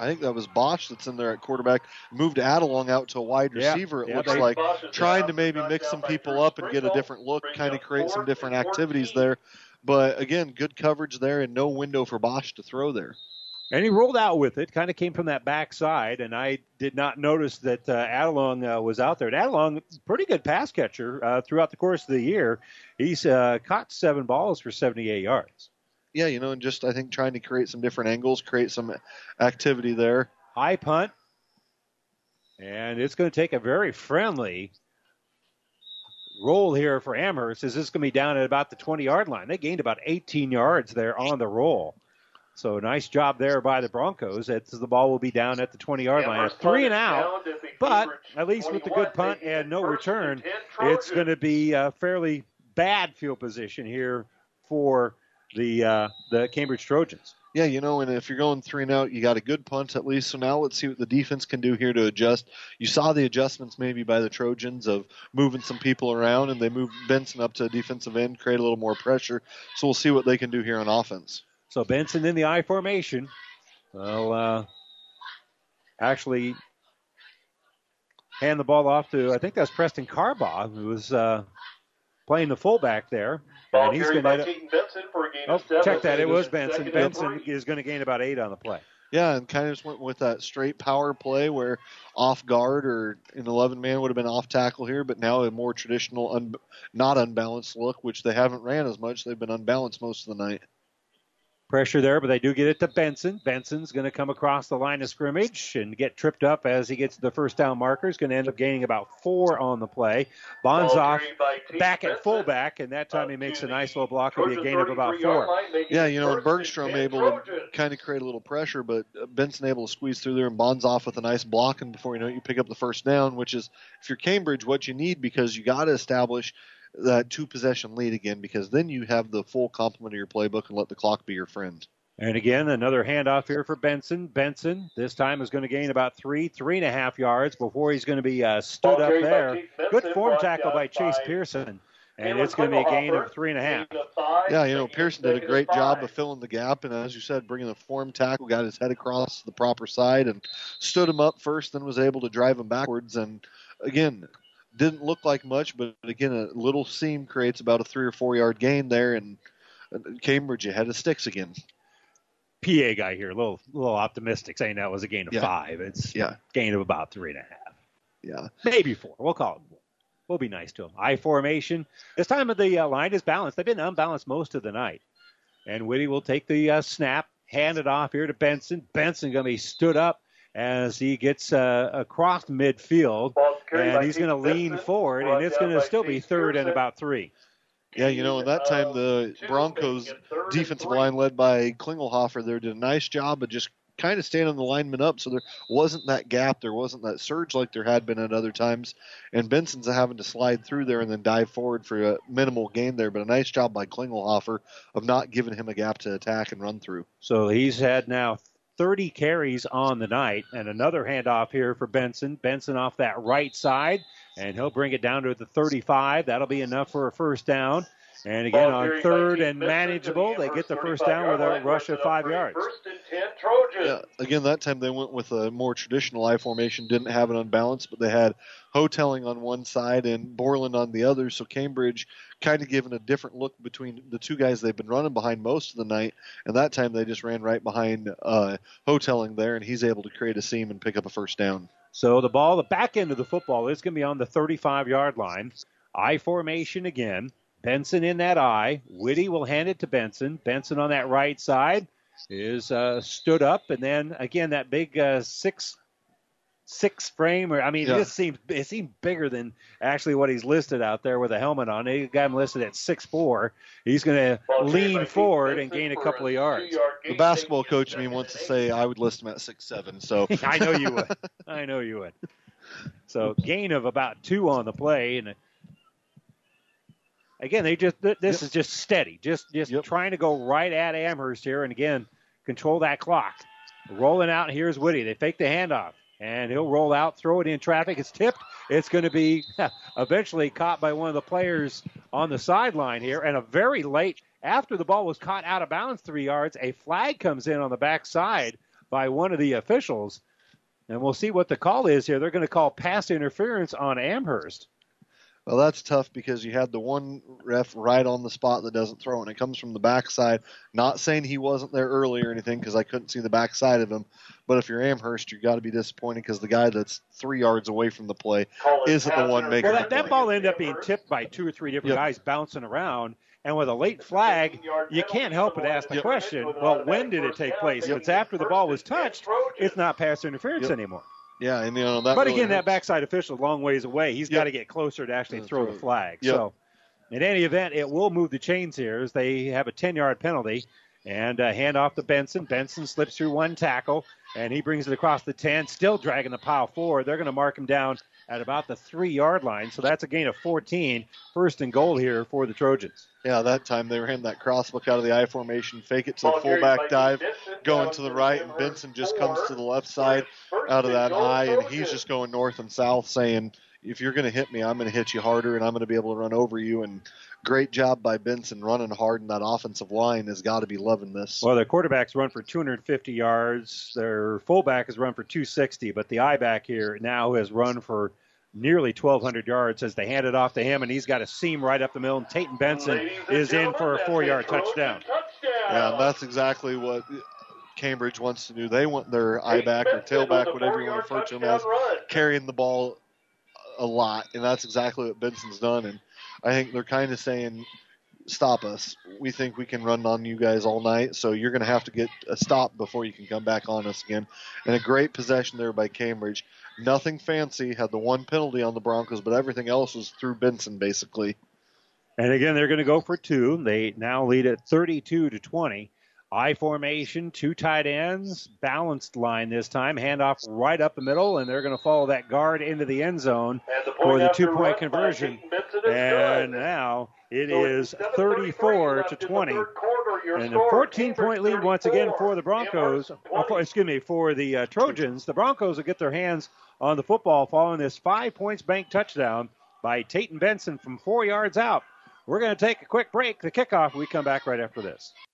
I think that was Bosch that's in there at quarterback. Moved Adelung out to a wide Yeah, receiver. It yeah, looks they- like trying to maybe mix some people up and get a different look, kind of create some different activities there. But again, good coverage there and no window for Bosch to throw there. And he rolled out with it, kind of came from that backside, and I did not notice that uh, Adelung uh, was out there. And Adelung, pretty good pass catcher uh, throughout the course of the year. He's uh, caught seven balls for 78 yards. Yeah, you know, and just I think trying to create some different angles, create some activity there. High punt, and it's going to take a very friendly roll here for Amherst. Is this going to be down at about the 20 yard line? They gained about 18 yards there on the roll. So nice job there by the Broncos. As the ball will be down at the 20 yard line. A three and out, but at least with the good punt and no return, it's going to be a fairly bad field position here for the uh, the Cambridge Trojans. Yeah, you know, and if you're going three and out, you got a good punt at least. So now let's see what the defense can do here to adjust. You saw the adjustments maybe by the Trojans of moving some people around, and they moved Benson up to defensive end, create a little more pressure. So we'll see what they can do here on offense. So Benson in the I formation. Well, uh, actually hand the ball off to I think that's Preston Carbaugh who was uh, playing the fullback there. Ball and he's going to Tayton Benson for a gain oh of seven. check that it was Second Benson. Benson is going to gain about eight on the play. Yeah, and kind of just went with that straight power play where off guard or an 11 man would have been off tackle here, but now a more traditional, un- not unbalanced look, which they haven't ran as much. They've been unbalanced most of the night. Pressure there, but they do get it to Benson. Benson's going to come across the line of scrimmage and get tripped up as he gets the first down marker. He's going to end up gaining about four on the play. Bonzoff carried by back at Benson. fullback, and that time he makes a nice little block. It'll be a gain of about four. line, Yeah, you know, and Bergstrom able to kind of create a little pressure, but uh, Benson able to squeeze through there and Bonzoff with a nice block, and before you know it, you pick up the first down, which is if you're Cambridge, what you need because you got to establish that two possession lead again, because then you have the full complement of your playbook and let the clock be your friend. And again, another handoff here for Benson. Benson this time is going to gain about three, three and a half yards before he's going to be uh, stood Ball up there. Benson, Good form tackle by Chase by Pearson. And it's going to be a gain of three and a half. Gain of five, Yeah, you know, Pearson did a great job of filling the gap, and as you said, bringing the form tackle, got his head across the proper side, and stood him up first, then was able to drive him backwards. And again, didn't look like much, but again, a little seam creates about a three or four yard gain there, and Cambridge ahead of sticks again. PA guy here, a little, little optimistic, saying that was a gain of Yeah. five. It's Yeah. gain of about three and a half. Yeah. Maybe four. We'll call it four. We'll be nice to him. I formation. This time of the uh, line is balanced. They've been unbalanced most of the night. And Whitty will take the uh, snap, hand it off here to Benson. Benson going to be stood up as he gets uh, across midfield, Ball carried by and he's going to lean forward, and it's going to still be third and about three. Yeah, you know, in that time the Broncos defensive line led by Klingelhofer there did a nice job of just kind of standing on the lineman up so there wasn't that gap, there wasn't that surge like there had been at other times. And Benson's having to slide through there and then dive forward for a minimal gain there, but a nice job by Klingelhofer of not giving him a gap to attack and run through. So he's had now 30 carries on the night, and another handoff here for Benson. Benson off that right side, and he'll bring it down to the 35. That'll be enough for a first down. And again, on third and manageable, they get the first down with a rush of five yards. First and ten Trojans. Yeah, again, that time they went with a more traditional I formation, didn't have an unbalanced, but they had Houghtelling on one side and Borland on the other. So Cambridge kind of given a different look between the two guys they've been running behind most of the night. And that time they just ran right behind uh, Houghtelling there, and he's able to create a seam and pick up a first down. So the ball, the back end of the football is going to be on the 35 yard line. I formation again. Benson in that eye. Whitty will hand it to Benson. Benson on that right side is uh, stood up, and then again that big uh, six six frame. Or I mean, Yeah. it just seems it seemed bigger than actually what he's listed out there with a helmet on. They got him listed at six four. He's going to lean forward and gain a couple of yards. The basketball coach in me wants to say I would list him at six seven. So [laughs] I know you would. I know you would. So gain of about two on the play, and again, they just th- this is just steady, just just trying to go right at Amherst here, and again, control that clock. Rolling out, here's Woody. They fake the handoff, and he'll roll out, throw it in traffic. It's tipped. It's going to be [laughs] eventually caught by one of the players on the sideline here, and a very late after the ball was caught out of bounds three yards, a flag comes in on the backside by one of the officials. And we'll see what the call is here. They're going to call pass interference on Amherst. Well, that's tough because you had the one ref right on the spot that doesn't throw, and it comes from the backside. Not saying he wasn't there early or anything because I couldn't see the backside of him, but if you're Amherst, you've got to be disappointed because the guy that's three yards away from the play isn't the one making Well, the that, that ball ended up being tipped by two or three different Yep. guys bouncing around. And with a late flag, you can't help but ask the Yep. question, well, when did it take place? If it's after the ball was touched, it's not pass interference Yep. anymore. Yeah, and you know that. but really again, that backside official a long ways away. He's got to get closer to actually throw the flag. Yep. So, in any event, it will move the chains here as they have a 10 yard penalty and uh, hand off to Benson. Benson slips through one tackle and he brings it across the 10, still dragging the pile forward. They're going to mark him down at about the three yard line. So that's a gain of 14. First and goal here for the Trojans. Yeah, that time they ran that crossbook out of the I formation, fake it to the fullback dive, going to the right, and Benson just comes to the left side out of that I, and he's just going north and south, saying, "If you're going to hit me, I'm going to hit you harder, and I'm going to be able to run over you." And great job by Benson running hard, and that offensive line has got to be loving this. Well, their quarterbacks run for 250 yards. Their fullback has run for 260, but the I back here now has run for nearly 1,200 yards as they hand it off to him, and he's got a seam right up the middle. And Tayton Benson is in for a four-yard touchdown. Yeah, that's exactly what Cambridge wants to do. They want their eye back or tailback, whatever you want to refer to him as, carrying the ball a lot, and that's exactly what Benson's done. And I think they're kind of saying, "Stop us. We think we can run on you guys all night, so you're going to have to get a stop before you can come back on us again." And a great possession there by Cambridge. Nothing fancy. Had the one penalty on the Broncos, but everything else was through Benson basically. And again, they're going to go for two. They now lead at 32 to 20. I formation, two tight ends, balanced line this time. Handoff right up the middle, and they're going to follow that guard into the end zone for the two point conversion. And now it is 34 to 20. And a 14 point lead once again for the Broncos. uh, for- excuse me, for the uh, Trojans. The Broncos will get their hands on the football following this five points bank touchdown by Tayton Benson from four yards out. We're going to take a quick break. The kickoff. We come back right after this.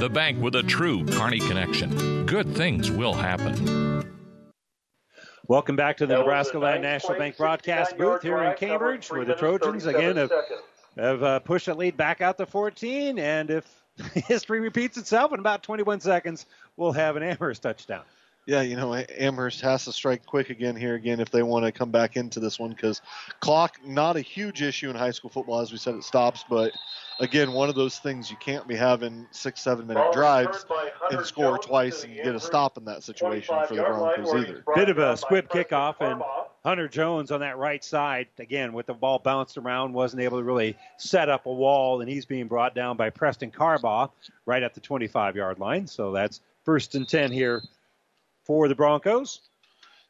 the bank with a true Kearney connection. Good things will happen. Welcome back to the That Nebraska Land nice National Bank broadcast booth here in Cambridge, covered where the Trojans again have, have uh, pushed the lead back out to 14. And if [laughs] history repeats itself. In about 21 seconds, we'll have an Amherst touchdown. Yeah, you know, Amherst has to strike quick again here again if they want to come back into this one because clock not a huge issue in high school football as we said it stops, but again one of those things you can't be having six seven minute drives and score twice and get a stop in that situation for the Broncos either. Bit of a squib kickoff and Hunter Jones on that right side again with the ball bounced around wasn't able to really set up a wall and he's being brought down by Preston Carbaugh right at the 25 yard line. So that's first and 10 here for the Broncos.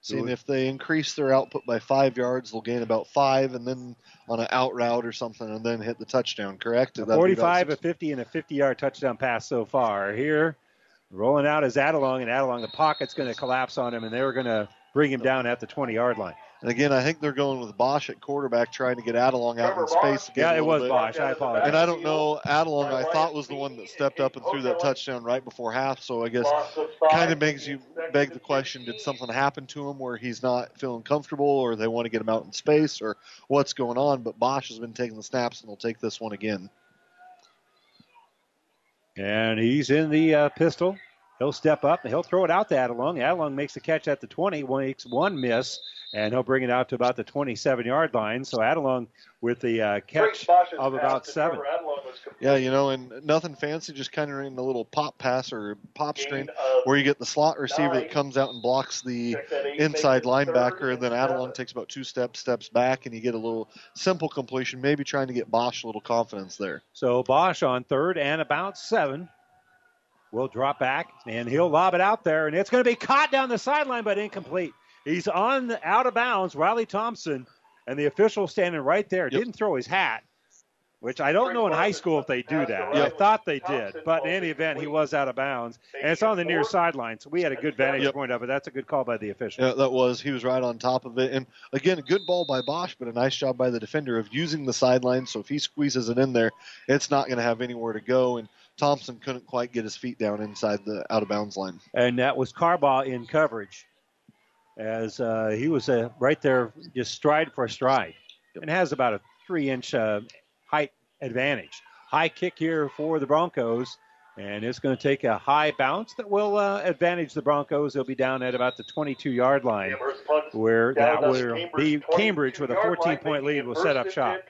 Seeing if they increase their output by five yards, they'll gain about five, and then on an out route or something, and then hit the touchdown. Correct? A 45, a 50, and a 50-yard touchdown pass so far. Here, rolling out is Adelung, and Adelung, the pocket's going to collapse on him, and they're going to bring him down at the 20-yard line. And again, I think they're going with Bosch at quarterback, trying to get Adelung out in space. Again Yeah, it was bit. Bosch. I apologize. And I don't know, Adelung, I thought was the one that stepped up and threw that touchdown right before half. So I guess kind of makes you beg the question: Did something happen to him where he's not feeling comfortable, or they want to get him out in space, or what's going on? But Bosch has been taking the snaps, and they'll take this one again. And he's in the uh, pistol. He'll step up and he'll throw it out to Adelung. Adelung makes the catch at the 20, makes one miss, and he'll bring it out to about the 27 yard line. So Adelung with the uh, catch of about seven. Yeah, you know, and nothing fancy, just kind of in a little pop pass or pop screen where you get the slot receiver that comes out and blocks the inside linebacker, and then Adelung takes about two steps, steps back, and you get a little simple completion, maybe trying to get Bosch a little confidence there. So Bosch on third and about seven. Will drop back and he'll lob it out there, and it's going to be caught down the sideline, but incomplete. He's on the, out of bounds. Riley Thompson and the official standing right there didn't throw his hat, which I don't know in high school if they do that. I thought they did, but in any event, he was out of bounds, and it's on the near sideline. So we had a good vantage point of it. That's a good call by the official. Yeah, that was. He was right on top of it. And again, a good ball by Bosch, but a nice job by the defender of using the sideline. So if he squeezes it in there, it's not going to have anywhere to go. And Thompson couldn't quite get his feet down inside the out of bounds line. and that was Carbaugh in coverage, as uh, he was uh, right there, just stride for stride, and has about a three-inch uh, height advantage. High kick here for the Broncos, and it's going to take a high bounce that will uh, advantage the Broncos. They'll be down at about the 22-yard line, where that will be Cambridge with a 14-point lead will set up shop.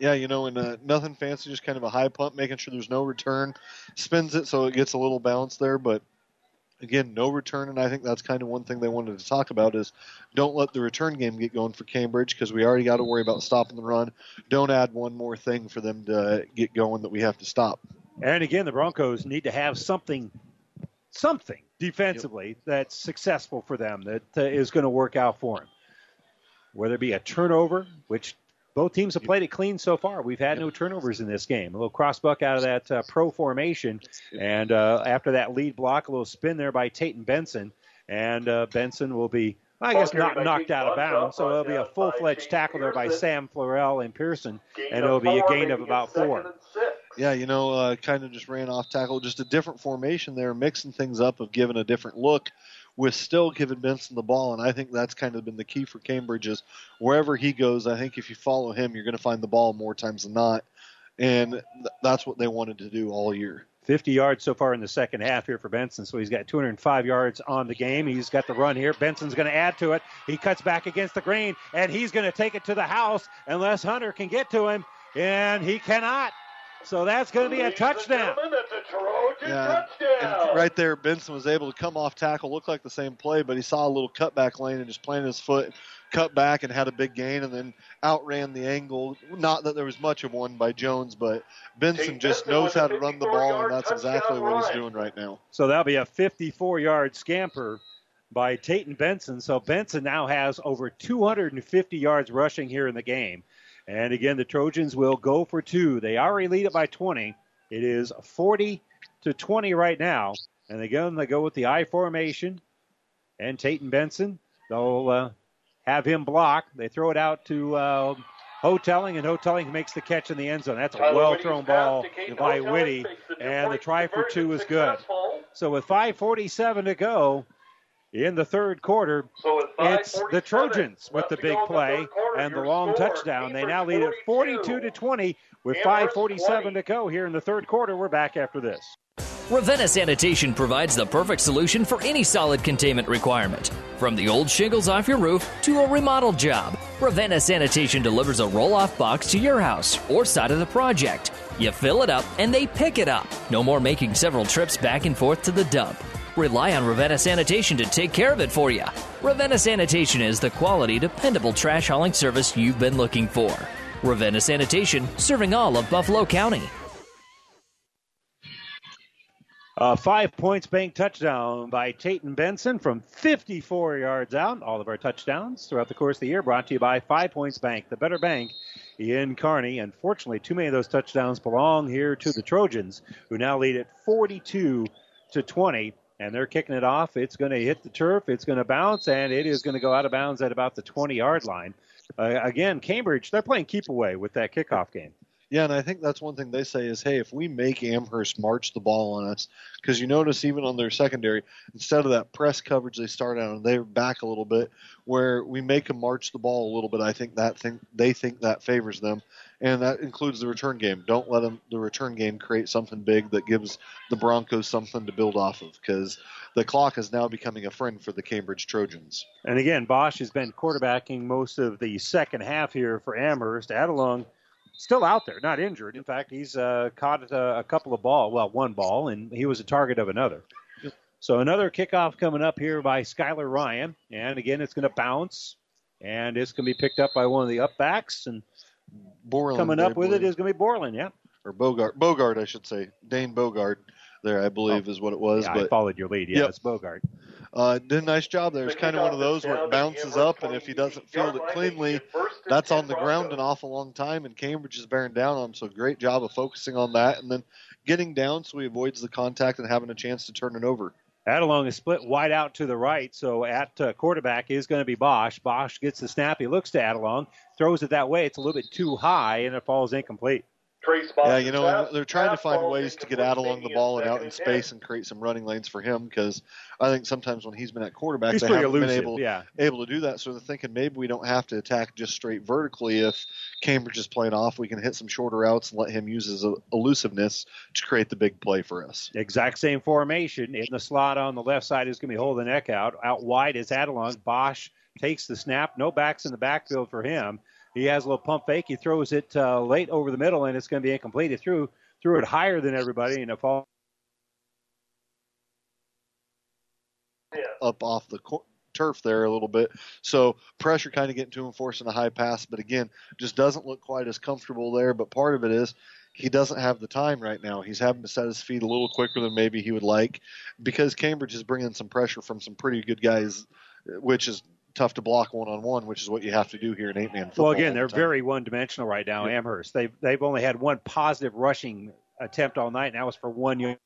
Yeah, you know, and uh, nothing fancy, just kind of a high pump, making sure there's no return. Spins it so it gets a little bounce there, but again, no return. And I think that's kind of one thing they wanted to talk about is don't let the return game get going for Cambridge because we already got to worry about stopping the run. Don't add one more thing for them to get going that we have to stop. And again, the Broncos need to have something, something defensively that's successful for them that uh, is going to work out for them. Whether it be a turnover, which both teams have played it clean so far. We've had no turnovers in this game. A little cross buck out of that uh, pro formation, and uh, after that lead block, a little spin there by Tayton Benson, and uh, Benson will be. I guess not knocked out of bounds, so it'll be a full-fledged tackle there by Sam Florell and Pearson, and it'll be a gain of about four. Yeah, you know, uh, kind of just ran off tackle, just a different formation there, mixing things up of giving a different look with still giving Benson the ball. And I think that's kind of been the key for Cambridge is wherever he goes, I think if you follow him, you're going to find the ball more times than not. And th- that's what they wanted to do all year. 50 yards so far in the second half here for Benson. So he's got 205 yards on the game. He's got the run here. Benson's going to add to it. He cuts back against the grain, and he's going to take it to the house unless Hunter can get to him, and he cannot. So that's going to be a touchdown. Yeah, and right there, Benson was able to come off tackle, looked like the same play, but he saw a little cutback lane and just planted his foot, cut back and had a big gain, and then outran the angle. Not that there was much of one by Jones, but Benson just knows how to run the ball, and that's exactly what he's doing right now. So that'll be a 54 yard scamper by Tayton Benson. So Benson now has over 250 yards rushing here in the game. And again, the Trojans will go for two. They already lead it by 20. It is 40 to 20 right now. And again, they go with the I formation. And Tayton Benson, they'll uh, have him block. They throw it out to uh, Houghtelling, and Houghtelling makes the catch in the end zone. That's a well thrown ball by Whitty. And the try for two is good. So with 5.47 to go, in the third quarter. So It's the Trojans with the big play and the long touchdown. They now lead at 42 to 20 with 5:47 to go here in the third quarter. We're back after this. Ravenna Sanitation provides the perfect solution for any solid containment requirement. From the old shingles off your roof to a remodel job, Ravenna Sanitation delivers a roll off box to your house or side of the project. You fill it up and they pick it up. No more making several trips back and forth to the dump. Rely on Ravenna Sanitation to take care of it for you. Ravenna Sanitation is the quality, dependable trash hauling service you've been looking for. Ravenna Sanitation, serving all of Buffalo County. A five points bank touchdown by Tayton Benson from 54 yards out. All of our touchdowns throughout the course of the year brought to you by Five Points Bank, the better bank in Kearney. Unfortunately, too many of those touchdowns belong here to the Trojans, who now lead at 42 to 20. And they're kicking it off. It's going to hit the turf. It's going to bounce, and it is going to go out of bounds at about the 20 yard line. Uh, again, Cambridge, they're playing keep away with that kickoff game. Yeah, and I think that's one thing they say is, hey, if we make Amherst march the ball on us, because you notice even on their secondary, instead of that press coverage they start out and they're back a little bit, where we make them march the ball a little bit. I think that thing they think that favors them, and that includes the return game. Don't let them the return game create something big that gives the Broncos something to build off of, because the clock is now becoming a friend for the Cambridge Trojans. And again, Bosch has been quarterbacking most of the second half here for Amherst. Adelung still out there, not injured. In fact, he's uh, caught a, a couple of ball, well, one ball, and he was a target of another. So another kickoff coming up here by Skylar Ryan, and again, it's going to bounce, and it's going to be picked up by one of the upbacks, and Borland, coming I up with it believe. is going to be Borland. Yeah, or Bogart, Bogart, I should say, Dane Bogart. There, I believe, is what it was. yeah, but I followed your lead. Yeah, Yep. it's Bogart. Uh, did a nice job there. It's kind of one of those where it bounces up, and if he doesn't field it cleanly, that's on the ground an awful long time, and Cambridge is bearing down on him. So great job of focusing on that, and then getting down so he avoids the contact and having a chance to turn it over. Adelung is split wide out to the right, so at uh, quarterback is going to be Bosch. Bosch gets the snap. He looks to Adelung, throws it that way. It's a little bit too high, and it falls incomplete. Trace Yeah, you know, they're trying to find ways to get Adelung the ball and out in space and create some running lanes for him because I think sometimes when he's been at quarterback, He's they pretty haven't been able yeah. able to do that. So they're thinking maybe we don't have to attack just straight vertically if Cambridge is playing off. We can hit some shorter routes and let him use his elusiveness to create the big play for us. Exact same formation. In the slot on the left side is going to be Holden Eckhout. Out wide is Adelung. Bosch takes the snap. No backs in the backfield for him. He has a little pump fake. He throws it uh, late over the middle, and it's going to be incomplete. He threw threw it higher than everybody, and it falls. up off the cor- turf there a little bit. So pressure kind of getting to him, forcing a high pass. But again, just doesn't look quite as comfortable there. But part of it is he doesn't have the time right now. He's having to set his feet a little quicker than maybe he would like because Cambridge is bringing some pressure from some pretty good guys, which is tough to block one on one, which is what you have to do here in eight man football. Well, again, they're the very one dimensional right now. Amherst. They've they've only had one positive rushing attempt all night, and that was for one yard.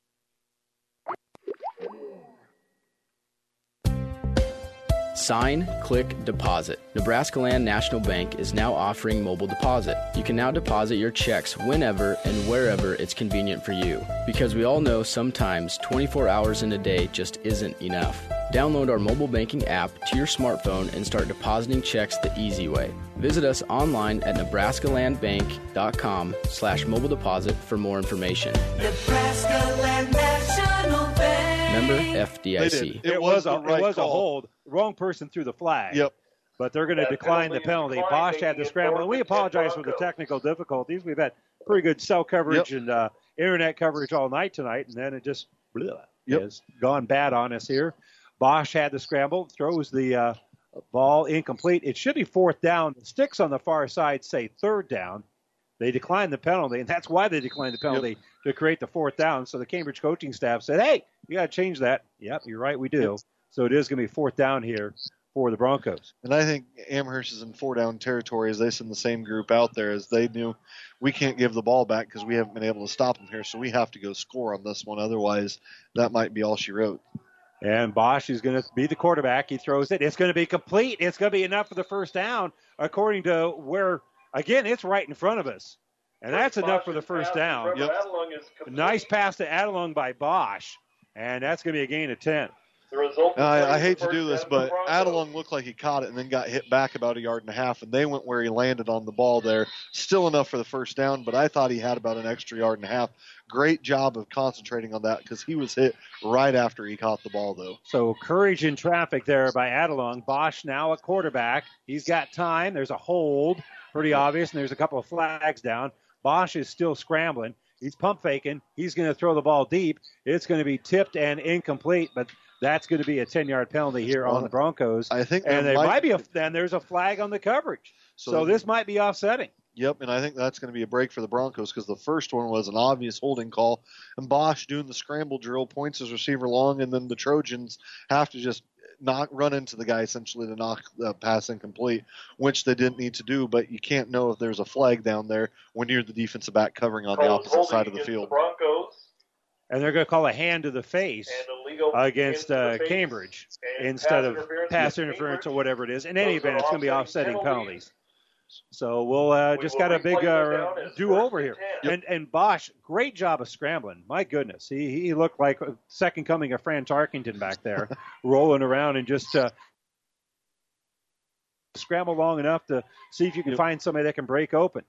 Sign, click, deposit. Nebraska Land National Bank is now offering mobile deposit. You can now deposit your checks whenever and wherever it's convenient for you. Because we all know sometimes 24 hours in a day just isn't enough. Download our mobile banking app to your smartphone and start depositing checks the easy way. Visit us online at nebraskalandbank.com slash mobile deposit for more information. Nebraska Land National Bank. Member FDIC. It, was, a, it was a hold. Wrong person threw the flag. Yep. But they're going to That decline the penalty penalty. is declined, Bosch had the scramble, and we apologize for the technical difficulties. We've had pretty good cell coverage and uh, internet coverage all night tonight, and then it just blah, Yep. has gone bad on us here. Bosch had the scramble, throws the uh, ball incomplete. It should be fourth down. The sticks on the far side say third down. They declined the penalty, and that's why they declined the penalty to create the fourth down. So the Cambridge coaching staff said, "Hey, you got to change that." Yep, you're right, we do. So it is going to be fourth down here for the Broncos. And I think Amherst is in four down territory as they send the same group out there as they knew we can't give the ball back because we haven't been able to stop them here. So we have to go score on this one. Otherwise, that might be all she wrote. And Bosch is going to be the quarterback. He throws it. It's going to be complete. It's going to be enough for the first down, according to where, again, it's right in front of us. And that's enough for the first down. Remember, Adelung is complete. Nice pass to Adelung by Bosch. And that's going to be a gain of 10. The result. Uh, I, I hate to do this, but Adelung looked like he caught it and then got hit back about a yard and a half, and they went where he landed on the ball there. Still enough for the first down, but I thought he had about an extra yard and a half. Great job of concentrating on that because he was hit right after he caught the ball, though. So courage in traffic there by Adelung. Bosch now a quarterback. He's got time. There's a hold, pretty obvious, and there's a couple of flags down. Bosch is still scrambling. He's pump faking. He's going to throw the ball deep. It's going to be tipped and incomplete, but that's going to be a 10 yard penalty here on the Broncos. I think and there might- might be a then there's a flag on the coverage. So- So, this might be offsetting. Yep, and I think that's going to be a break for the Broncos because the first one was an obvious holding call, and Bosch doing the scramble drill points his receiver long, and then the Trojans have to just knock run into the guy essentially to knock the pass incomplete, which they didn't need to do. But you can't know if there's a flag down there when you're the defensive back covering on the opposite side of the against field. Broncos And they're going to call a hand to the face against hands to the uh, face Cambridge instead pass of interference pass against interference or whatever it is. In any Those event, it's going to be offsetting offsetting penalties. penalties. So we'll uh, We just got a big uh, do over here. 10. And and Bosch, great job of scrambling. My goodness, he he looked like a second coming of Fran Tarkenton back there, [laughs] rolling around and just uh, scramble long enough to see if you can find somebody that can break open.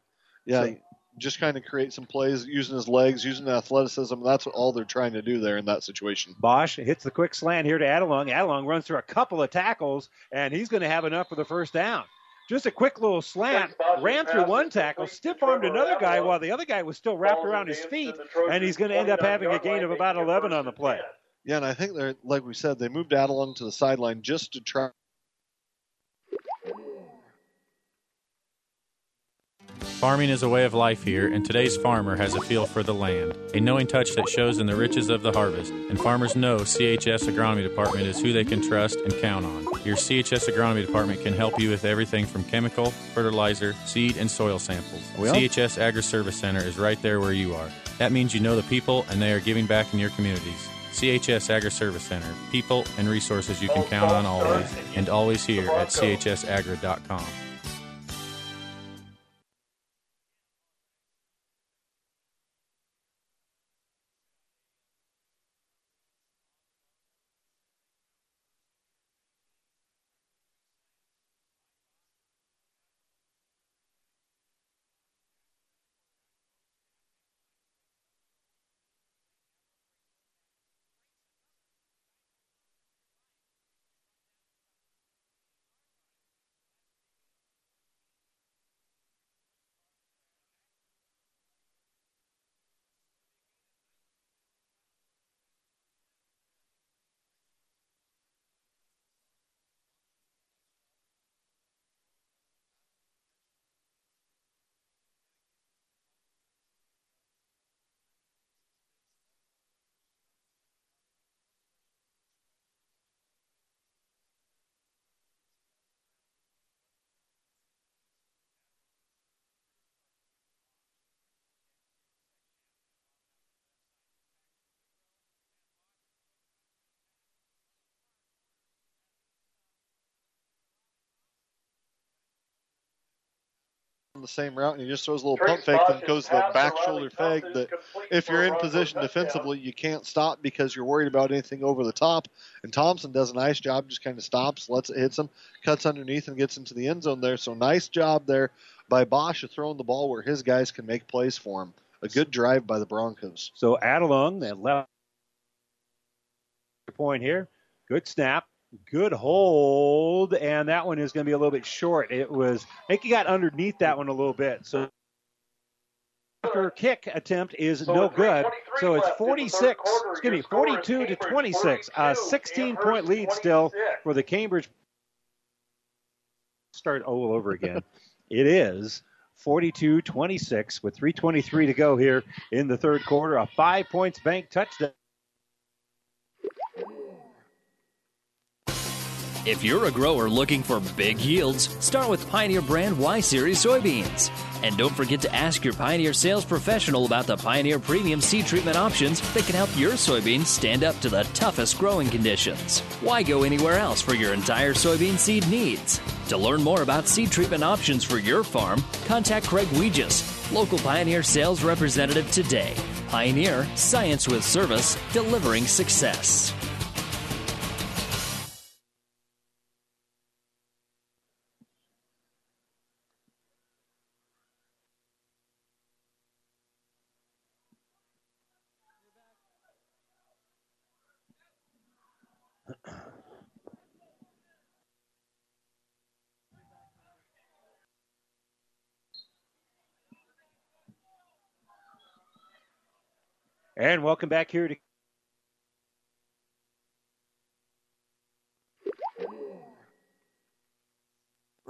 Yeah, So- just kind of create some plays using his legs, using the athleticism. That's what all they're trying to do there in that situation. Bosch hits the quick slant here to Adelung. Adelung runs through a couple of tackles, and he's going to have enough for the first down. Just a quick little slant, ran through one tackle, stiff armed another guy while the other guy was still wrapped around his feet, and he's going to end up having a gain of about 11 on the play. Yeah, and I think they're like we said, they moved Adelung to the sideline just to try. Farming is a way of life here, and today's farmer has a feel for the land, a knowing touch that shows in the riches of the harvest. And farmers know CHS Agronomy Department is who they can trust and count on. Your CHS Agronomy Department can help you with everything from chemical, fertilizer, seed, and soil samples. Well- CHS Agri Service Center is right there where you are. That means you know the people and they are giving back in your communities. CHS Agri Service Center, people and resources you can count on always, and always here at chsagra.com. the same route and he just throws a little Trace pump fake Bosch then goes to the back shoulder fake that if you're in position touchdown. defensively you can't stop because you're worried about anything over the top and Thompson does a nice job just kind of stops lets it hits him cuts underneath and gets into the end zone there so nice job there by Bosch of throwing the ball where his guys can make plays for him a good drive by the Broncos So Adelung, that left point here. Good snap. Good hold. And that one is going to be a little bit short. It was, I think he got underneath that one a little bit. So after kick attempt is no good. So it's 46, excuse me, 42 to 26. A 16 point lead still for the Cambridge. Start all over again. [laughs] it is 42 26 with 3.23 to go here in the third quarter. A five points bank touchdown. If you're a grower looking for big yields, start with Pioneer brand Y Series soybeans. And don't forget to ask your Pioneer sales professional about the Pioneer premium seed treatment options that can help your soybeans stand up to the toughest growing conditions. Why go anywhere else for your entire soybean seed needs? To learn more about seed treatment options for your farm, contact Craig Weegis, local Pioneer sales representative today. Pioneer, science with service, delivering success. And welcome back here to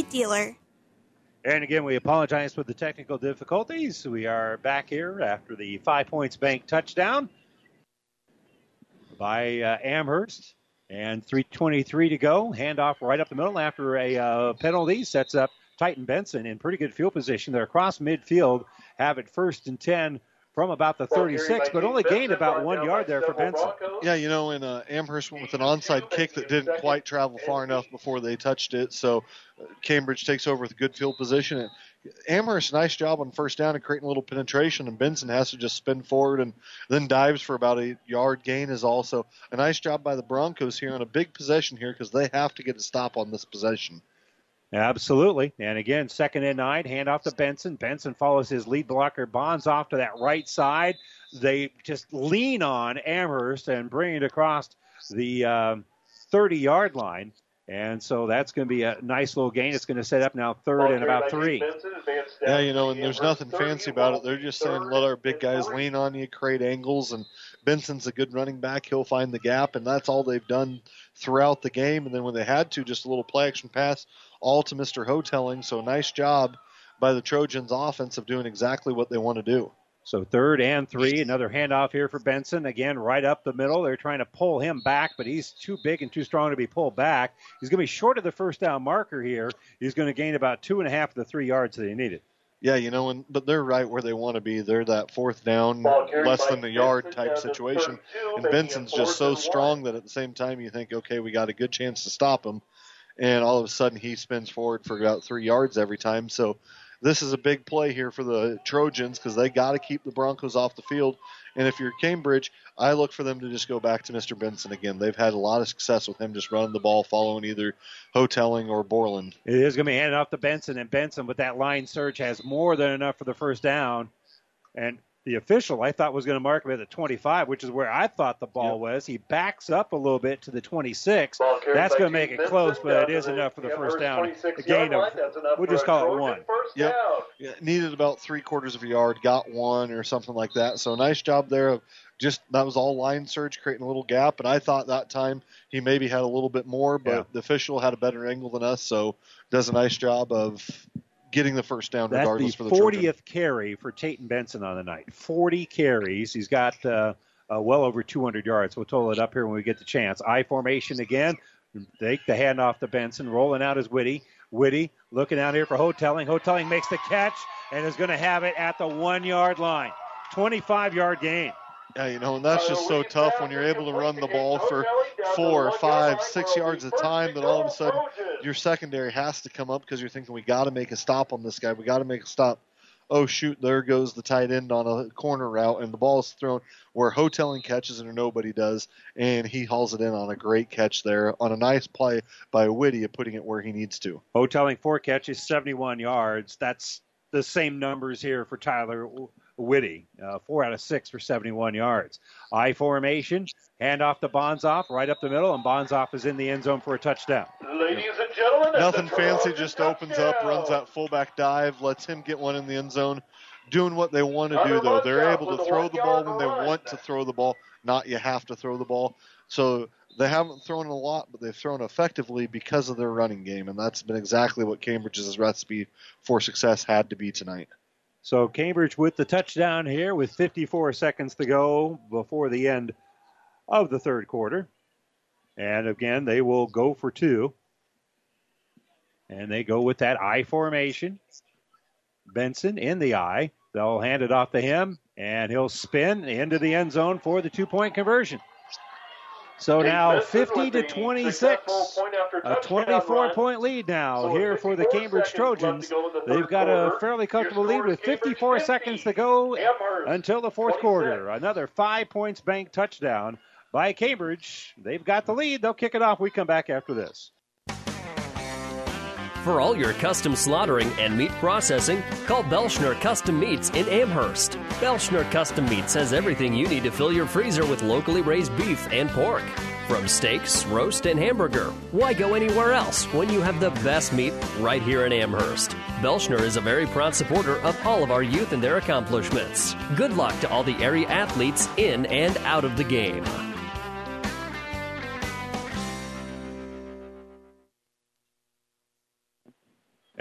dealer. And again, we apologize for the technical difficulties. We are back here after the Five Points Bank touchdown by uh, Amherst. And 3.23 to go. Handoff right up the middle after a uh, penalty. Sets up Tayton Benson in pretty good field position. They're across midfield. Have it first and 10 from about the 36, but only gained about one yard there for Benson. Yeah, you know, and uh, Amherst went with an onside kick that didn't quite travel far enough before they touched it. So uh, Cambridge takes over with a good field position. And Amherst, nice job on first down and creating a little penetration, and Benson has to just spin forward and then dives for about a yard gain is also a nice job by the Broncos here on a big possession here because they have to get a stop on this possession. Absolutely. And again, second and nine, hand off to Benson. Benson follows his lead blocker, Bonzoff to that right side. They just lean on Amherst and bring it across the 30 um, yard line. And so that's going to be a nice little gain. It's going to set up now third and about three. Yeah, you know, and there's nothing fancy about it. They're just saying let our big guys lean on you, create angles, and Benson's a good running back. He'll find the gap, and that's all they've done throughout the game. And then when they had to, just a little play action pass, all to Mr. Houghtelling. So nice job by the Trojans offense of doing exactly what they want to do. So third and three, another handoff here for Benson. Again, right up the middle. They're trying to pull him back, but he's too big and too strong to be pulled back. He's going to be short of the first down marker here. He's going to gain about two and a half of the three yards that he needed. Yeah, you know, and but they're right where they want to be. They're that fourth down, less than a yard type situation. And Benson's just so strong that at the same time you think, okay, we got a good chance to stop him. And all of a sudden he spins forward for about three yards every time. So this is a big play here for the Trojans because they got to keep the Broncos off the field. And if you're Cambridge, I look for them to just go back to Mr. Benson again. They've had a lot of success with him just running the ball, following either Houghtelling or Borland. It is going to be handed off to Benson, and Benson with that line surge has more than enough for the first down. And the official I thought was going to mark him at the 25, which is where I thought the ball yep. was. He backs up a little bit to the 26. That's going to make it close, but it is enough for the first down. A gain of, we'll just call it one. Yep. Yeah, needed about three quarters of a yard, got one or something like that. So nice job there of just that was all line surge, creating a little gap. And I thought that time he maybe had a little bit more, but yeah. the official had a better angle than us, so does a nice job of getting the first down regardless That's the for the 40th Trojan. carry for Tayton Benson on the night. 40 carries. He's got uh, uh, well over 200 yards. We'll total it up here when we get the chance. I formation again. Take the handoff to Benson. Rolling out is Whitty. Whitty looking out here for Houghtelling. Houghtelling makes the catch and is going to have it at the one yard line. 25 yard gain. Yeah, you know, and that's just so tough when you're able to run the ball for four, five, six yards at a time. That all of a sudden your secondary has to come up because you're thinking we got to make a stop on this guy. We got to make a stop. Oh shoot, there goes the tight end on a corner route, and the ball is thrown where Houghtelling catches it or nobody does, and he hauls it in on a great catch there on a nice play by Whitty of putting it where he needs to. Houghtelling four catches, 71 yards. That's the same numbers here for Tyler Whitty, uh, four out of six for 71 yards. I formation, hand off to Bonzoff, right up the middle, and Bonzoff is in the end zone for a touchdown. Ladies and gentlemen, nothing fancy, just opens up, runs that fullback dive, lets him get one in the end zone. Doing what they want to do, though. They're able to throw the ball when they want to throw the ball, not you have to throw the ball. So they haven't thrown a lot, but they've thrown effectively because of their running game, and that's been exactly what Cambridge's recipe for success had to be tonight. So Cambridge with the touchdown here with 54 seconds to go before the end of the third quarter. And again, they will go for two. And they go with that I formation. Benson in the I. They'll hand it off to him, and he'll spin into the end zone for the two point conversion. So now 50 to 26, point a 24 run. point lead now So here for the Cambridge seconds left to Trojans. the They've got a fairly comfortable lead with 54 Cambridge seconds to go Amherst until the fourth quarter. Another five points bank touchdown by Cambridge. They've got the lead. They'll kick it off. We come back after this. For all your custom slaughtering and meat processing, call Belschner Custom Meats in Amherst. Belschner Custom Meats has everything you need to fill your freezer with locally raised beef and pork. From steaks, roast, and hamburger, why go anywhere else when you have the best meat right here in Amherst? Belschner is a very proud supporter of all of our youth and their accomplishments. Good luck to all the area athletes in and out of the game.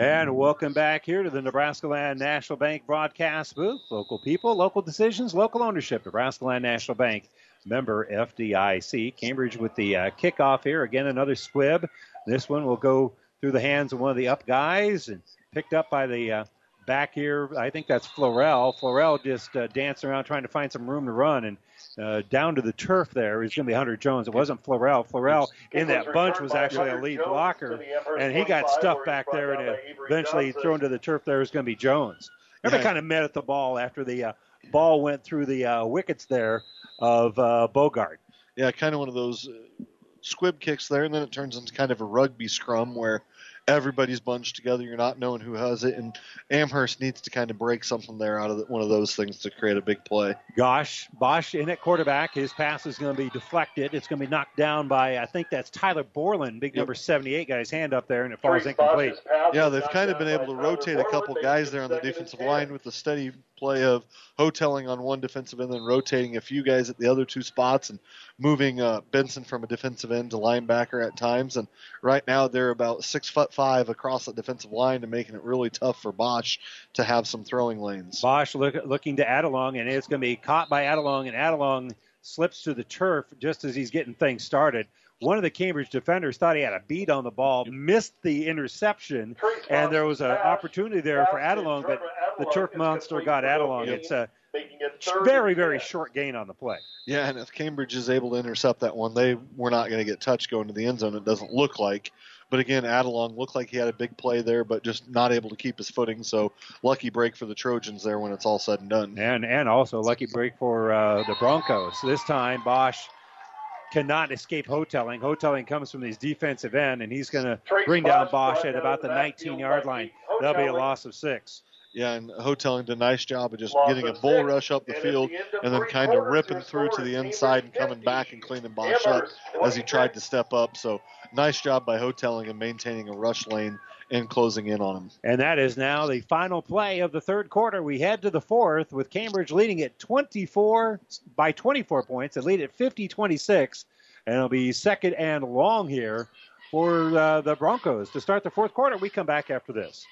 And welcome back here to the Nebraska Land National Bank broadcast booth. Local people, local decisions, local ownership. Nebraska Land National Bank, member FDIC. Cambridge with the uh, kickoff here. Again, another squib. This one will go through the hands of one of the up guys and picked up by the uh, back here. I think that's Florell. Florell just uh, dancing around trying to find some room to run and uh, down to the turf there is going to be Hunter Jones. It wasn't Florell. Florell in that bunch was actually a lead blocker, and he got stuffed back there and eventually thrown to the turf. There is going to be Jones. Everybody Yeah. kind of met at the ball after the uh, ball went through the uh, wickets there of uh, Bogart. Yeah, kind of one of those uh, squib kicks there, and then it turns into kind of a rugby scrum where everybody's bunched together. You're not knowing who has it, and Amherst needs to kind of break something there out of the, one of those things to create a big play. Gosh, Bosch in at quarterback. His pass is going to be deflected. It's going to be knocked down by, I think that's Tyler Borland, big number 78, guy's hand up there, and it falls incomplete. Yeah, they've kind of been able to rotate a couple guys there on the defensive line with the steady play of Houghtelling on one defensive end and rotating a few guys at the other two spots and moving uh, Benson from a defensive end to linebacker at times. And right now they're about six foot five across the defensive line and making it really tough for Bosch to have some throwing lanes. Bosch look, looking to Adelung, and it's going to be caught by Adelung, and Adelung slips to the turf just as he's getting things started. One of the Cambridge defenders thought he had a beat on the ball, missed the interception, and there was an opportunity there for Adelung, but the turf monster got Adelung. It's a very, very short gain on the play. Yeah, and if Cambridge is able to intercept that one, they were not going to get touched going to the end zone. It doesn't look like. But again, Adelung looked like he had a big play there, but just not able to keep his footing. So lucky break for the Trojans there when it's all said and done. And and also lucky break for uh, the Broncos. This time Bosch cannot escape Houghtelling. Houghtelling comes from his defensive end, and he's going to bring down Bosch at about the 19 yard line. That'll be a loss of six. Yeah, and Houghtelling did a nice job of just getting a bull rush up the field and then kind of ripping through to the inside and coming back and cleaning Bosch up as he tried to step up. So nice job by Houghtelling and maintaining a rush lane and closing in on him. And that is now the final play of the third quarter. We head to the fourth with Cambridge leading at 24 by 24 points. They lead at 50-26, and it'll be second and long here for uh, the Broncos to start the fourth quarter. We come back after this.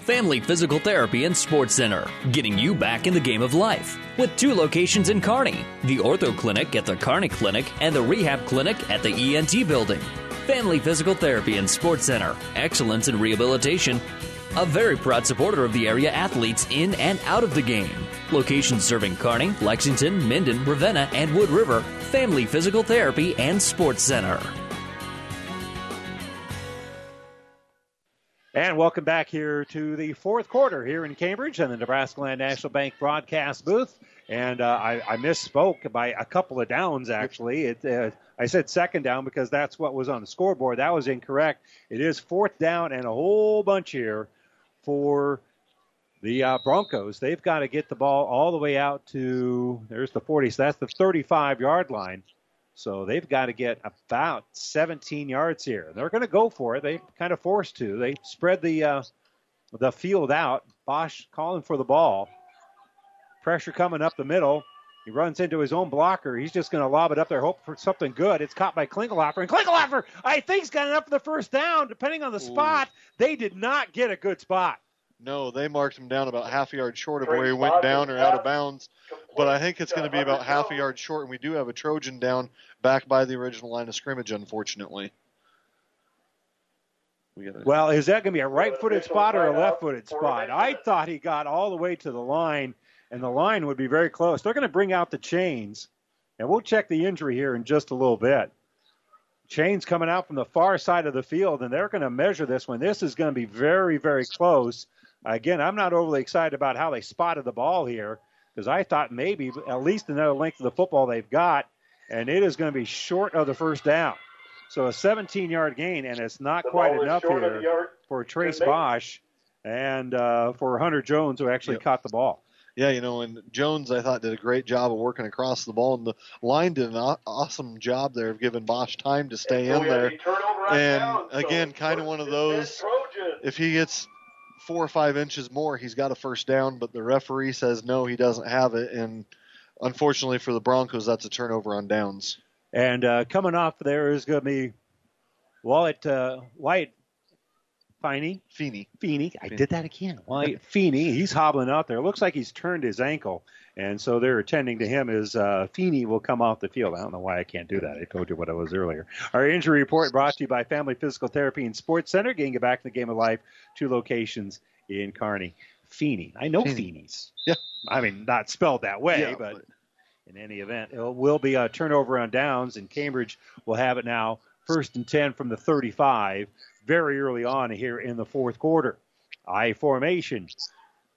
Family Physical Therapy and Sports Center, getting you back in the game of life. With two locations in Kearney the Ortho Clinic at the Kearney Clinic and the Rehab Clinic at the ENT Building. Family Physical Therapy and Sports Center, excellence in rehabilitation. A very proud supporter of the area athletes in and out of the game. Locations serving Kearney, Lexington, Minden, Ravenna, and Wood River. Family Physical Therapy and Sports Center. And welcome back here to the fourth quarter here in Cambridge and the Nebraska Land National Bank broadcast booth. And uh, I, I misspoke by a couple of downs, actually. It, uh, I said second down because that's what was on the scoreboard. That was incorrect. It is fourth down and a whole bunch here for the uh, Broncos. They've got to get the ball all the way out to, there's the 40, so that's the 35 yard line. So they've got to get about 17 yards here. They're going to go for it. They kind of forced to. They spread the uh, the field out. Bosch calling for the ball. Pressure coming up the middle. He runs into his own blocker. He's just going to lob it up there, hope for something good. It's caught by Klingelhofer. And Klingelhofer, I think, has got enough for the first down. Depending on the spot, they did not get a good spot. No, they marked him down about half a yard short of where he went down or out of bounds. But I think it's going to be about half a yard short, and we do have a Trojan down back by the original line of scrimmage, unfortunately. We got Well, is that going to be a right-footed spot or a left-footed spot? I thought he got all the way to the line, and the line would be very close. They're going to bring out the chains, And we'll check the injury here in just a little bit. Chains coming out from the far side of the field, and they're going to measure this one. This is going to be very, very close. Again, I'm not overly excited about how they spotted the ball here because I thought maybe at least another length of the football they've got, and it is going to be short of the first down. So a 17 yard gain, and it's not The quite enough here for Trace Good. Bosch and uh, for Hunter Jones, who actually caught the ball. Yeah, you know, and Jones, I thought, did a great job of working across the ball, and the line did an aw- awesome job there of giving Bosch time to stay So in there. a turnover on And downs, so again, kind of one of those. If he gets four or five inches more, he's got a first down, but the referee says no, he doesn't have it, and unfortunately for the Broncos, that's a turnover on downs. And uh, coming off there is going to be Wyatt uh, Wyatt Feeney. Feeney. Feeney. I did that again. Wyatt Feeney. He's hobbling out there. Looks like he's turned his ankle, and so they're attending to him as uh, Feeney will come off the field. I don't know why I can't do that. I told you what I was earlier. Our injury report brought to you by Family Physical Therapy and Sports Center, getting you back in the game of life. Two locations in Kearney. Feeney. I know Feeney's. Yeah. I mean, not spelled that way, Yeah, but in any event, it will be a turnover on downs, and Cambridge will have it now first and 10 from the 35 very early on here in the fourth quarter. I formation.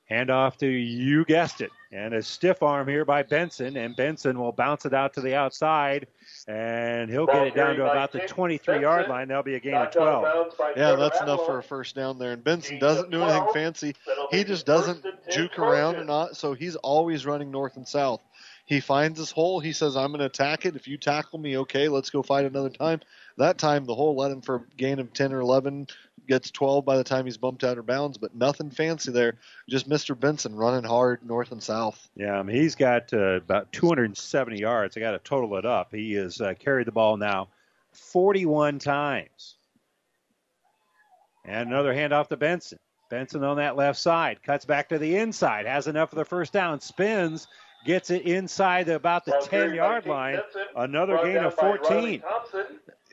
Hand off to, you guessed it, and a stiff arm here by Benson, and Benson will bounce it out to the outside, and he'll get it down to about the 23 yard line. That'll be a gain of 12. Yeah, that's enough for a first down there. And Benson doesn't do anything fancy. He just doesn't juke around or not, so he's always running north and south. He finds his hole. He says, I'm going to attack it. If you tackle me, okay, let's go fight another time. That time, the hole let him for a gain of 10 or 11, gets 12 by the time he's bumped out of bounds, but nothing fancy there. Just Mr. Benson running hard north and south. Yeah, I mean, he's got uh, about 270 yards. I got to total it up. He has uh, carried the ball now 41 times. And another handoff to Benson. Benson on that left side cuts back to the inside, has enough for the first down, spins, gets it inside about the 10 yard line. Another gain of 14.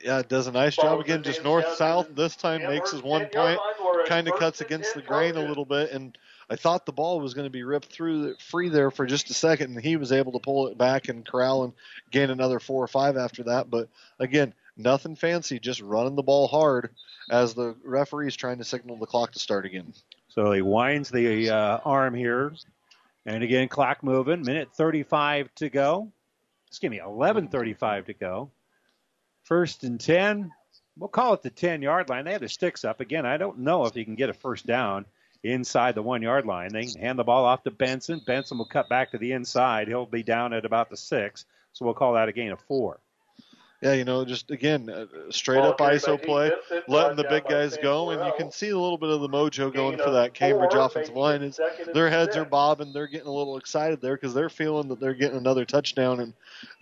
Yeah, does a nice job again, just north south. This time makes his one point, kind of cuts against the grain a little bit, and I thought the ball was going to be ripped through free there for just a second, and he was able to pull it back and corral and gain another four or five after that. But again, nothing fancy, just running the ball hard as the referee is trying to signal the clock to start again. So he winds the uh, arm here. And again, clock moving. Minute 35 to go. Excuse me, 11:35 to go. First and 10. We'll call it the 10 yard line. They have the sticks up. Again, I don't know if you can get a first down inside the one yard line. They hand the ball off to Benson. Benson will cut back to the inside. He'll be down at about the six. So we'll call that a gain of four. Yeah, you know, just again, uh, straight Ball up ISO play, letting the big guys go, and you can see a little bit of the mojo going for that Cambridge offensive line. Is their heads six. are bobbing, they're getting a little excited there because they're feeling that they're getting another touchdown, and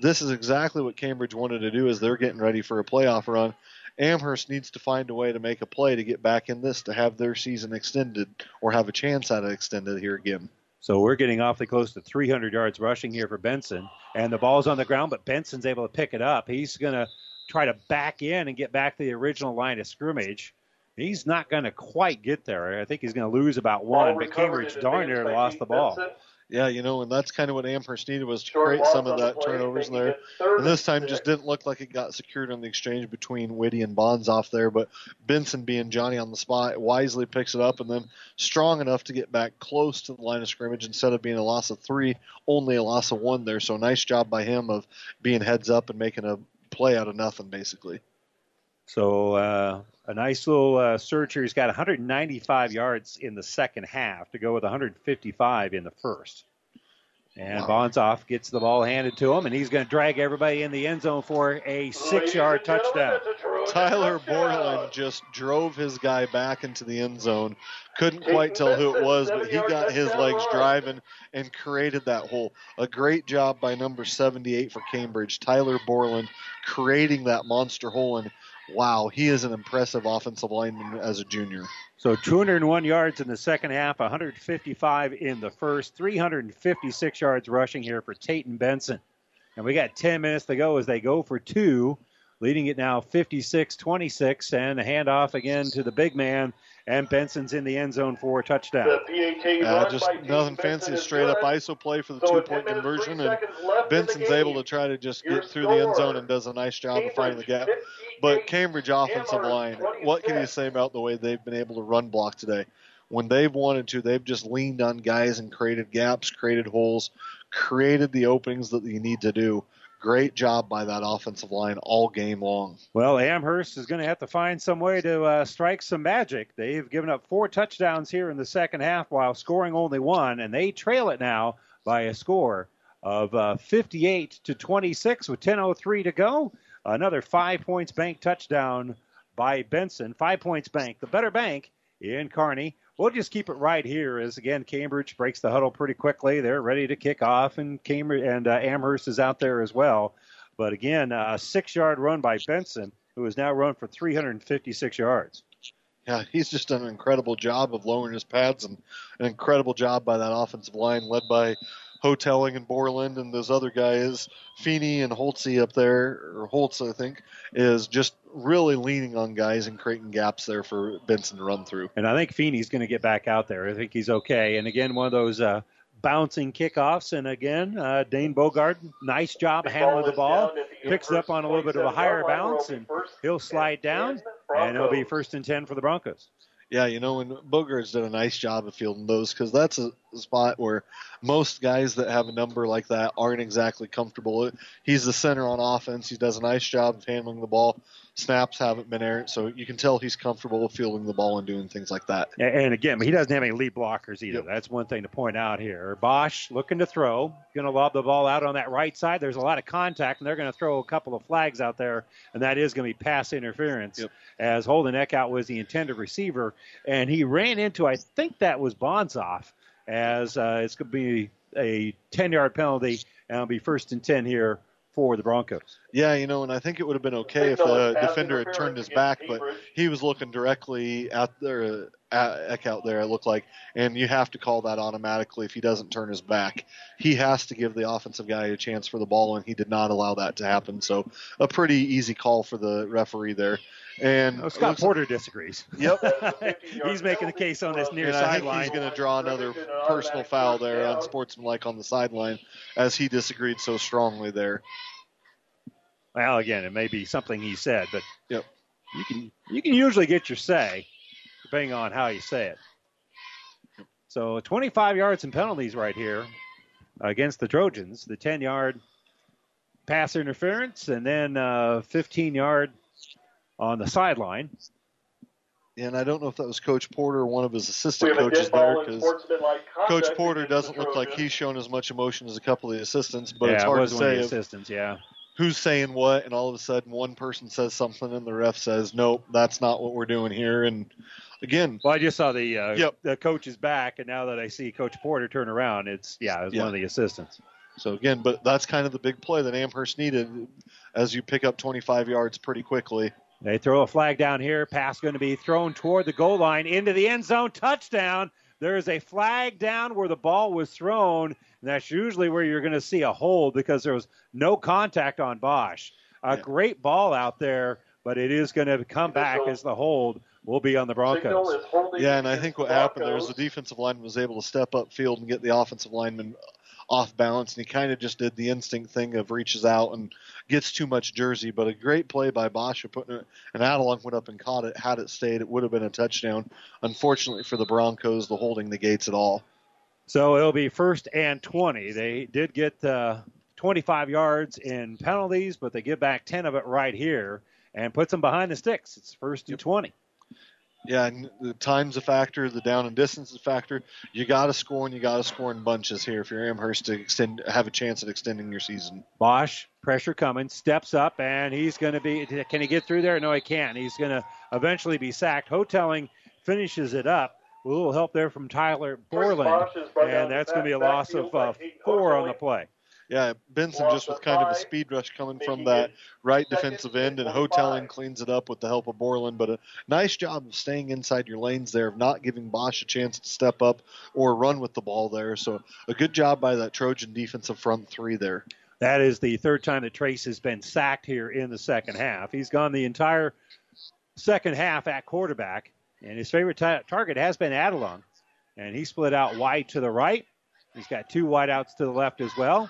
this is exactly what Cambridge wanted to do as they're getting ready for a playoff run. Amherst needs to find a way to make a play to get back in this to have their season extended or have a chance at it extended here again. So we're getting awfully close to 300 yards rushing here for Benson. And the ball's on the ground, but Benson's able to pick it up. He's going to try to back in and get back to the original line of scrimmage. He's not going to quite get there. I think he's going to lose about one, but Cambridge darn near lost the ball. Yeah, you know, and that's kind of what Amherst needed was to Short create some of that play, turnovers in there. And this and time just didn't look like it got secured on the exchange between Whitty and Bonzoff there, but Benson being Johnny on the spot wisely picks it up and then strong enough to get back close to the line of scrimmage instead of being a loss of three, only a loss of one there. So nice job by him of being heads up and making a play out of nothing basically. So uh, a nice little uh, surge here. He's got 195 yards in the second half to go with 155 in the first. And Bonzoff gets the ball handed to him, and he's going to drag everybody in the end zone for a six-yard touchdown. Tyler Borland just drove his guy back into the end zone. Couldn't quite tell who it was, but he got his legs driving and created that hole. A great job by number 78 for Cambridge, Tyler Borland, creating that monster hole. And wow, he is an impressive offensive lineman as a junior. So 201 yards in the second half, 155 in the first, 356 yards rushing here for Tayton Benson. And we got 10 minutes to go as they go for two, leading it now 56 26. And a handoff again to the big man, and Benson's in the end zone for a touchdown. The Uh, just nothing fancy, Benson is straight up. ISO play for the So two point conversion, and seconds left in the Benson's able to try to just Your get through the end zone and does a nice job of finding the gap. But Cambridge offensive line, what can you say about the way they've been able to run block today? When they've wanted to, they've just leaned on guys and created gaps, created holes, created the openings that you need to do. Great job by that offensive line all game long. Well, Amherst is going to have to find some way to uh, strike some magic. They've given up four touchdowns here in the second half while scoring only one, and they trail it now by a score of uh, 58 to 26 with 10:03 to go. Another five points bank touchdown by Benson. Five points bank, the better bank in Kearney. We'll just keep it right here as again Cambridge breaks the huddle pretty quickly. They're ready to kick off, and Cambridge and uh, Amherst is out there as well. But again, a six-yard run by Benson, who has now run for 356 yards. Yeah, he's just done an incredible job of lowering his pads and an incredible job by that offensive line led by Houghtelling and Borland and those other guys, Feeney and Holtzy up there, or Holtz, I think, is just really leaning on guys and creating gaps there for Benson to run through. And I think Feeney's going to get back out there. I think he's okay. And again, one of those uh, bouncing kickoffs. And again, uh, Dane Bogart, nice job handling the ball. Picks it up on a little bit of a higher bounce, and he'll slide down, and it'll be first and 10 for the Broncos. Yeah, you know, and Bogart's done a nice job of fielding those because that's a spot where most guys that have a number like that aren't exactly comfortable. He's the center on offense. He does a nice job of handling the ball. Snaps haven't been errant, so you can tell he's comfortable with fielding the ball and doing things like that. And- again, he doesn't have any lead blockers either. That's one thing to point out here. Bosch looking to throw, going to lob the ball out on that right side. There's a lot of contact, and they're going to throw a couple of flags out there, and that is going to be pass interference. As Holden Eckhout was the intended receiver, and he ran into, I think that was Bonzoff, as uh, it's going to be a 10 yard penalty, and it'll be first and 10 here for the Broncos. Yeah, you know, and I think it would have been okay if the defender had turned his back, but he was looking directly at there, at Eckhout there. It looked like, and you have to call that automatically if he doesn't turn his back. He has to give the offensive guy a chance for the ball, and he did not allow that to happen. So, a pretty easy call for the referee there. And Oh, Scott Porter disagrees. Yep. [laughs] he's making the case on this near and I think sideline. he's going to draw another personal foul there, on unsportsmanlike on the sideline, as he disagreed so strongly there. Well, again, it may be something he said, but yep. you can you can usually get your say depending on how you say it. So 25 yards and penalties right here against the Trojans. The 10 yard pass interference, and then uh, 15 yard on the sideline. And I don't know if that was Coach Porter or one of his assistant coaches there because sportsmanlike Coach Porter doesn't look like he's shown as much emotion as a couple of the assistants, but yeah, it's it hard was to one of say the if- assistants. Yeah. who's saying what, and all of a sudden one person says something and the ref says, "Nope, that's not what we're doing here." And again, Well, I just saw the uh, Yep. the coach is back, and now that I see Coach Porter turn around, it's yeah, it was Yeah. one of the assistants. So again, but that's kind of the big play that Amherst needed as you pick up 25 yards pretty quickly. They throw a flag down here. Pass going to be thrown toward the goal line into the end zone. Touchdown. There is a flag down where the ball was thrown. And that's usually where you're going to see a hold because there was no contact on Bosch. A great ball out there, but it is going to come back as the hold will be on the Broncos. Yeah, and I think what happened there is the defensive lineman was able to step up field and get the offensive lineman off balance, and he kind of just did the instinct thing of reaches out and gets too much jersey. But a great play by Bosch of putting it, and Adelung went up and caught it. Had it stayed, it would have been a touchdown. Unfortunately for the Broncos, the holding negates it all. So it'll be first and 20. They did get uh, 25 yards in penalties, but they give back 10 of it right here and puts them behind the sticks. It's first and 20. Yeah, and the time's a factor, the down and distance is a factor. You got to score, and you got to score in bunches here if you're Amherst to extend, have a chance at extending your season. Bosch, pressure coming, steps up, and he's going to be. Can he get through there? No, he can't. He's going to eventually be sacked. Houghtelling finishes it up. A little help there from Tyler Borland, Bosch is right down and that's going to be a loss of uh, four on the play. Yeah, Benson just with kind of a speed rush coming from that right defensive end, and Houghtelling cleans it up with the help of Borland. But a nice job of staying inside your lanes there, of not giving Bosch a chance to step up or run with the ball there. So a good job by that Trojan defensive front three there. That is the third time that Trace has been sacked here in the second half. He's gone the entire second half at quarterback, And his favorite ta- target has been Adelung. And he split out wide to the right. He's got two wideouts to the left as well.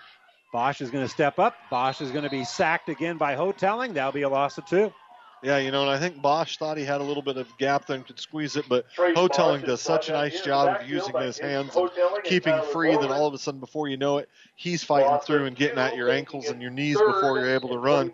Bosch is going to step up. Bosch is going to be sacked again by Houghtelling. That'll be a loss of two. Yeah, you know, and I think Bosch thought he had a little bit of gap there and could squeeze it, but Trace Houghtelling Bosch does such a nice job of using his hands and and keeping Tyler free that all of a sudden, before you know it, he's fighting through and getting at your ankles and your knees before you're able to run.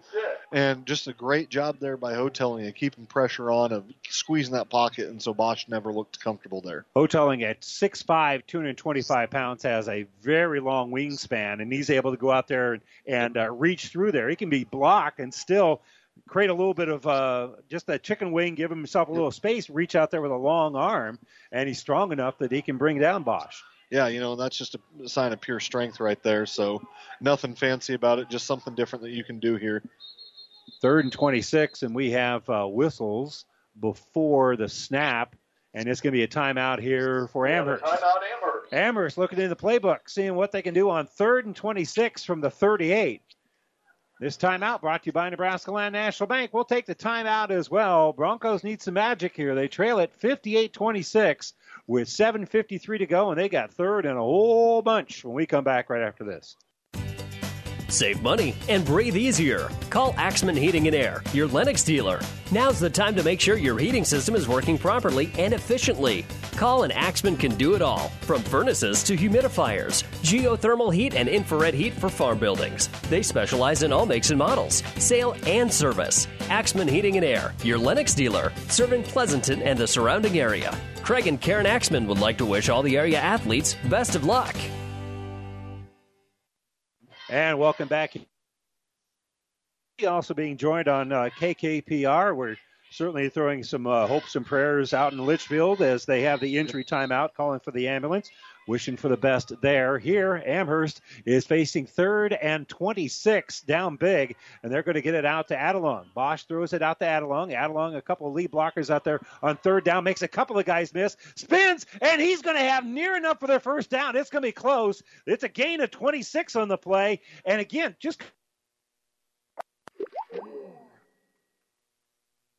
And just a great job there by Houghtelling of keeping pressure on, of squeezing that pocket, and so Bosch never looked comfortable there. Houghtelling at 6'5", 225 pounds, has a very long wingspan, and he's able to go out there and, and uh, reach through there. He can be blocked and still create a little bit of uh, just that chicken wing, give himself a little space, reach out there with a long arm, and he's strong enough that he can bring down Bosch. Yeah, you know, that's just a sign of pure strength right there. So nothing fancy about it, just something different that you can do here. Third and 26, and we have uh, whistles before the snap, and it's going to be a timeout here for Amherst. Timeout Amherst. Amherst looking in the playbook, seeing what they can do on third and 26 from the 38. This timeout brought to you by Nebraska Land National Bank. We'll take the timeout as well. Broncos need some magic here. They trail it 58 26 with 7.53 to go, and they got third and a whole bunch when we come back right after this. Save money and breathe easier. Call Axman Heating and Air, your Lennox dealer. Now's the time to make sure your heating system is working properly and efficiently. Call and Axman can do it all, from furnaces to humidifiers, geothermal heat and infrared heat for farm buildings. They specialize in all makes and models, sale and service. Axman Heating and Air, your Lennox dealer, serving Pleasanton and the surrounding area. Craig and Karen Axman would like to wish all the area athletes best of luck. And welcome back. Also being joined on uh, KKPR. We're certainly throwing some uh, hopes and prayers out in Litchfield as they have the injury timeout, calling for the ambulance, wishing for the best there. Here, Amherst is facing third and 26 down big, and they're going to get it out to Adelung. Bosch throws it out to Adelung. Adelung, a couple of lead blockers out there on third down, makes a couple of guys miss, spins, and he's going to have near enough for their first down. It's going to be close. It's a gain of 26 on the play, and again, just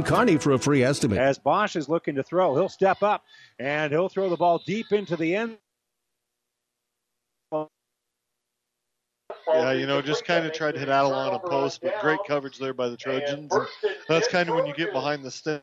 Kearney for a free estimate. as Bosch is looking to throw, he'll step up and he'll throw the ball deep into the end. Yeah, you know, just kind of tried to hit Adelung on a post, but great coverage there by the Trojans. And that's kind of when you get behind the stick.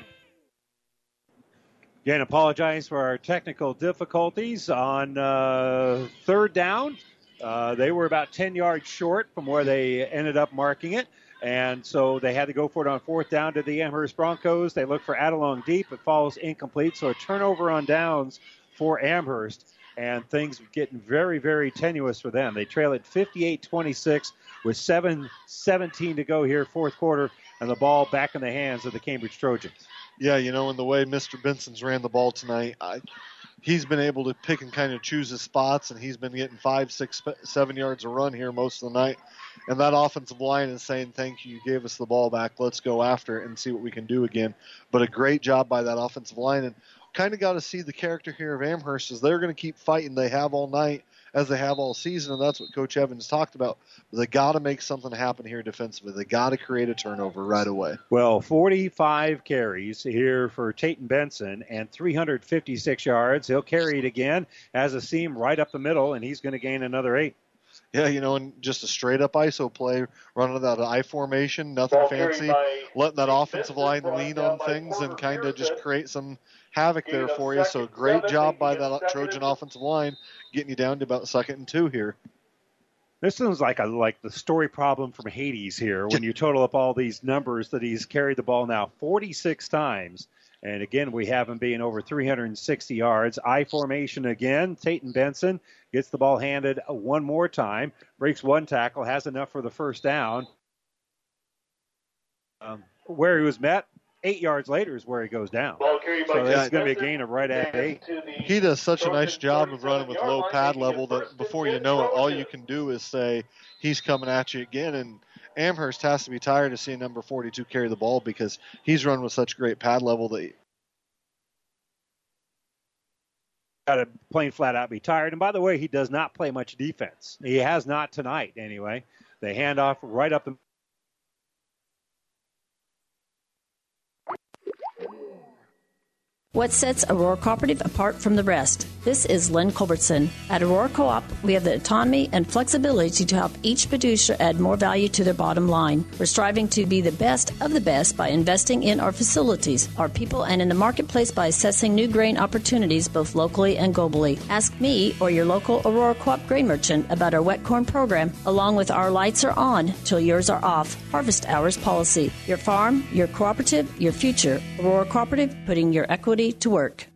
Again, apologize for our technical difficulties on uh, third down. Uh, they were about 10 yards short from where they ended up marking it. And so they had to go for it on fourth down to the Amherst Broncos. They look for Adelung deep. It falls incomplete. So a turnover on downs for Amherst. And things getting very, very tenuous for them. They trail at 58 26 with 7 17 to go here, fourth quarter, and the ball back in the hands of the Cambridge Trojans. Yeah, you know, in the way Mr. Benson's ran the ball tonight, I, he's been able to pick and kind of choose his spots, and he's been getting five, six, seven yards a run here most of the night. And that offensive line is saying, "Thank you, you gave us the ball back. Let's go after it and see what we can do again." But a great job by that offensive line, and kind of got to see the character here of Amherst is they're going to keep fighting. They have all night, as they have all season, and that's what Coach Evans talked about. They got to make something happen here defensively. They got to create a turnover right away. Well, 45 carries here for Tayton Benson and 356 yards. He'll carry it again as a seam right up the middle, and he's going to gain another eight. Yeah, you know, and just a straight up ISO play, running that I formation, nothing fancy, by letting that offensive line lean on things and kind of just create some havoc there for you. So great job by that Trojan offensive line, getting you down to about second and two here. This sounds like a like the story problem from Hades here when [laughs] you total up all these numbers that he's carried the ball now 46 times. And again, we have him being over 360 yards. I formation again. Tayton Benson gets the ball handed one more time, breaks one tackle, has enough for the first down. Um, where he was met, eight yards later is where he goes down. Ball So that's going to be a Benson. gain of right at eight. He does such a nice job of running with low pad level that before you know it, all you can do is say he's coming at you again. And Amherst has to be tired of seeing number 42 carry the ball because he's run with such great pad level that got to plain flat out be tired. And by the way, he does not play much defense. He has not tonight, anyway. They hand off right up the. What sets Aurora Cooperative apart from the rest? This is Lynn Culbertson. At Aurora Co-op, we have the autonomy and flexibility to help each producer add more value to their bottom line. We're striving to be the best of the best by investing in our facilities, our people, and in the marketplace by assessing new grain opportunities both locally and globally. Ask me or your local Aurora Co-op grain merchant about our wet corn program, along with our lights are on till yours are off harvest hours policy. Your farm, your cooperative, your future. Aurora Cooperative, putting your equity to work.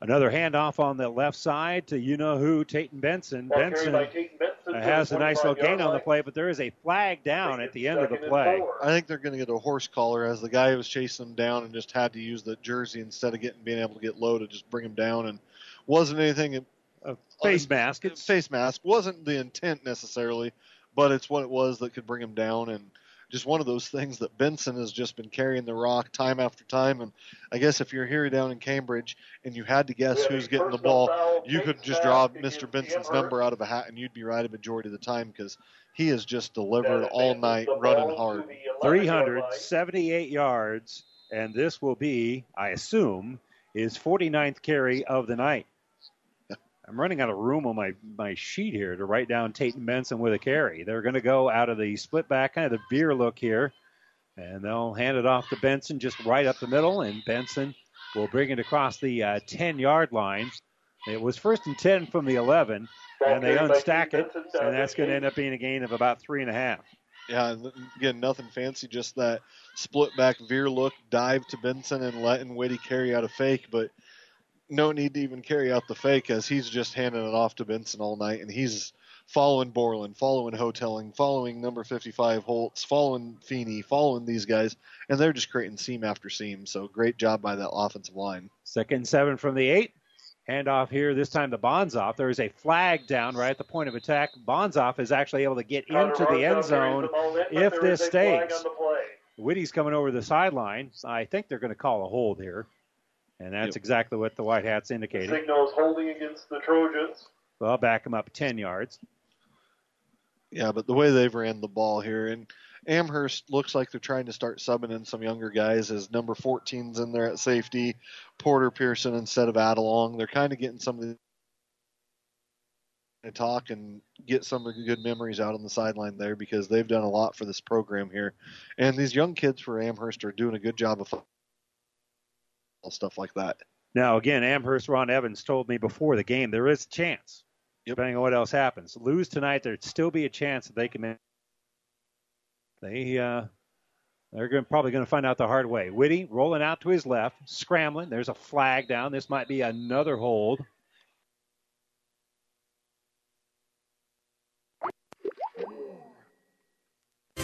Another handoff on the left side to you know who, Tayton Benson. Ball carried Benson Benson has a nice little gain yard on the play, but there is a flag down at the end of the play. I think they're going to get a horse collar as the guy who was chasing them down and just had to use the jersey instead of getting being able to get low to just bring him down and wasn't anything a uh, face mask. It's face mask wasn't the intent necessarily, but it's what it was that could bring him down and just one of those things that Benson has just been carrying the rock time after time. And I guess if you're here down in Cambridge and you had to guess who's getting the ball, you could just draw Mr. Benson's number out of a hat and you'd be right a majority of the time because he has just delivered all night running hard. 378 yards, and this will be, I assume, his 49th carry of the night. I'm running out of room on my, my sheet here to write down Tayton Benson with a carry. They're going to go out of the split back, kind of the veer look here, and they'll hand it off to Benson just right up the middle, and Benson will bring it across the uh, 10 yard line. It was first and 10 from the 11, and they unstack it, and that's going to end up being a gain of about three and a half. Yeah, again, nothing fancy, just that split back veer look, dive to Benson, and letting Whitty carry out a fake. But no need to even carry out the fake as he's just handing it off to Benson all night, and he's following Borland, following Houghtelling, following number 55 Holtz, following Feeney, following these guys, and they're just creating seam after seam. So great job by that offensive line. Second and seven from the eight. Handoff here, this time to Bonzoff. There is a flag down right at the point of attack. Bonzoff is actually able to get into the end zone if this stays. Whitty's coming over the sideline. I think they're going to call a hold here. And that's exactly what the White Hats indicated. Signals holding against the Trojans. So I'll back them up 10 yards. Yeah, but the way they've ran the ball here, and Amherst looks like they're trying to start subbing in some younger guys as number 14's in there at safety, Porter Pearson instead of Adelung. They're kind of getting some of the talk and get some of the good memories out on the sideline there because they've done a lot for this program here. And these young kids for Amherst are doing a good job of stuff like that. Now, again, Amherst Ron Evans told me before the game there is a chance, depending on what else happens. Lose tonight, there'd still be a chance that they can. make- They uh, they're gonna, probably going to find out the hard way. Whitty rolling out to his left, scrambling. There's a flag down. This might be another hold.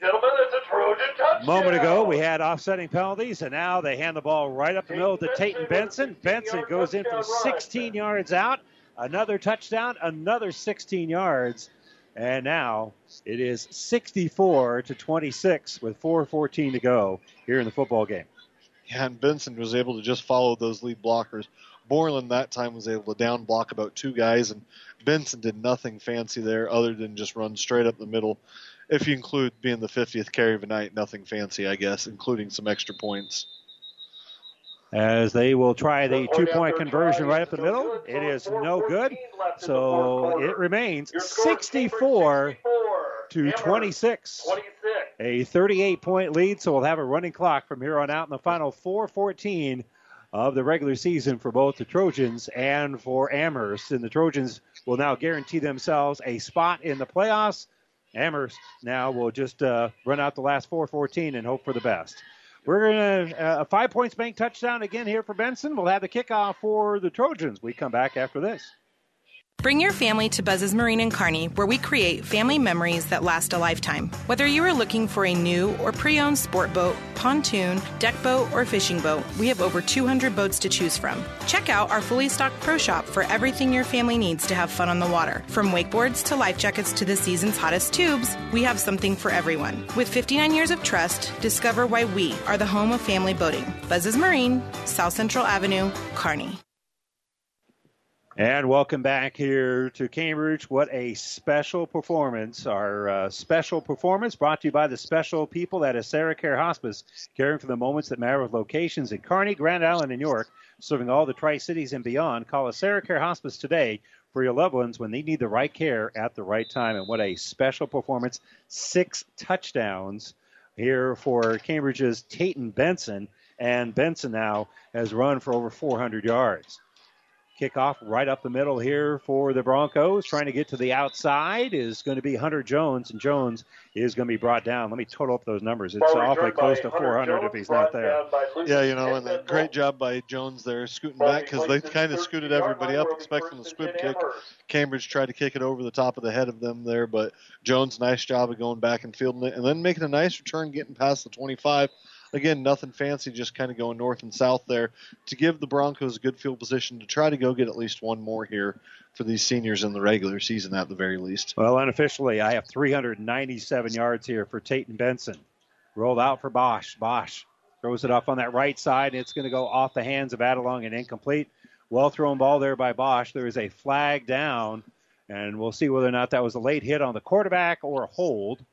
Gentlemen, it's a Trojan touchdown. Moment ago, we had offsetting penalties, and now they hand the ball right up the middle to Tayton Benson. Benson goes in from 16 yards out. Another touchdown, another 16 yards. And now it is 64 to 26 with 4.14 to go here in the football game. Yeah, and Benson was able to just follow those lead blockers. Borland that time was able to down block about two guys, and Benson did nothing fancy there other than just run straight up the middle. If you include being the 50th carry of the night, nothing fancy, I guess, including some extra points. As they will try the two point conversion right up the middle. It is no good. So it remains 64 to 26. A 38 point lead, so we'll have a running clock from here on out in the final 414 of the regular season for both the Trojans and for Amherst. And the Trojans will now guarantee themselves a spot in the playoffs. Amherst now will just uh, run out the last 414 and hope for the best. We're going to uh, a five points bank touchdown again here for Benson. We'll have the kickoff for the Trojans. We come back after this. Bring your family to Buzz's Marine in Kearney, where we create family memories that last a lifetime. Whether you are looking for a new or pre owned sport boat, pontoon, deck boat, or fishing boat, we have over 200 boats to choose from. Check out our fully stocked pro shop for everything your family needs to have fun on the water. From wakeboards to life jackets to the season's hottest tubes, we have something for everyone. With 59 years of trust, discover why we are the home of family boating. Buzz's Marine, South Central Avenue, Kearney. And welcome back here to Cambridge. What a special performance. Our uh, special performance brought to you by the special people at AseraCare Hospice, caring for the moments that matter with locations in Kearney, Grand Island, and York, serving all the Tri Cities and beyond. Call AseraCare Hospice today for your loved ones when they need the right care at the right time. And what a special performance. Six touchdowns here for Cambridge's Tayton Benson. And Benson now has run for over 400 yards. Kickoff right up the middle here for the Broncos. Trying to get to the outside is going to be Hunter Jones, and Jones is going to be brought down. Let me total up those numbers. It's awfully close to 400 if he's not there. Yeah, you know, and a great job by Jones there, scooting back because they kind of scooted everybody up, expecting the squib kick. Cambridge tried to kick it over the top of the head of them there, but Jones, nice job of going back and fielding it, and then making a nice return, getting past the 25 again, nothing fancy, just kind of going north and south there to give the Broncos a good field position to try to go get at least one more here for these seniors in the regular season at the very least. Well, unofficially, I have 397 yards here for Tayton Benson. Rolled out for Bosch. Bosch throws it off on that right side, and it's going to go off the hands of Adelung and incomplete. Well thrown ball there by Bosch. There is a flag down, and we'll see whether or not that was a late hit on the quarterback or a hold.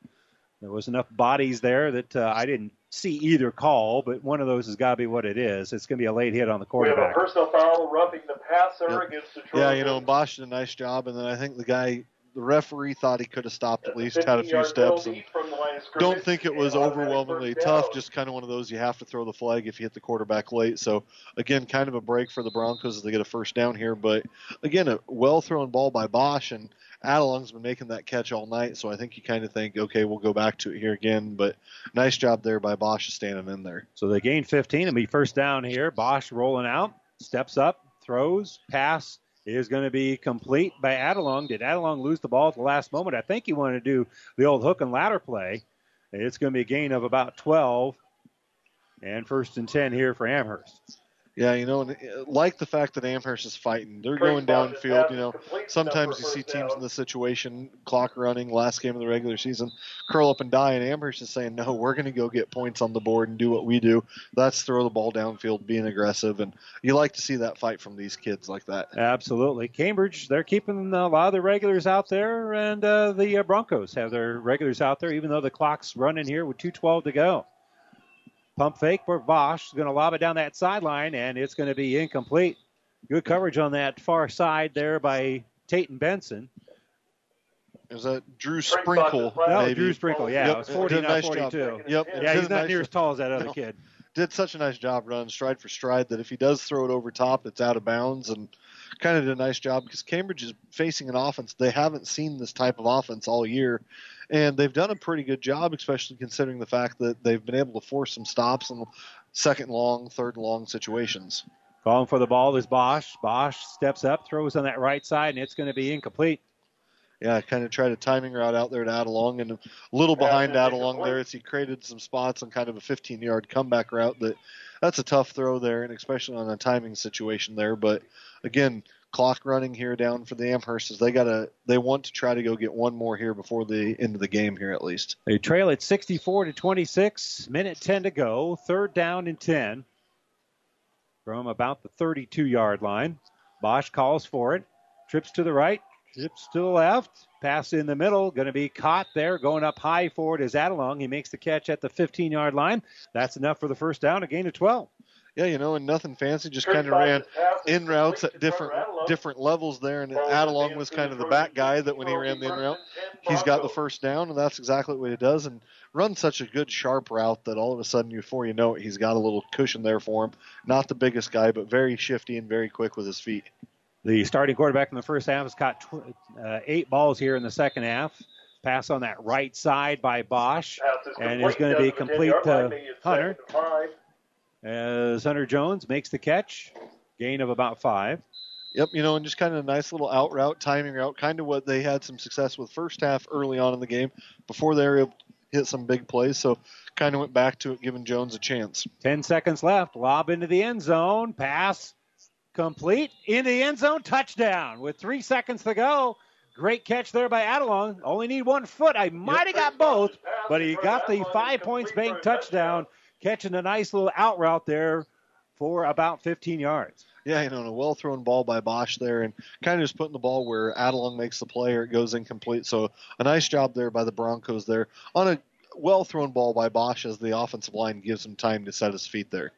There was enough bodies there that uh, I didn't see either call, but one of those has got to be what it is. It's going to be a late hit on the We have a quarterback. personal foul roughing the passer Yep. against the Yeah, you know, Bosch did a nice job, and then I think the guy, the referee, thought he could have stopped at least, had a few steps, and penalty from the line of don't think it was overwhelmingly tough. Just kind of one of those you have to throw the flag if you hit the quarterback late. So again, kind of a break for the Broncos as they get a first down here. But again, a well thrown ball by Bosch and Adelung's been making that catch all night. So I think you kind of think, okay, we'll go back to it here again. But nice job there by Bosch standing in there. So they gain 15 and be first down here. Bosch rolling out, steps up, throws, pass is going to be complete by Adelung. Did Adelung lose the ball at the last moment? I think he wanted to do the old hook and ladder play. It's going to be a gain of about 12. And first and 10 here for Amherst. Yeah, you know, and uh, like the fact that Amherst is fighting, they're going downfield. You know, sometimes you see teams in this situation, clock running, last game of the regular season, curl up and die, and Amherst is saying, "No, we're going to go get points on the board and do what we do. That's throw the ball downfield, being aggressive." And you like to see that fight from these kids like that. Absolutely. Cambridge, they're keeping a lot of the regulars out there, and uh, the uh, Broncos have their regulars out there, even though the clock's running here with 2.12 to go. Pump fake for Bosch. Going to lob it down that sideline, and it's going to be incomplete. Good coverage on that far side there by Tate and Benson. Is that Drew Sprinkle? No, maybe? Drew Sprinkle. Yeah, Yep, it was did 40, nice 42. Job. Yep. Yeah, he's not nice near as tall as that other No. kid. Did such a nice job running stride for stride that if he does throw it over top, it's out of bounds and kind of did a nice job because Cambridge is facing an offense they haven't seen this type of offense all year, and they've done a pretty good job, especially considering the fact that they've been able to force some stops in second long, third long situations. Calling for the ball is Bosch. Bosch steps up, throws on that right side, and it's going to be incomplete. Yeah, kind of tried a timing route out there to Adelung, and a little behind Adelung there as he created some spots on kind of a 15-yard comeback route. That that's a tough throw there, and especially on a timing situation there. But again, clock running here down for the Amherst as they gotta they want to try to go get one more here before the end of the game here at least. They trail at 64 to 26. Minute 10 to go. Third down and 10 from about the 32 yard line. Bosch calls for it. Trips to the right. Trips to the left. Pass in the middle. Going to be caught there. Going up high for it is Adelung. He makes the catch at the 15 yard line. That's enough for the first down. A gain of 12. Yeah, you know, and nothing fancy, just kind of ran in routes at different different levels there. And Adelung was kind of the back guy that when he ran the in route, he's got the first down, and that's exactly what he does. And runs such a good sharp route that all of a sudden, before you know it, he's got a little cushion there for him. Not the biggest guy, but very shifty and very quick with his feet. The starting quarterback in the first half has caught tw- uh, eight balls here in the second half. Pass on that right side by Bosch, and is going to be complete to Hunter. Uh, As Hunter Jones makes the catch, gain of about five. Yep, you know, and just kind of a nice little out route, timing route, kind of what they had some success with first half early on in the game before they were able to hit some big plays. So kind of went back to it, giving Jones a chance. Ten seconds left. Lob into the end zone. Pass complete In the end zone. Touchdown with three seconds to go. Great catch there by Adelung. Only need one foot. I might have got both, but he got the five points bank touchdown, catching a nice little out route there for about 15 yards. Yeah, you know, and a well thrown ball by Bosch there, and kind of just putting the ball where Adelung makes the play or it goes incomplete. So a nice job there by the Broncos there on a well thrown ball by Bosch as the offensive line gives him time to set his feet there.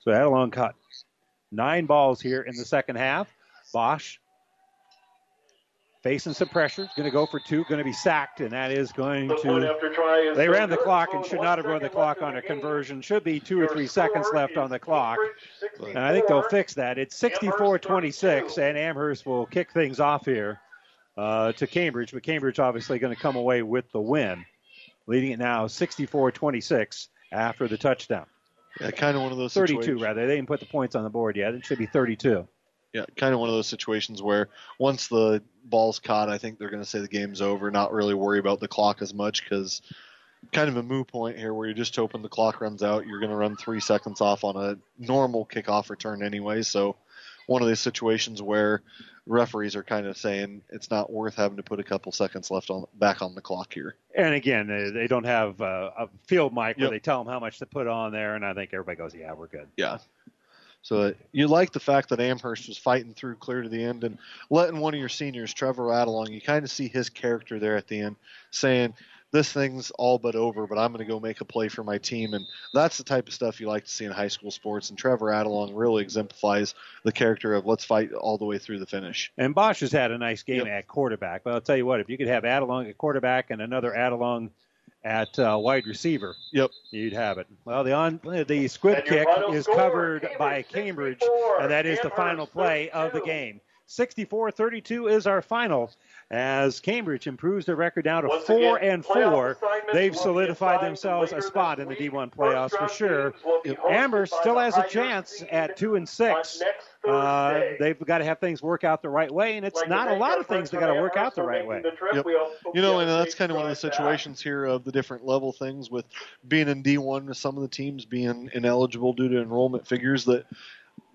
So Adelung caught nine balls here in the second half. Bosch facing some pressure. Going to go for two. Going to be sacked, and that is going to. They ran the clock and should not have run the clock on a conversion. Should be two or three seconds left on the clock. And I think they'll fix that. It's 64 26, and Amherst will kick things off here uh, to Cambridge, but Cambridge obviously going to come away with the win, leading it now 64 26 after the touchdown. Yeah, kind of one of those 32, situations. rather. They didn't put the points on the board yet. It should be 32. Yeah, kind of one of those situations where once the ball's caught, I think they're going to say the game's over, not really worry about the clock as much because kind of a moo point here where you're just hoping the clock runs out. You're going to run three seconds off on a normal kickoff return anyway. So one of these situations where referees are kind of saying it's not worth having to put a couple seconds left on back on the clock here. And again, they, they don't have uh, a field mic where Yep. they tell them how much to put on there, and I think everybody goes, yeah, we're good. Yeah. So you like the fact that Amherst was fighting through clear to the end and letting one of your seniors, Trevor Adelung, you kind of see his character there at the end, saying, "This thing's all but over, but I'm going to go make a play for my team." And that's the type of stuff you like to see in high school sports. And Trevor Adelung really exemplifies the character of let's fight all the way through the finish. And Bosch has had a nice game at quarterback. But I'll tell you what, if you could have Adelung at quarterback and another Adelung at uh, wide receiver, yep, you'd have it. Well, the on the squib kick is score, covered Cambridge by Cambridge, and that is the final play of the game. 64-32 is our final. As Cambridge improves their record down to Once four again, and four, they've solidified themselves a spot in the. D1 playoffs for sure. games will be hosted Amherst still has a chance at two and six. Uh, they've got to have things work out the right way, and it's Like not a lot of things that friends got to work out the right way. the. Yep. You know, and that's kind of one of the drive back. situations here of the different level things with being in D1 with some of the teams being ineligible due to enrollment figures that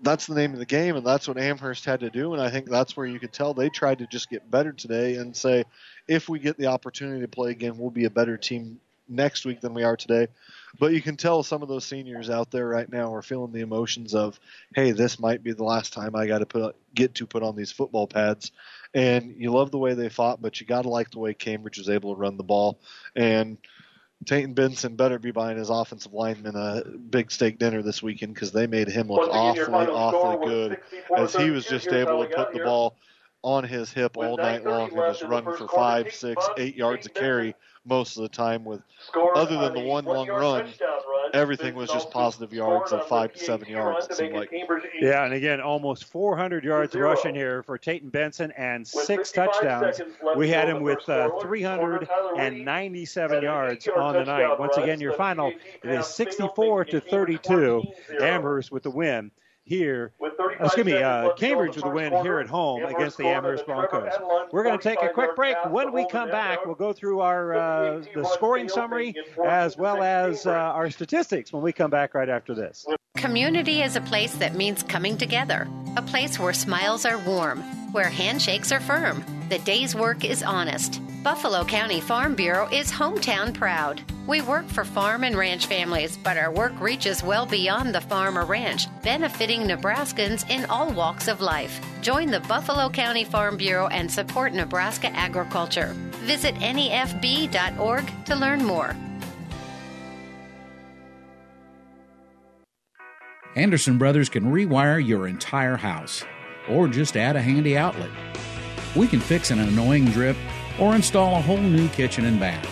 that's the name of the game and that's what Amherst had to do and I think that's where you could tell they tried to just get better today and say if we get the opportunity to play again we'll be a better team next week than we are today. But you can tell some of those seniors out there right now are feeling the emotions of, hey, this might be the last time I got to put get to put on these football pads. And you love the way they fought, but you got to like the way Cambridge was able to run the ball. And Tayton Benson better be buying his offensive lineman a big steak dinner this weekend because they made him look Once again, your awfully, awfully good as he was just able to put the ball on his hip all night long and just running for five, six, eight yards a Pete carry most of the time with Scored other than on the the one long run, run. everything was just positive yards of five to seven yards. It to seemed like. Yeah, and again, almost 400 yards Zero. rushing here for Tayton Benson and With six touchdowns. We had him with uh, quarter. Scorer Tyler Reed 397 yards eight-yard on the night. Once again, your final PAT it is 64 to 32. Amherst with the win here. With 35 Excuse me, uh, left to go in Cambridge with the first win quarter. here at home Amherst against the Amherst the Broncos. Adelung We're going to take a quick break. When we come back, we'll go through our uh, the scoring summary as well as uh, our statistics when we come back right after this. Community is a place that means coming together, a place where smiles are warm, where handshakes are firm, the day's work is honest. Buffalo County Farm Bureau is hometown proud. We work for farm and ranch families, but our work reaches well beyond the farm or ranch, benefiting Nebraskans in all walks of life. Join the Buffalo County Farm Bureau and support Nebraska agriculture. Visit nefb.org to learn more. Anderson Brothers can rewire your entire house or just add a handy outlet. We can fix an annoying drip or install a whole new kitchen and bath.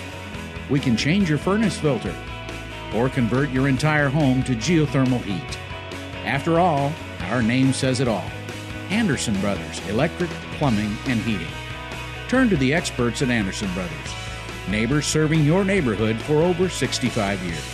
We can change your furnace filter or convert your entire home to geothermal heat. After all, our name says it all Anderson Brothers Electric, Plumbing, and Heating. Turn to the experts at Anderson Brothers, neighbors serving your neighborhood for over 65 years.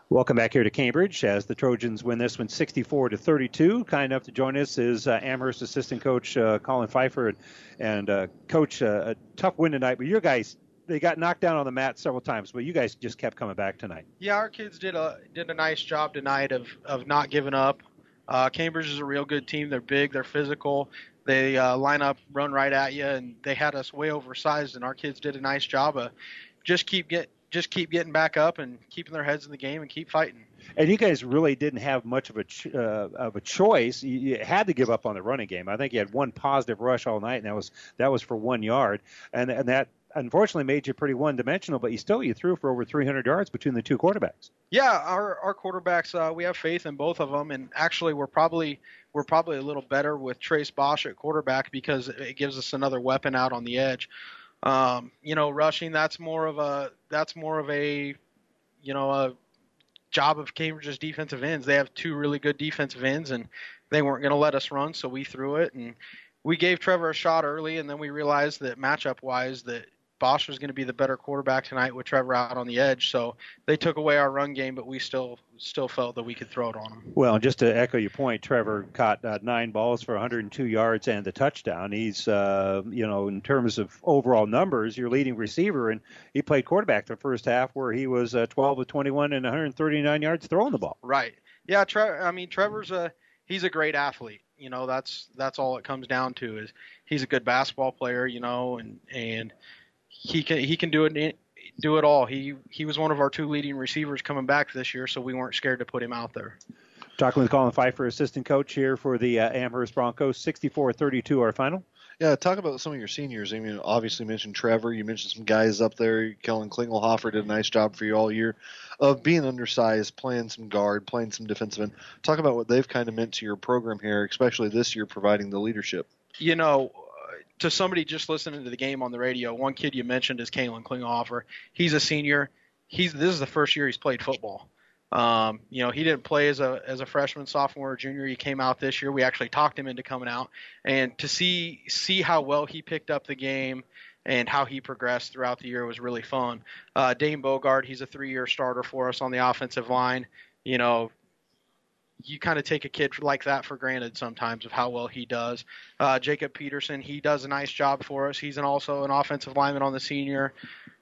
Welcome back here to Cambridge as the Trojans win this one 64 to 32. Kind enough to join us is uh, Amherst assistant coach uh, Colin Pfeiffer and, and uh, coach uh, a tough win tonight. But your guys they got knocked down on the mat several times, but you guys just kept coming back tonight. Yeah, our kids did a did a nice job tonight of of not giving up. Uh, Cambridge is a real good team. They're big, they're physical. They uh, line up, run right at you, and they had us way oversized. And our kids did a nice job of just keep get just keep getting back up and keeping their heads in the game and keep fighting. And you guys really didn't have much of a ch- uh, of a choice. You, you had to give up on the running game. I think you had one positive rush all night, and that was that was for one yard, and and that unfortunately made you pretty one dimensional. But you still you threw for over 300 yards between the two quarterbacks. Yeah, our our quarterbacks, uh, we have faith in both of them, and actually we're probably we're probably a little better with Trace Bosch at quarterback because it gives us another weapon out on the edge. Um, you know, rushing that's more of a that's more of a you know a job of Cambridge's defensive ends. They have two really good defensive ends, and they weren't going to let us run, so we threw it and we gave Trevor a shot early, and then we realized that matchup wise that Bosch was going to be the better quarterback tonight with Trevor out on the edge. So they took away our run game, but we still still felt that we could throw it on them. Well, just to echo your point, Trevor caught uh, nine balls for 102 yards and the touchdown. He's, uh, you know, in terms of overall numbers, your leading receiver, and he played quarterback the first half where he was uh, 12 of 21 and 139 yards throwing the ball. Right. Yeah. Tre- I mean, Trevor's a he's a great athlete. You know, that's that's all it comes down to is he's a good basketball player. You know, and and he can he can do it do it all. He he was one of our two leading receivers coming back this year, so we weren't scared to put him out there. Talking with Colin Pfeiffer, assistant coach here for the uh, Amherst Broncos, 64-32 our final. Yeah, talk about some of your seniors. I mean, obviously mentioned Trevor. You mentioned some guys up there. Kellen Klingelhofer did a nice job for you all year of being undersized, playing some guard, playing some defensive end. Talk about what they've kind of meant to your program here, especially this year, providing the leadership. You know, to somebody just listening to the game on the radio, one kid you mentioned is Kalen Klingelhofer. He's a senior. He's this is the first year he's played football. Um, you know, he didn't play as a as a freshman, sophomore, or junior. He came out this year. We actually talked him into coming out, and to see see how well he picked up the game and how he progressed throughout the year was really fun. Uh, Dane Bogart, he's a three-year starter for us on the offensive line. You know, you kind of take a kid like that for granted sometimes of how well he does. Uh, Jacob Peterson, he does a nice job for us. He's an, also an offensive lineman on the senior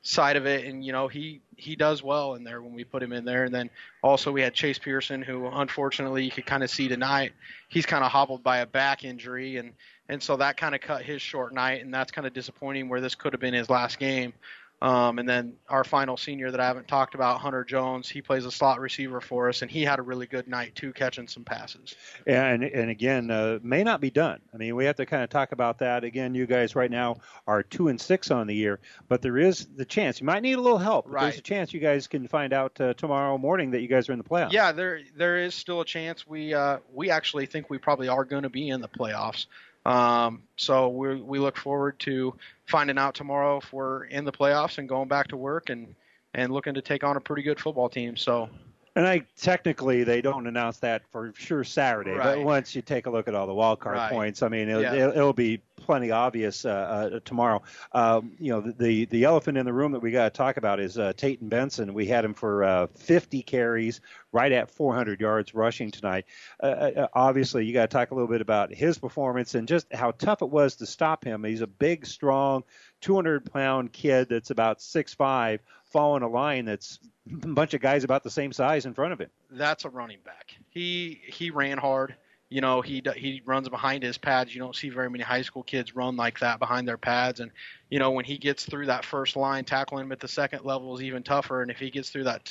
side of it, and you know he he does well in there when we put him in there. And then also we had Chase Pearson, who unfortunately you could kind of see tonight he's kind of hobbled by a back injury, and and so that kind of cut his short night, and that's kind of disappointing. Where this could have been his last game. Um, and then our final senior that I haven't talked about, Hunter Jones, he plays a slot receiver for us, and he had a really good night too, catching some passes. And and again, uh, may not be done. I mean, we have to kind of talk about that. Again, you guys right now are two and six on the year, but there is the chance you might need a little help. Right. There's a chance you guys can find out uh, tomorrow morning that you guys are in the playoffs. Yeah, there there is still a chance. We uh, we actually think we probably are going to be in the playoffs. Um, so we we look forward to finding out tomorrow if we're in the playoffs and going back to work and and looking to take on a pretty good football team. So And I technically they don't announce that for sure Saturday, but once you take a look at all the wild card Right. points, I mean, it'll, Yeah. it'll, it'll be plenty obvious uh, uh, tomorrow. Um, you know, the the elephant in the room that we got to talk about is uh, Tayton Benson. We had him for uh, 50 carries, right at 400 yards rushing tonight. Uh, uh, obviously, you got to talk a little bit about his performance and just how tough it was to stop him. He's a big, strong, 200 pound kid that's about six five, following a line that's a bunch of guys about the same size in front of him. that's a running back. He he ran hard. You know, he he runs behind his pads. You don't see very many high school kids run like that behind their pads. And you know, when he gets through that first line, tackling him at the second level is even tougher. And if he gets through that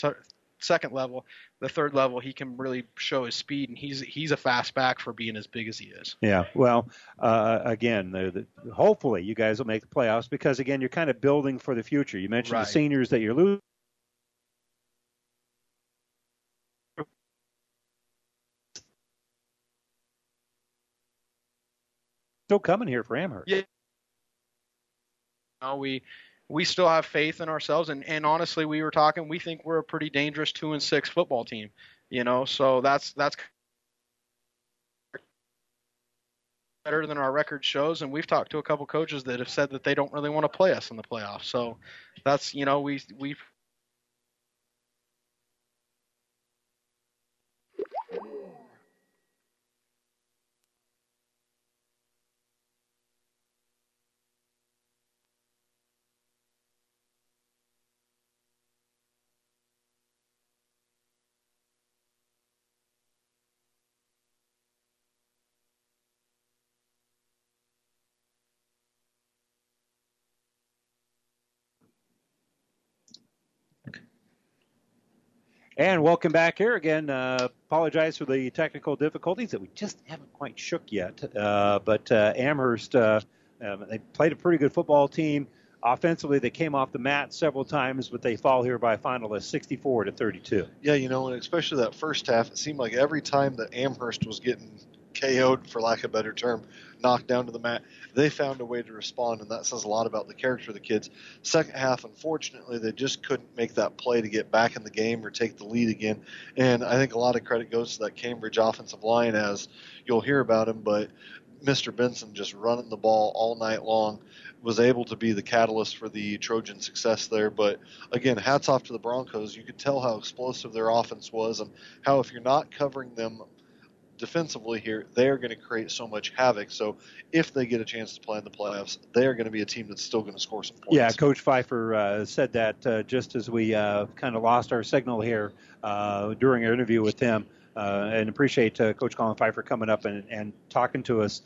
second level, the third level, he can really show his speed. And he's he's a fast back for being as big as he is. Yeah, well, uh, again, the, the, hopefully you guys will make the playoffs because again, you're kind of building for the future. You mentioned Right. the seniors that you're losing. Still coming here for Amherst. Yeah. know, we we still have faith in ourselves, and and honestly, we were talking. We think we're a pretty dangerous two and six football team. You know, so that's that's better than our record shows. And we've talked to a couple coaches that have said that they don't really want to play us in the playoffs. So that's you know we we And welcome back here again. Uh, apologize for the technical difficulties that we just haven't quite shook yet. Uh, but uh, Amherst, uh, um, they played a pretty good football team. Offensively, they came off the mat several times, but they fall here by a final of 64 to 32. Yeah, you know, and especially that first half, it seemed like every time that Amherst was getting KO'd, for lack of a better term, knocked down to the mat, they found a way to respond, and that says a lot about the character of the kids. Second half, unfortunately, they just couldn't make that play to get back in the game or take the lead again. And I think a lot of credit goes to that Cambridge offensive line, as you'll hear about him, but Mr. Benson just running the ball all night long. was able to be the catalyst for the Trojan success there. But again, hats off to the Broncos. You could tell how explosive their offense was and how if you're not covering them defensively here, they are going to create so much havoc. So if they get a chance to play in the playoffs, they are going to be a team that's still going to score some points. Yeah, Coach Pfeiffer uh, said that uh, just as we uh, kind of lost our signal here uh, during our interview with him. Uh, and appreciate uh, Coach Colin Pfeiffer coming up and, and talking to us.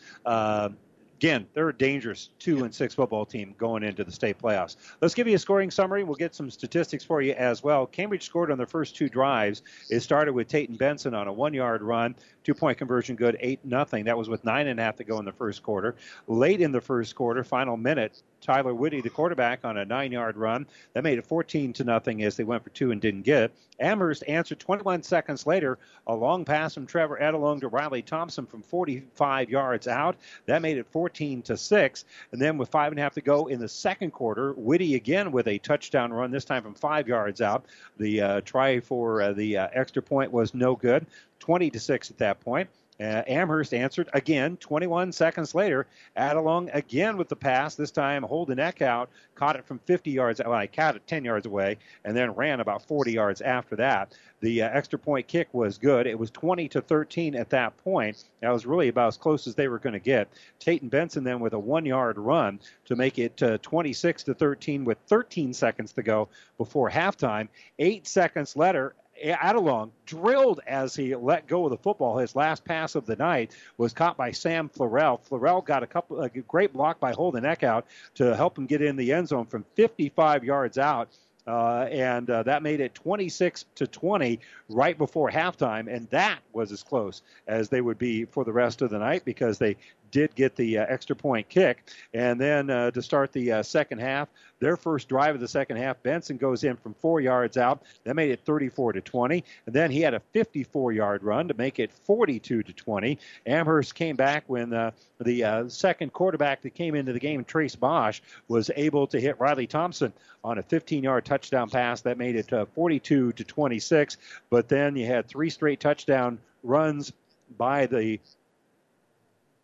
Again, they're a dangerous two and six football team going into the state playoffs. Let's give you a scoring summary. We'll get some statistics for you as well. Cambridge scored on their first two drives. It started with Tayton Benson on a one-yard run, two-point conversion, good, eight nothing. That was with nine and a half to go in the first quarter. Late in the first quarter, final minute, Tyler Whitty, the quarterback, on a nine-yard run. That made it 14 to nothing as they went for two and didn't get it. Amherst answered 21 seconds later, a long pass from Trevor Adelung to Riley Thompson from 45 yards out. That made it 14 to six. And then with five and a half to go in the second quarter, Whitty again with a touchdown run, this time from five yards out. The uh, try for uh, the uh, extra point was no good. 20 to six at that point. Uh, Amherst answered again 21 seconds later. Adelung again with the pass, this time Holden Eckhout, caught it from 50 yards, well, I caught it 10 yards away, and then ran about 40 yards after that. The uh, extra point kick was good. It was 20 to 13 at that point. That was really about as close as they were going to get. Tayton Benson then with a one yard run to make it uh, 26 to 13 with 13 seconds to go before halftime. Eight seconds later, Adelung drilled as he let go of the football. His last pass of the night was caught by Sam Florell. Florell got a couple a great block by Holden Eckhout to help him get in the end zone from 55 yards out. Uh, and uh, that made it 26 to 20 right before halftime, and that was as close as they would be for the rest of the night because they did get the uh, extra point kick. And then uh, to start the uh, second half, their first drive of the second half, Benson goes in from four yards out. That made it 34 to 20. And then he had a 54 yard run to make it 42 to 20. Amherst came back when uh, the uh, second quarterback that came into the game, Trace Bosch, was able to hit Riley Thompson on a 15 yard touchdown pass. That made it uh, 42 to 26. But then you had three straight touchdown runs by the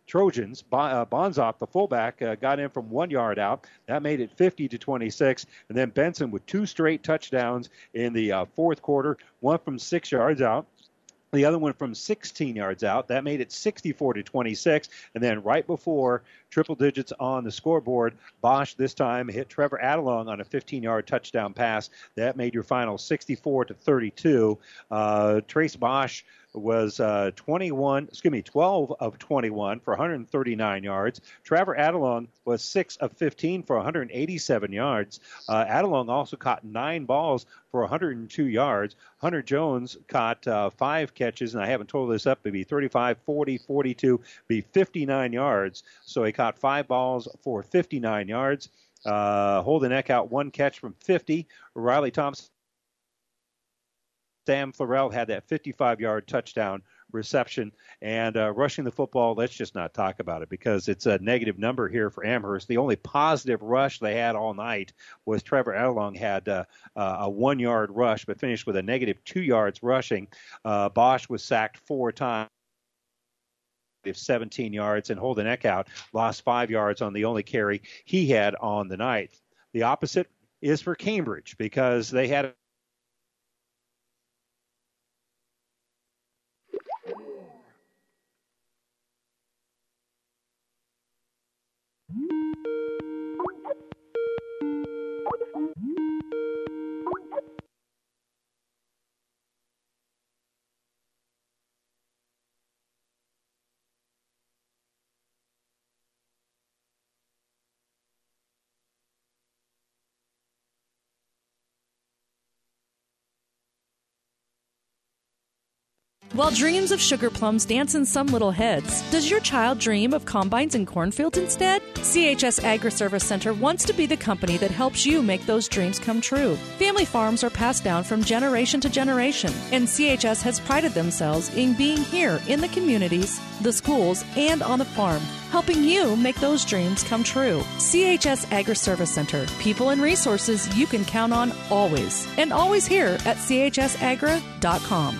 Trojans. Uh, Bonzoff, the fullback, uh, got in from one yard out. That made it 50 to 26. And then Benson with two straight touchdowns in the uh, fourth quarter, one from six yards out. The other one from 16 yards out. That made it 64 to 26. And then right before triple digits on the scoreboard, Bosch this time hit Trevor Adelung on a 15-yard touchdown pass. That made your final 64 to 32. Uh, Trace Bosch was uh, 21, excuse me, 12 of 21 for 139 yards. Trevor Adelung was 6 of 15 for 187 yards. Uh, Adelung also caught nine balls for 102 yards. Hunter Jones caught uh, five catches, and I haven't told this up, maybe 35, 40, 42, be 59 yards. So he caught five balls for 59 yards. Uh, Holden Eckhout, one catch from 50. Riley Thompson Sam Florell had that 55 yard touchdown reception. And uh, rushing the football, let's just not talk about it because it's a negative number here for Amherst. The only positive rush they had all night was Trevor Adelung had uh, uh, a one yard rush, but finished with a negative two yards rushing. Uh, Bosch was sacked four times. 17 yards, and Holden Eckhout lost five yards on the only carry he had on the night. The opposite is for Cambridge because they had While dreams of sugar plums dance in some little heads, does your child dream of combines and cornfields instead? CHS Agri Service Center wants to be the company that helps you make those dreams come true. Family farms are passed down from generation to generation, and CHS has prided themselves in being here in the communities, the schools, and on the farm, helping you make those dreams come true. CHS Agri Service Center, people and resources you can count on always, and always here at chsagra.com.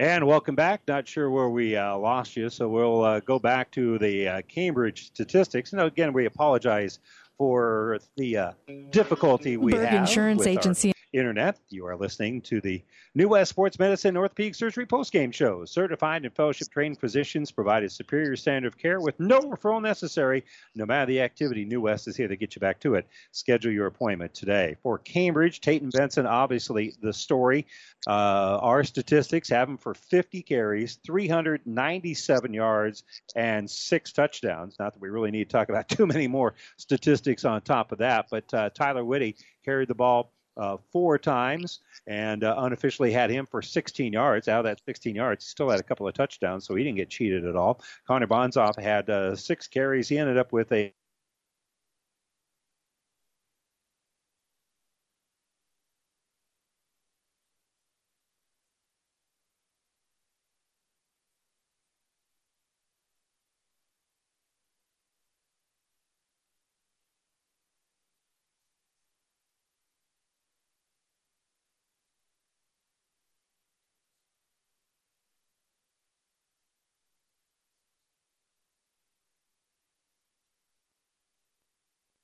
And welcome back. Not sure where we uh, lost you, so we'll uh, go back to the uh, Cambridge statistics. And again, we apologize for the uh, difficulty we Berg have Insurance with our Agency. Internet. You are listening to the New West Sports Medicine Orthopedic Surgery postgame show. Certified and fellowship trained physicians provide a superior standard of care with no referral necessary. No matter the activity, New West is here to get you back to it. Schedule your appointment today. For Cambridge, Tayton Benson, obviously the story. Uh, our statistics have him for 50 carries, 397 yards, and six touchdowns. Not that we really need to talk about [laughs] too many more statistics on top of that, but uh, Tyler Whitty carried the ball uh, four times and uh, unofficially had him for 16 yards. Out of that 16 yards, he still had a couple of touchdowns, so he didn't get cheated at all. Connor Bonzoff had uh, six carries. He ended up with a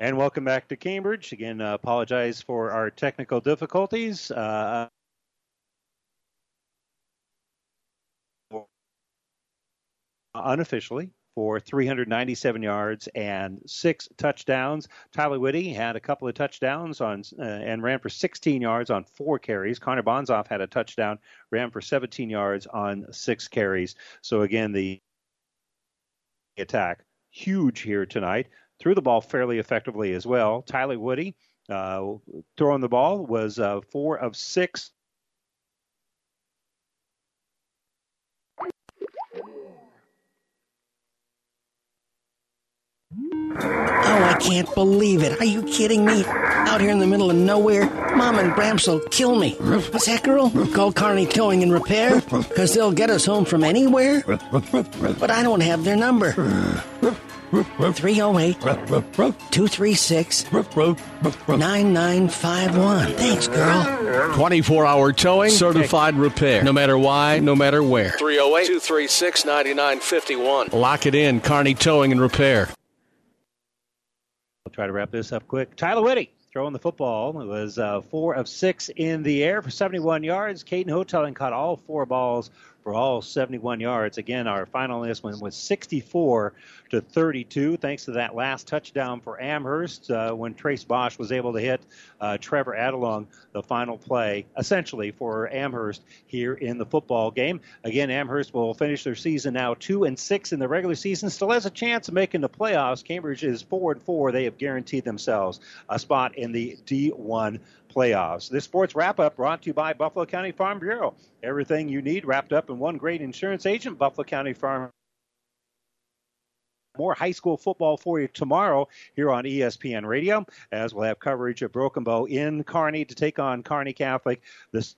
And welcome back to Cambridge. Again, uh, apologize for our technical difficulties. Uh, unofficially for 397 yards and six touchdowns. Tyler Whitty had a couple of touchdowns on uh, and ran for 16 yards on four carries. Connor Bonzoff had a touchdown, ran for 17 yards on six carries. So again, the attack huge here tonight. Threw the ball fairly effectively as well. Tyler Whitty uh, throwing the ball was uh, four of six. Oh, I can't believe it. Are you kidding me? Out here in the middle of nowhere, Mom and Bramps will kill me. What's that, girl? Call Kearney Towing and Repair? Because they'll get us home from anywhere? But I don't have their number. 308 236 9951. Thanks, girl. 24 hour towing, certified repair. No matter why, no matter where. 308 236 9951. Lock it in, Kearney Towing and Repair. We'll try to wrap this up quick. Tyler Whitty throwing the football. It was uh, four of six in the air for 71 yards. Caden Houghtelling caught all four balls for all 71 yards. Again, our final on this one was 64 to 32, thanks to that last touchdown for Amherst uh, when Trace Bosch was able to hit uh, Trevor Adelung the final play, essentially for Amherst here in the football game. Again, Amherst will finish their season now two and six in the regular season, still has a chance of making the playoffs. Cambridge is four and four. They have guaranteed themselves a spot in the D1 playoffs. This sports wrap up brought to you by Buffalo County Farm Bureau. Everything you need wrapped up in one great insurance agent, Buffalo County Farm more high school football for you tomorrow here on ESPN Radio, as we'll have coverage of Broken Bow in Kearney to take on Kearney Catholic. This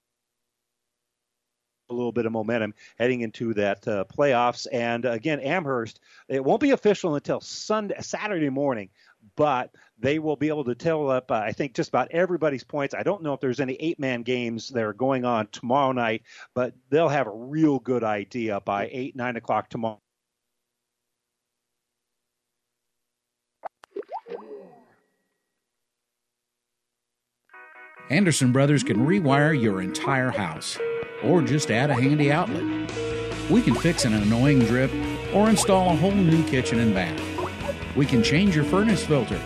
a little bit of momentum heading into that uh, playoffs. And again, Amherst, it won't be official until Sunday, Saturday morning, but they will be able to tell up, uh, I think, just about everybody's points. I don't know if there's any eight man games that are going on tomorrow night, but they'll have a real good idea by 8, 9 o'clock tomorrow. Anderson Brothers can rewire your entire house or just add a handy outlet. We can fix an annoying drip or install a whole new kitchen and bath. We can change your furnace filter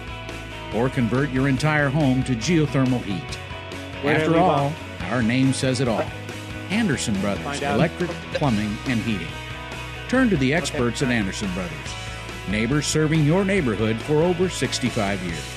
or convert your entire home to geothermal heat. Where After all, our name says it all. Anderson Brothers, electric, plumbing, and heating. Turn to the experts at Anderson Brothers. Neighbors serving your neighborhood for over 65 years.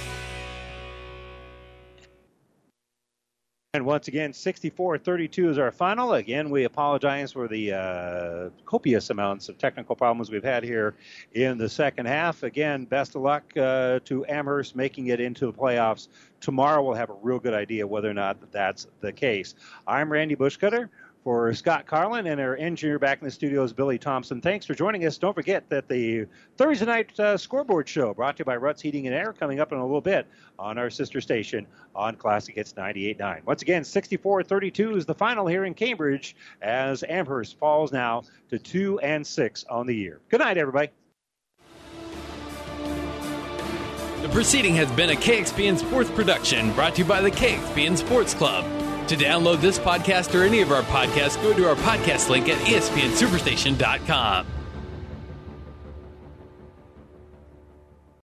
And once again, 64-32 is our final. Again, we apologize for the uh, copious amounts of technical problems we've had here in the second half. Again, best of luck uh, to Amherst making it into the playoffs. Tomorrow we'll have a real good idea whether or not that's the case. I'm Randy Bushcutter. For Scott Carlin and our engineer back in the studio is Billy Thompson. Thanks for joining us. Don't forget that the Thursday night uh, scoreboard show brought to you by Ruts Heating and Air coming up in a little bit on our sister station on Classic Hits 98.9. Once again, 64-32 is the final here in Cambridge as Amherst falls now to 2 and 6 on the year. Good night, everybody. The proceeding has been a KXPN Sports production brought to you by the KXPN Sports Club. To download this podcast or any of our podcasts, go to our podcast link at espnsuperstation.com.